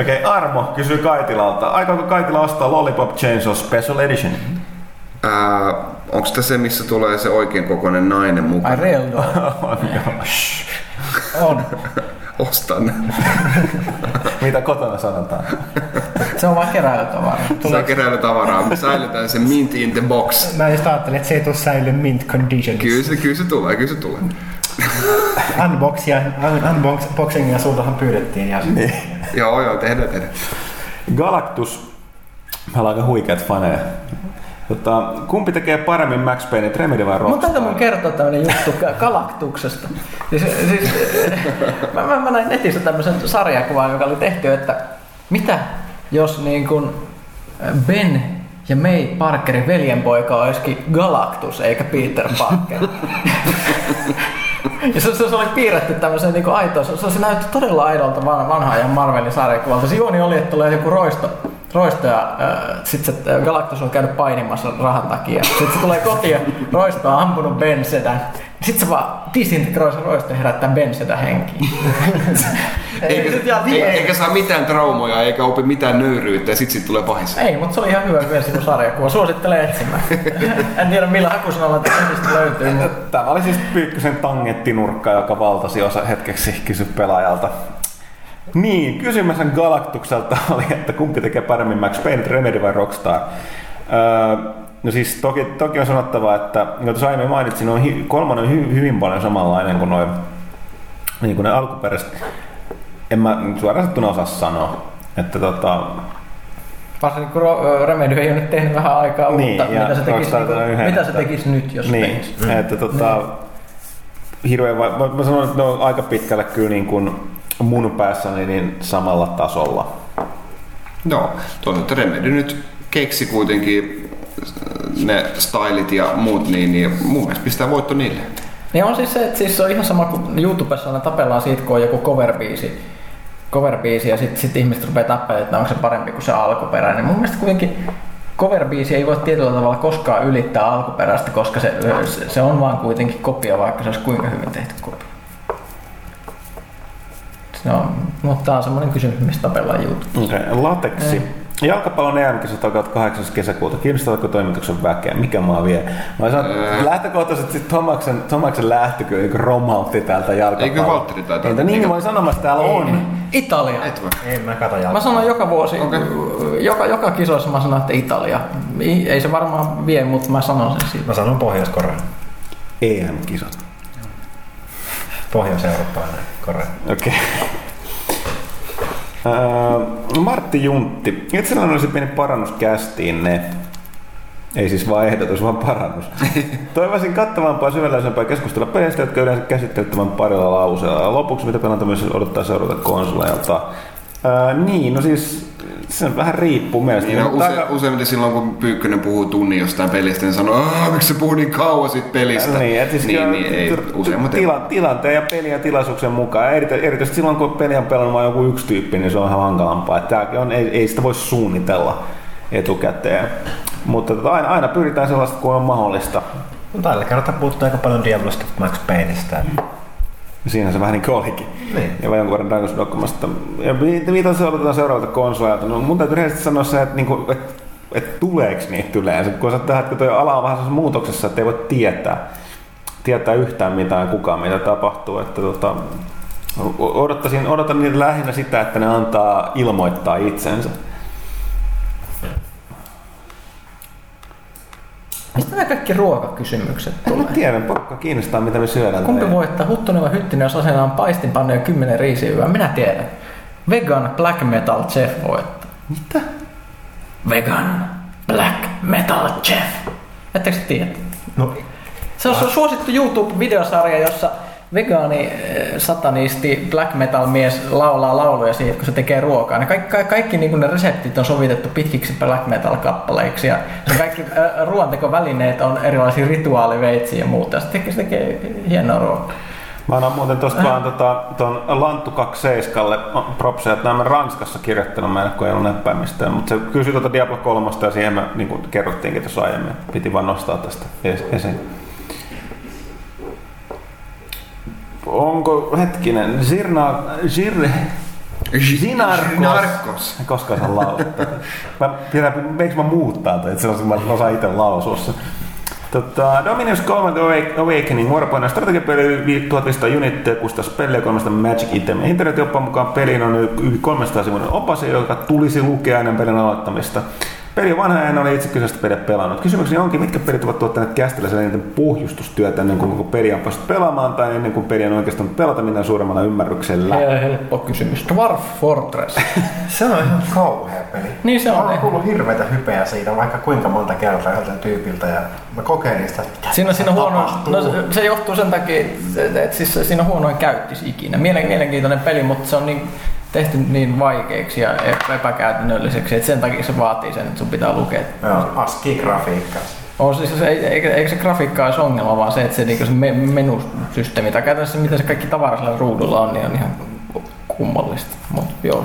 Okei, okay, Armo kysyy Kaitilalta. Aikooko Kaitila ostaa Lollipop Chainsaw Special Edition? Ää, onko tämä se, missä tulee se oikein kokoinen nainen Ai mukaan? real joo. Shh. On. Ostan. Mitä kotona sanotaan? Se on vaan keräilytavara. Saa keräillä tavaraa. Me säilytään se mint in the box. Mä just ajattelin, että se ei tule säilyä mint conditionissa. Kyllä se, kyllä se tulee, kyllä se tulee. Unboxia, un- unboxingia sultahan pyydettiin. Ja Niin. Joo, joo, tehdään, tehdään. Galactus. Meillä on aika huikeat faneja. Tota, kumpi tekee paremmin Max Payne, Remedy vai Rockstar? mun kertoa tämmönen juttu Ka- Galaktuksesta. Siis, siis, mä, mä, mä näin netissä tämmöisen sarjakuvan, joka oli tehty, että mitä jos niin kun Ben ja May Parkerin veljenpoika olisikin Galactus eikä Peter Parker. Ja se, se, se oli piirretty tämmöiseen niin aitoon, se, se näytti todella aidolta van, vanhaa ja Marvelin sarjakuvalta. Se juoni oli, että tulee joku roisto, roisto ja äh, sitten se äh, Galactus on käynyt painimassa rahan takia. Sitten se tulee kotiin ja roisto on ampunut Ben sedän. Sitten se vaan disintegroi se roisto ja herättää Ben sedän henkiin. Eikä, Sit eikä, vie- eikä saa mitään traumoja, eikä opi mitään nöyryyttä ja sit siitä tulee pahis. Ei, mutta se oli ihan hyvä versio sarjakuva. Suosittelen etsimään. en tiedä millä hakusanalla tästä löytyy, mutta Tämä oli siis Pyykkösen tangettinurkka, joka valtasi osa hetkeksi kysy pelaajalta. Niin, kysymys Galaktukselta oli, että kumpi tekee paremmin Max Payne, Remedy vai Rockstar? Öö, no siis toki, toki on sanottava, että niin kuin tuossa aiemmin mainitsin, on hi, kolmonen on hy, hyvin paljon samanlainen kuin noin niin kuin ne alkuperäiset. En mä suoraan sanottuna osaa sanoa. Että tota, varsinkin kun Remedy ei ole nyt tehnyt vähän aikaa uutta, Niin, ja mitä, se tekisi, niin on kuin, yhden, mitä se tekisi nyt, jos niin, tekisi. mm. että tota, hirveän vai, mä, mä sanon, että ne on aika pitkälle kyllä niin kuin mun päässäni niin samalla tasolla. No, että Remedy nyt keksi kuitenkin ne stylit ja muut, niin, niin mun mielestä pistää voitto niille. Niin on siis se, että siis se on ihan sama kuin YouTubessa aina tapellaan siitä, kun on joku cover-biisi, cover-biisi ja sitten sit ihmiset rupeaa tappelemaan, että onko se parempi kuin se alkuperäinen. Mun mielestä kuitenkin cover-biisi ei voi tietyllä tavalla koskaan ylittää alkuperäistä, koska se, se, se on vaan kuitenkin kopio, vaikka se olisi kuinka hyvin tehty kopio. On, mutta tämä on semmoinen kysymys, mistä tapellaan YouTubessa. Okay. Lateksi. Jalkapallon EM-kisat alkavat 8. kesäkuuta. Kiinnostavatko toimituksen väkeä? Mikä maa vie? Mä sanon, Ää. lähtökohtaisesti Tomaksen, Tomaksen lähtö kyllä niin romautti täältä jalkapallon. Eikö Valtteri taitaa- Niitä, niin, mä olin sanomassa, että täällä on. Italia. Et vai? ei mä kato Mä jalkaa. sanon joka vuosi, Okei. joka, joka kisoissa mä sanon, että Italia. Ei, ei se varmaan vie, mutta mä sanon sen siitä. Mä sanon Pohjois-Korea. EM-kisat. Pohjois-Eurooppalainen Korea. Okei. Okay. Martti Juntti. Itselläni olisi pieni parannus kästiinne. Ei siis vaan ehdotus, vaan parannus. Toivoisin kattavampaa syvällisempää keskustella peleistä, jotka yleensä käsittelevät tämän parilla lauseella. Ja lopuksi mitä pelanta myös odottaa seurata konsoleilta. Ää, niin, no siis se vähän riippuu mielestäni. Niin, no, use, aika- useimmiten silloin, kun Pyykkönen puhuu tunnin jostain pelistä, niin sanoo, aah, miksi se puhuu niin kauan siitä pelistä. Niin, et siis niin, niin ei, useimmat ei. tila, tilanteen ja pelin ja tilaisuuksien mukaan. Erity, erityisesti silloin, kun peli on pelannut vain joku yksi tyyppi, niin se on ihan hankalampaa. Että tämäkin on, ei, ei sitä voi suunnitella etukäteen. Mutta tota, aina, aina pyritään sellaista, kuin on mahdollista. No, tällä kertaa puhuttu aika paljon Diablosta Max Payneistä. Ja Siinä se vähän niin kuin olikin. Niin. Ja vai jonkun verran Dragon's Dogmasta. Ja mi- mitä se odotetaan seuraavalta konsoleilta? No mun täytyy rehellisesti sanoa se, että, niinku, että, että tuleeko niitä yleensä. Kun sä tähän, että tuo ala on vähän sellaisessa muutoksessa, että ei voi tietää, tietää yhtään mitään kukaan mitä tapahtuu. Että, tota, odottaisin, odotan niitä lähinnä sitä, että ne antaa ilmoittaa itsensä. Mistä nämä kaikki ruokakysymykset En mä tulee? tiedä, pakko kiinnostaa mitä me syödään. Kumpi tai- voittaa Huttunen vai Hyttinen, jos asenaan paistinpannu ja kymmenen riisiyvää? Minä tiedän. Vegan Black Metal Chef voittaa. Mitä? Vegan Black Metal Chef. Ettekö te tiedä? No, Se on su- suosittu YouTube-videosarja, jossa vegaani eh, satanisti black metal mies laulaa lauluja siitä, kun se tekee ruokaa. Ne kaikki, kaikki, kaikki niin ne reseptit on sovitettu pitkiksi black metal kappaleiksi ja kaikki äh, ruoantekovälineet on erilaisia rituaaliveitsiä ja muuta. Se tekee, se tekee hienoa ruokaa. Mä annan muuten tosta vaan tota, ton Lanttu 27 propseja, että nämä mä Ranskassa kirjoittanut meille, kun ei ollut näppäimistä. Mutta se kysyi tuota Diablo 3 ja siihen me niin kerrottiinkin tuossa aiemmin. Piti vaan nostaa tästä es- esiin. Onko, hetkinen, Zirna, Zir, Zinarkos. Narkos. Koska se on lauletta. Mä pitää, eikö mä muuttaa toi, että se on se, mä osaan itse lausua sen. Tota, Dominus 3 The Awakening, vuoropainoinen strategiapeli 1500 unittia, 600 peliä, 300 Magic Item. Internet-oppaan mukaan peliin on yli 300 sivuinen opas, joka tulisi lukea ennen pelin aloittamista. Peli on vanha en ole itse kyseistä peliä pelannut. Kysymykseni onkin, mitkä pelit ovat tuottaneet kästillä eniten pohjustustyötä ennen kuin koko peli on päässyt pelaamaan tai ennen kuin peli on oikeastaan pelata mitään suuremmalla ymmärryksellä. Hel- Helppo kysymys. Dwarf Fortress. se on ihan kauhea peli. Niin se on. Mä oon kuullut hirveitä hypeä siitä vaikka kuinka monta kertaa yhdeltä tyypiltä ja mä kokeilin sitä, että mitä Siinä, siinä huono, no, se- se johtuu sen takia, että, että siis siinä on huonoin käyttis ikinä. Mielen- Mielenkiintoinen peli, mutta se on niin tehty niin vaikeaksi ja epä- epäkäytännölliseksi, että sen takia se vaatii sen, että sun pitää lukea. Joo, ASCII-grafiikka. On siis, se, ei- eikä, eikä se grafiikka olisi ongelma, vaan se, että se, niin se me- menusysteemi tai käytännössä mitä se kaikki tavara sillä ruudulla on, niin on ihan kummallista. Mutta joo,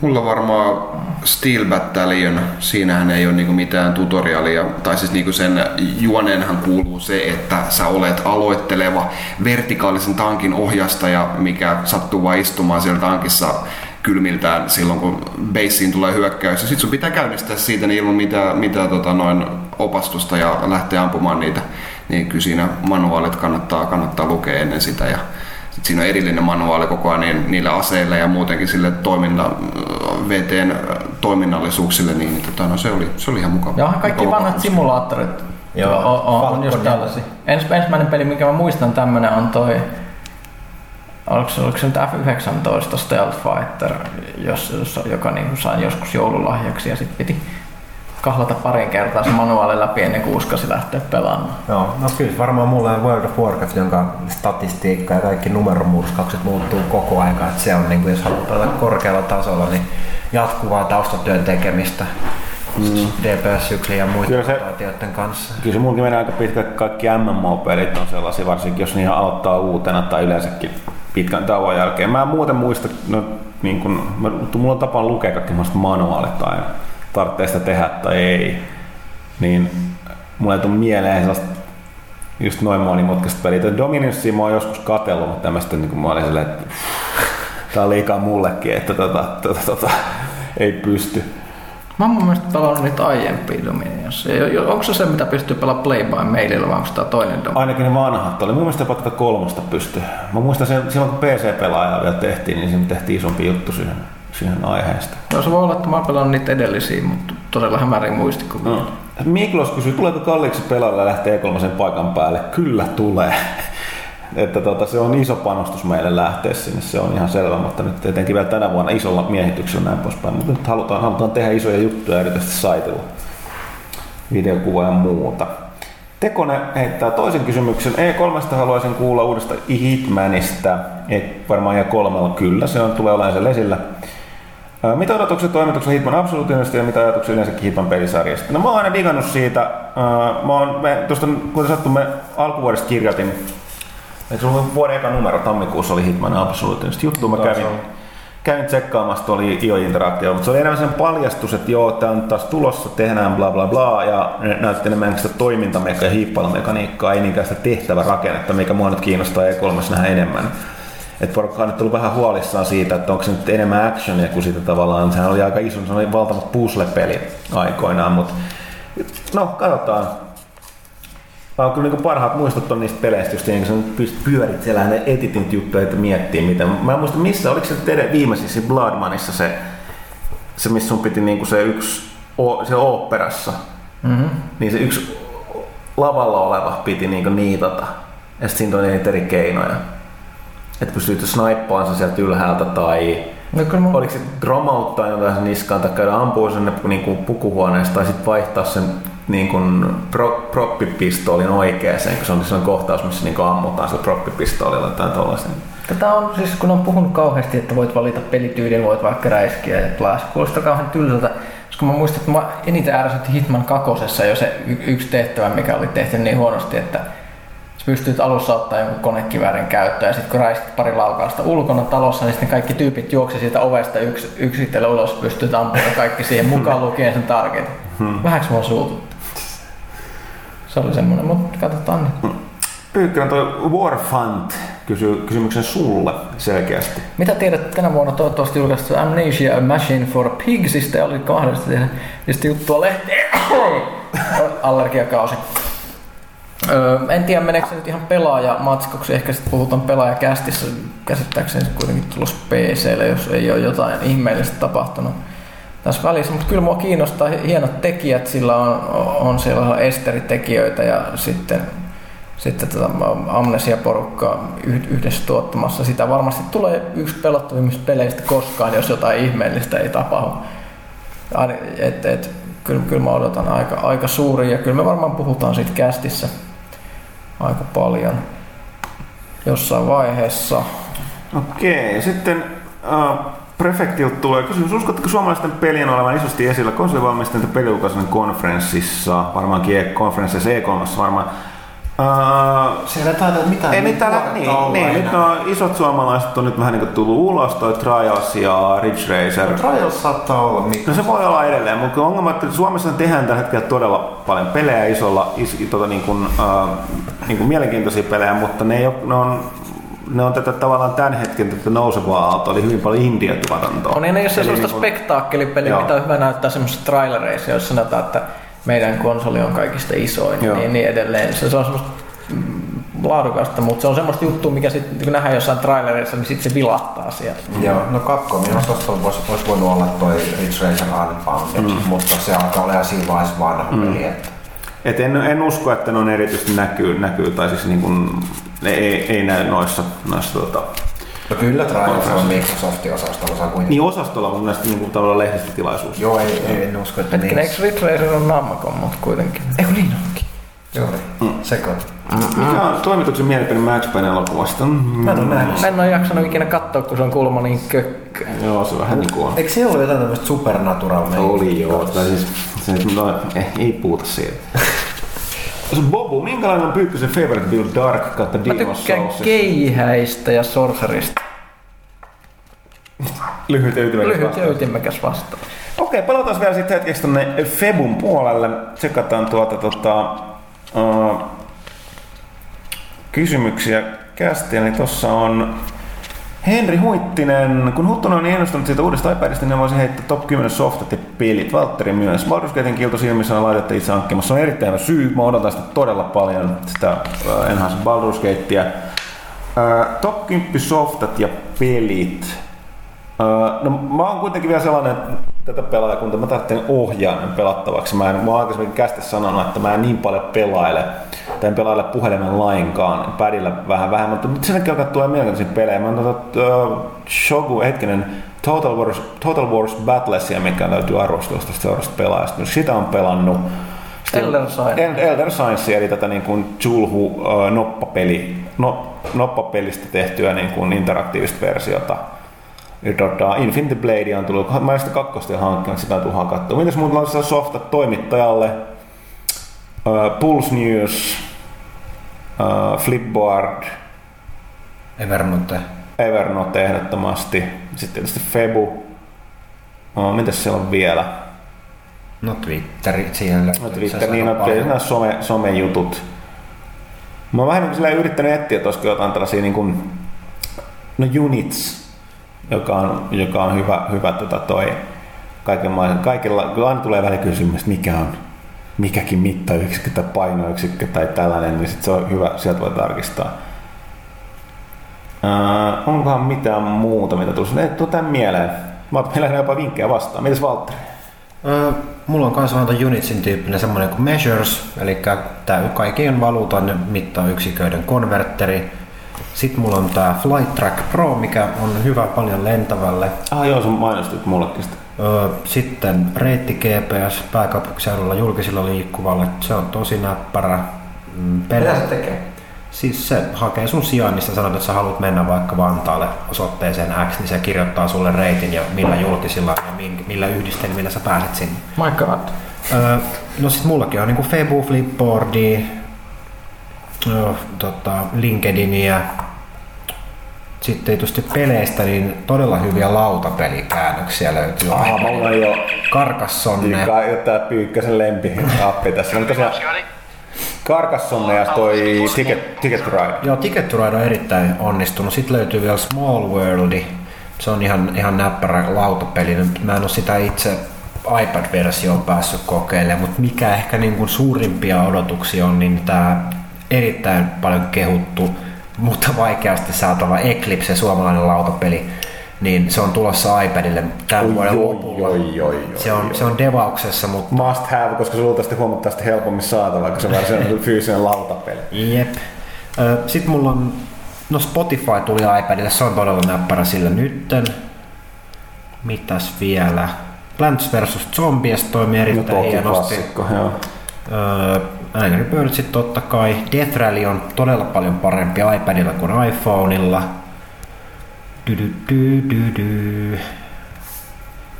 Mulla varmaan Steel Battalion, siinähän ei ole niinku mitään tutorialia, tai siis niinku sen juoneenhan kuuluu se, että sä olet aloitteleva vertikaalisen tankin ohjastaja, mikä sattuu vaan istumaan siellä tankissa kylmiltään silloin, kun baseen tulee hyökkäys. Ja sit sun pitää käynnistää siitä niin ilman mitään, mitään tota noin opastusta ja lähteä ampumaan niitä. Niin kyllä siinä manuaalit kannattaa, kannattaa lukea ennen sitä. Ja sit siinä on erillinen manuaali koko ajan niin, niille aseille ja muutenkin sille toiminna, VTn toiminnallisuuksille, niin tota, no, se, oli, se oli ihan mukava. Onhan kaikki mukava vanhat simulaattorit Joo, on, on, on just tällaisia. Ens, ensimmäinen peli, mikä mä muistan tämmönen on toi, oliko se, oliko se nyt F-19 Stealth Fighter, jos, jos, joka niin sain joskus joululahjaksi ja sitten piti kahlata parin kertaa se manuaali läpi ennen kuin uskasi lähteä pelaamaan. Joo, no kyllä varmaan mulla on World of Warcraft, jonka statistiikka ja kaikki numeromurskaukset muuttuu koko ajan. Että se on, niin kuin, jos haluaa pelata korkealla tasolla, niin jatkuvaa taustatyön tekemistä. Mm. DPS-syklin ja muiden Kyllä se- kanssa. Kyllä se munkin menee aika pitkä, kaikki MMO-pelit on sellaisia, varsinkin jos niihin aloittaa uutena tai yleensäkin pitkän tauon jälkeen. Mä en muuten muista, no, niin kun, mä, mulla on tapana lukea kaikki manuaalit aina, tarvitsee sitä tehdä tai ei. Niin mulla ei tule mieleen sellaista just noin monimutkaista peliä. Dominussia mä oon joskus katsellut, mutta tämmöistä niin mä olin silleen, että tää on liikaa mullekin, että tota, tota, tota, ei pysty. Mä oon mun mielestä pelannut niitä aiempia jo- Onko se se, mitä pystyy pelaamaan Play by Maililla vai onko tämä toinen Dominion? Ainakin ne vanhat oli. Mun mielestä jopa tätä kolmosta pysty. Mä muistan sen, silloin kun PC-pelaajaa vielä tehtiin, niin siinä tehtiin isompi juttu siihen, siihen aiheesta. No se voi olla, että mä oon pelannut niitä edellisiä, mutta todella hämärin muistikuvia. No. Miklos kysyy, tuleeko kalliiksi pelaajalle lähteä E3 paikan päälle? Kyllä tulee. että tota, se on iso panostus meille lähteä sinne, se on ihan selvä, mutta nyt etenkin vielä tänä vuonna isolla miehityksellä näin poispäin. Mutta nyt halutaan, halutaan tehdä isoja juttuja erityisesti saitilla, videokuva ja muuta. Tekone heittää toisen kysymyksen. E3 haluaisin kuulla uudesta Hitmanista. Et varmaan ja kolmella kyllä, se on, tulee olemaan sen esillä. Mitä odotuksia toimituksen Hitman absoluuttisesti ja mitä ajatuksia yleensäkin Hitman pelisarjasta? No mä oon aina digannut siitä. Mä oon, me, tuosta, kuten sattu, me alkuvuodesta kirjoitin, Eikö se ollut vuoden eka numero tammikuussa oli Hitman absoluuttisesti juttu, mä kävin, kävin tsekkaamassa, oli IO Interaktio, mutta se oli enemmän sen paljastus, että joo, tää on taas tulossa, tehdään bla bla bla, ja ne näytti enemmän sitä toimintamekaniikkaa ja hiippailumekaniikkaa, ei niinkään sitä tehtävärakennetta, mikä mua nyt kiinnostaa E3 nähdä enemmän. Et porukka on nyt ollut vähän huolissaan siitä, että onko se nyt enemmän actionia kuin sitä tavallaan, sehän oli aika iso, se oli valtava puzzle-peli aikoinaan, mutta no katsotaan. Mä kyllä niin parhaat muistot on niistä peleistä, just niin, kun pyörit siellä ne editin juttuja, että miettii miten. Mä en muista missä, oliko se teidän viimeisissä Bloodmanissa se, se missä sun piti niin se yksi, se oopperassa, Mm-hmm. niin se yksi lavalla oleva piti niin niitata. Ja sitten siinä on eri keinoja. Että pystyt snaippaamaan sen sieltä ylhäältä tai No mun... Oliko se romauttaa jotain niskaan tai käydä ampua sen niin kuin pukuhuoneesta tai sitten vaihtaa sen niin kuin pro, proppipistoolin oikeeseen, kun se on sellainen kohtaus, missä niin kuin ammutaan sillä proppipistoolilla tai tuollaisen. Tätä on siis, kun on puhunut kauheasti, että voit valita pelityylin, voit vaikka räiskiä ja plaas. Kuulostaa kauhean tylsältä. Koska mä muistan, että mä eniten ärsytti Hitman kakosessa jo se y- yksi tehtävä, mikä oli tehty niin huonosti, että pystyt alussa ottaa jonkun konekiväärin käyttöön ja sitten kun räiskit pari laukausta ulkona talossa, niin sitten kaikki tyypit juoksi siitä ovesta yks, yksitellen ulos, pystyt ampumaan kaikki siihen mukaan lukien sen targetin. Vähäks mua suututti. Se oli semmonen, mutta katsotaan nyt. Pyykkönen toi Warfant kysyy kysymyksen sulle selkeästi. Mitä tiedät tänä vuonna toivottavasti julkaistu Amnesia A Machine for Pigsista ja oliko mahdollista tehdä niistä juttua lehteen? Allergiakausi. Öö, en tiedä meneekö se nyt ihan pelaajamatskoksi, ehkä sitten puhutaan pelaajakästissä, käsittääkseni se kuitenkin tulos PClle, jos ei ole jotain ihmeellistä tapahtunut tässä välissä, mutta kyllä mua kiinnostaa hienot tekijät, sillä on, on siellä esteritekijöitä ja sitten sitten tätä Amnesia-porukkaa yh- yhdessä tuottamassa. Sitä varmasti tulee yksi pelottavimmista peleistä koskaan, jos jotain ihmeellistä ei tapahdu. Et, et, kyllä, kyllä mä odotan aika, aika suuri ja kyllä me varmaan puhutaan siitä kästissä aika paljon jossain vaiheessa. Okei, sitten uh, Prefektilta tulee kysymys, uskotteko suomalaisten pelien olevan isosti esillä konsolivalmistajien peliukaisen konferenssissa, varmaankin konferenssissa E3 varmaan. Uh, Siellä ei taida mitään Ei nyt täällä, niin, olla niin, nyt nuo isot suomalaiset on nyt vähän niin tullut ulos, toi Trials ja Ridge Racer. Trials saattaa olla mikä. No se voi olla edelleen, mutta ongelma, että Suomessa tehdään tällä hetkellä todella paljon pelejä isolla, is, tota, niin kuin, äh, niin kuin mielenkiintoisia pelejä, mutta ne, ei ole, ne on ne on tätä tavallaan tämän hetken tätä nousevaa aaltoa, eli hyvin paljon India-tuotantoa. On niin, jos se Eli sellaista niin kuin- spektaakkelipeliä, mitä on hyvä näyttää semmoisissa trailereissa, jos sanotaan, että meidän konsoli on kaikista isoin, Joo. niin, niin edelleen. Se, se on semmoista mm, laadukasta, mutta se on semmoista juttua, mikä sitten kun nähdään jossain trailerissa, niin sitten se vilahtaa siellä. Joo, no Capcomin osastolla voisi, olisi voinut olla toi Ridge Racer Unbounded, mm. mutta se alkaa olla siinä vaiheessa vanha mm. peli. Että Et en, en usko, että ne on erityisesti näkyy, näkyy tai siis niin kuin, ne ei, ei näy noissa, noissa tota, no kyllä Trials on Microsoftin osastolla, se on kuitenkin. niin osastolla mun mielestä niin kuin, tavallaan lehdistötilaisuus. Joo, ei, ei, en usko, että Hetkinen, niin. eikö Ridge Racer on Namcon, mutta kuitenkin. Eikö niin onkin? Joo, mm. sekoin. Mikä on toimituksen mielipide Max Payne elokuvasta? Mm, Mä en ole nähnyt Mä en ole jaksanut ikinä katsoa, kun se on kuulemma niin kökkö. Joo, se vähän niin kuin on. Eikö se ollut jotain tämmöistä supernatural Oli joo, tai siis se, no, eh, ei puhuta siitä. Se Bobu, minkälainen on Pyykkösen favorite build Dark kautta Mä Demon's tykkään Souls? keihäistä ja sorcerista. Lyhyt ja ytimekäs Lyhyt ja vastaus. ytimekäs vastaus. Okei, palataan vielä sitten hetkeksi tonne Febun puolelle. Tsekataan tuota tota, uh, kysymyksiä kästiä. Niin tossa on Henri Huittinen. Kun Huttunen on ennustanut siitä uudesta iPadista, niin voisi heittää top 10 softat ja pelit. Valtteri myös. Baldur's Gatein kiilto silmissä on laitetta itse hankkimassa. Se on erittäin hyvä syy. Mä odotan sitä todella paljon, sitä uh, Enhanced Baldur's Gatea. Uh, top 10 softat ja pelit. Öö, no mä oon kuitenkin vielä sellainen, että tätä pelaajakunta mä tarvitsen ohjaajan pelattavaksi. Mä en, mä oon aikaisemmin kästi sanonut, että mä en niin paljon pelaile, tai en pelaile puhelimen lainkaan, pädillä vähän vähemmän, mutta sen takia tulee mielenkiintoisia pelejä. Mä oon tota, uh, Shogu, hetkinen, Total Wars, Total Wars Battlesia, mikä löytyy arvostelusta tästä seuraavasta pelaajasta. Sitä on pelannut. Elder. El- Elder Science, eli tätä niin kuin Julhu uh, noppapeli, no, noppapelistä tehtyä niin kuin interaktiivista versiota. Tota, Infinity Blade on tullut, mä en sitä kakkosta jo hankkinut, sitä tullut hakattua. Mitäs muuta on softat toimittajalle? Uh, Pulse News, uh, Flipboard, Evernote. Evernote ehdottomasti. Sitten tietysti Febu. Oh, mitäs siellä on vielä? No Twitteri, siihen löytyy. No Twitter, niin aika on nämä some, somejutut. Mä oon vähän niin sillä yrittänyt etsiä, että olisiko jotain tällaisia niin kuin, no units, joka on, joka on hyvä, hyvä tota toi, kaikenlainen, kaikilla, aina tulee välillä kysymys, että mikä on mikäkin mittayksikkö tai painoyksikkö tai tällainen, niin sit se on hyvä, sieltä voi tarkistaa. Äh, onkohan mitään muuta, mitä tulisi? Ei tule tämän mieleen. Mä meillä jopa vinkkejä vastaan. Mitäs Valtteri? Öö, mulla on myös vähän ton Unitsin tyyppinen semmoinen kuin Measures, eli tämä kaikkien valuutan mittayksiköiden konverteri. Sitten mulla on tämä Flight Track Pro, mikä on hyvä paljon lentävälle. Ah joo, sun mainostit mullekin sitä. Sitten reitti GPS pääkaupunkiseudulla julkisilla liikkuvalle. Se on tosi näppärä. Mm, Pele- tekee? Siis se hakee sun sijainnista, sanot, että sä haluat mennä vaikka Vantaalle osoitteeseen X, niin se kirjoittaa sulle reitin ja millä julkisilla ja millä yhdistelmillä sä pääset sinne. My god. Öö, no sit mullakin on niinku Febu, Flipboardia, öö, tota, LinkedInia. Sitten tietysti peleistä, niin todella hyviä lautapelikäännöksiä löytyy. Ah, mulla on jo Carcassonne. Joka on tää Pyykkösen lempi appi tässä. On tosiaan Carcassonne ja toi Ticket, Ticket to Ride. Joo, Ticket to Ride on erittäin onnistunut. Sitten löytyy vielä Small World. Se on ihan, ihan näppärä lautapeli. Mä en ole sitä itse iPad-versioon päässyt kokeilemaan, mutta mikä ehkä niin kuin suurimpia odotuksia on, niin tämä erittäin paljon kehuttu, mutta vaikeasti saatava Eclipse, suomalainen lautapeli, niin se on tulossa iPadille tämän vuoden lopulla. oi, oi, Se on, se on devauksessa, mutta Must have, koska se luultavasti huomattavasti helpommin saatava, kun se on fyysinen lautapeli. Jep. Sitten mulla on, no Spotify tuli iPadille, se on todella näppärä sillä nytten. Mitäs vielä? Plants vs. Zombies toimii No erittäin toki hienosti. klassikko, joo. Öö, Angry Birdsit totta kai. Death Rally on todella paljon parempi iPadilla kuin iPhoneilla. Du.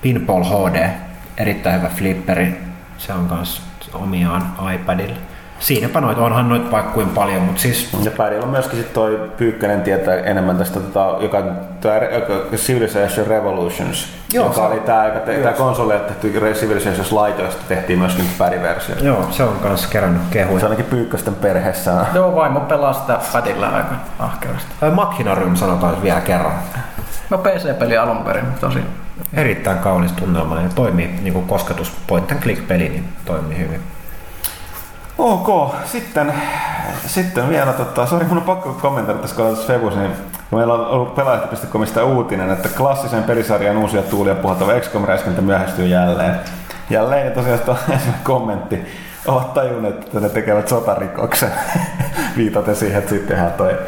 Pinball HD, erittäin hyvä flipperi. Se on myös omiaan iPadilla. Siinäpä noita, onhan noita vaikka kuin paljon, mutta siis Ja Päärillä on myöskin sit toi Pyykkönen tietää enemmän tästä, tota, joka, tää, joka Civilization Revolutions, Joo, joka se- oli tää, joka te, tää konsolille tehty Civilization Lite, josta tehtiin myöskin päriversio. joo, se on myös kerännyt kehuja. Se ainakin Pyykkösten perheessä on. Joo, vaimo pelaa sitä padilla aika ahkerasti. Ää, Machinarium sanotaan vielä kerran. No PC-peli alun perin, tosi. Erittäin kaunis tunnelma ja toimii niin kuin kosketus point and click peli, niin toimii hyvin. Ok, sitten, sitten vielä, tota, sori mun on pakko kommentoida tässä kohdassa Febus, niin meillä on ollut pelaajat.comista uutinen, että klassisen pelisarjan uusia tuulia puhaltava XCOM-räiskintä myöhästyy jälleen. Jälleen ja tosiaan tuo ensimmäinen kommentti, ovat tajunneet, että ne tekevät sotarikoksen, viitaten siihen, että sitten tehdään toi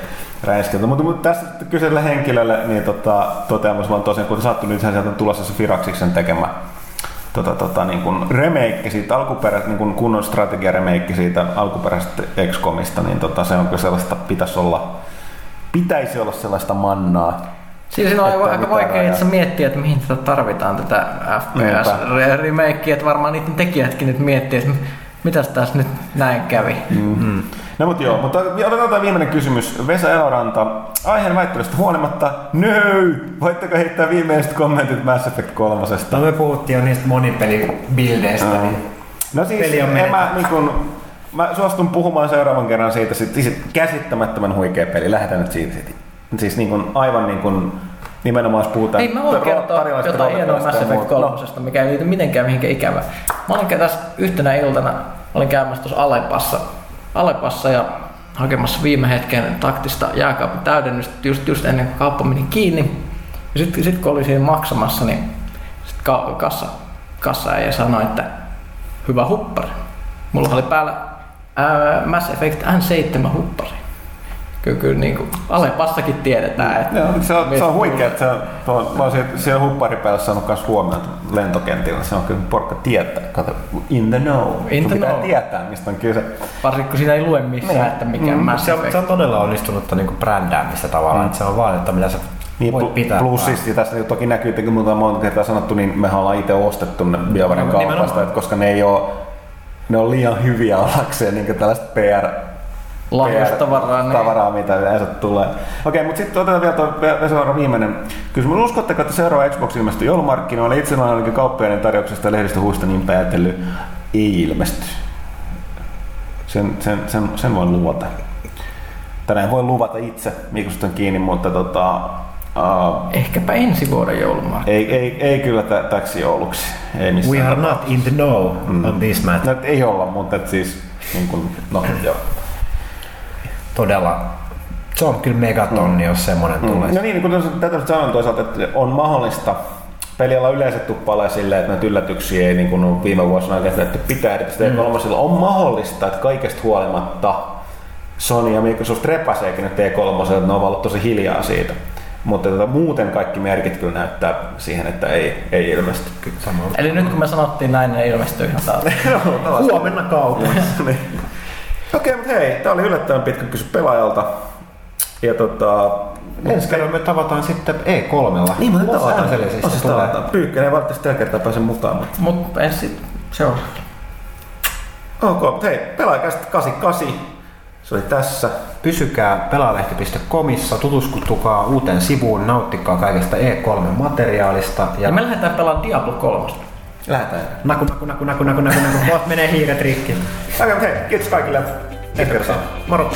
räiskintä. Mutta, mutta tässä kyseiselle henkilölle niin tota, toteamus vaan tosiaan, kun sattuu, nyt sieltä on tulossa se Firaxiksen tekemä tota, tota, niin kuin remake siitä alkuperä, niin kuin kunnon strategia remake siitä alkuperäisestä XCOMista, niin tota, se on kyllä sellaista, pitäisi olla, pitäisi olla sellaista mannaa. Siis siinä on aika, vaikea itse miettiä, että mihin tätä tarvitaan tätä FPS-remakea, että varmaan niiden tekijätkin nyt miettii, että mitäs tässä nyt näin kävi. Mm. No mutta joo, mutta otetaan tämä viimeinen kysymys. Vesa Eloranta, aiheen väittelystä huolimatta, no! Voitteko heittää viimeiset kommentit Mass Effect 3? No me puhuttiin jo niistä monipelibildeistä, Aa. niin No siis Peli on en mä, niin kun, mä suostun puhumaan seuraavan kerran siitä, sit, sit käsittämättömän huikea peli. Lähdetään nyt siitä. Sit. Siis niin kun, aivan niin kun, nimenomaan jos puhutaan Ei mä voin kertoa jotain hienoa Mass Effect muuta. 3, mikä ei liity mitenkään mihinkään ikävään. Mä olin tässä yhtenä iltana, olin käymässä tuossa Alepassa, Alepassa ja hakemassa viime hetken taktista jääkaapin täydennystä just, just ennen kuin kauppa meni kiinni. Ja sitten sit kun olin siinä maksamassa, niin sit ka- kassa, kassa ei sanoi, että hyvä huppari. Mulla oli päällä ää, Mass Effect N7 huppari. Kyllä, kyllä niin kuin Alepassakin tiedetään, että Joo, se on, se on huikea, että se, tuo, mä oon siellä, siellä hupparipäivässä saanut myös huomiota lentokentillä. Se on kyllä porkka tietää. Kato, in the know. In the pitää know. tietää, mistä on kyse. Varsinkin kun siinä ei lue missään, Niin. että mikä Mm, Mass se on, se on todella onnistunutta niin brändäämistä tavallaan, mm. että se on vaan, että mitä sä Niin, voit pl- pitää plus siis, ja tässä toki näkyy, että kun muuta on monta kertaa sanottu, niin mehän ollaan itse ostettu ne BioVaren No, kaupasta, että koska ne ei ole, ne on liian hyviä ollakseen niin tällaista PR, Lahjustavaraa. Niin. tavaraa, mitä yleensä tulee. Okei, mutta sitten otetaan vielä tuo seuraava viimeinen kysymys. Uskotteko, että seuraava Xbox ilmestyy joulumarkkinoille? Itse olen ainakin kauppiaiden tarjouksesta ja lehdistöhuista niin päätellyt, ei ilmesty. Sen, sen, sen, sen voin luvata. Tänään voi luvata itse, Mikusta on kiinni, mutta tota, uh, Ehkäpä ensi vuoden joulumarkkinat. ei, ei, ei kyllä tä, täksi jouluksi. Ei missään We are not tapauksessa. in the know Mm. on this matter. No, ei olla, mutta et siis, niin kuin, no joo. Todella. Se on kyllä megatonni, jos semmoinen tulee. No niin, niin tuossa- tätä sanoin toisaalta, että on mahdollista. Peliala yleensä tuppailee silleen, että näitä yllätyksiä ei niin kuin viime vuosina oikein tehty pitää. Että mm. on mahdollista, että kaikesta huolimatta Sony ja Microsoft repäseekin nyt T3, että ne on ollut tosi hiljaa siitä. Mutta tota, muuten kaikki merkit kyllä näyttää siihen, että ei, ei ilmesty. Eli nyt kun me sanottiin näin, ne ilmestyy ihan taas. Huomenna kaupassa. Okei, mutta hei, tää oli yllättävän pitkä kysy pelaajalta. Ja tota, Ensi kerralla me tavataan sitten E3. niin Los tavataan. Tulee. tavataan. Pyykkönen ei välttämättä tällä kertaa pääse mukaan. Mutta. Mutta ensin seuraava. Ok, mutta hei, pelaajakästä 88. Se oli tässä. Pysykää pelaalehti.comissa, tutustukaa uuteen sivuun, nauttikaa kaikesta E3-materiaalista. Ja Ja me lähdetään pelaamaan Diablo 3. Lähetään. naku, naku, naku, naku, naku, naku, naku, kohta menee hiiret rikki. Okei, mutta hei, kiitos kaikille. Ensi kertaa. Moro.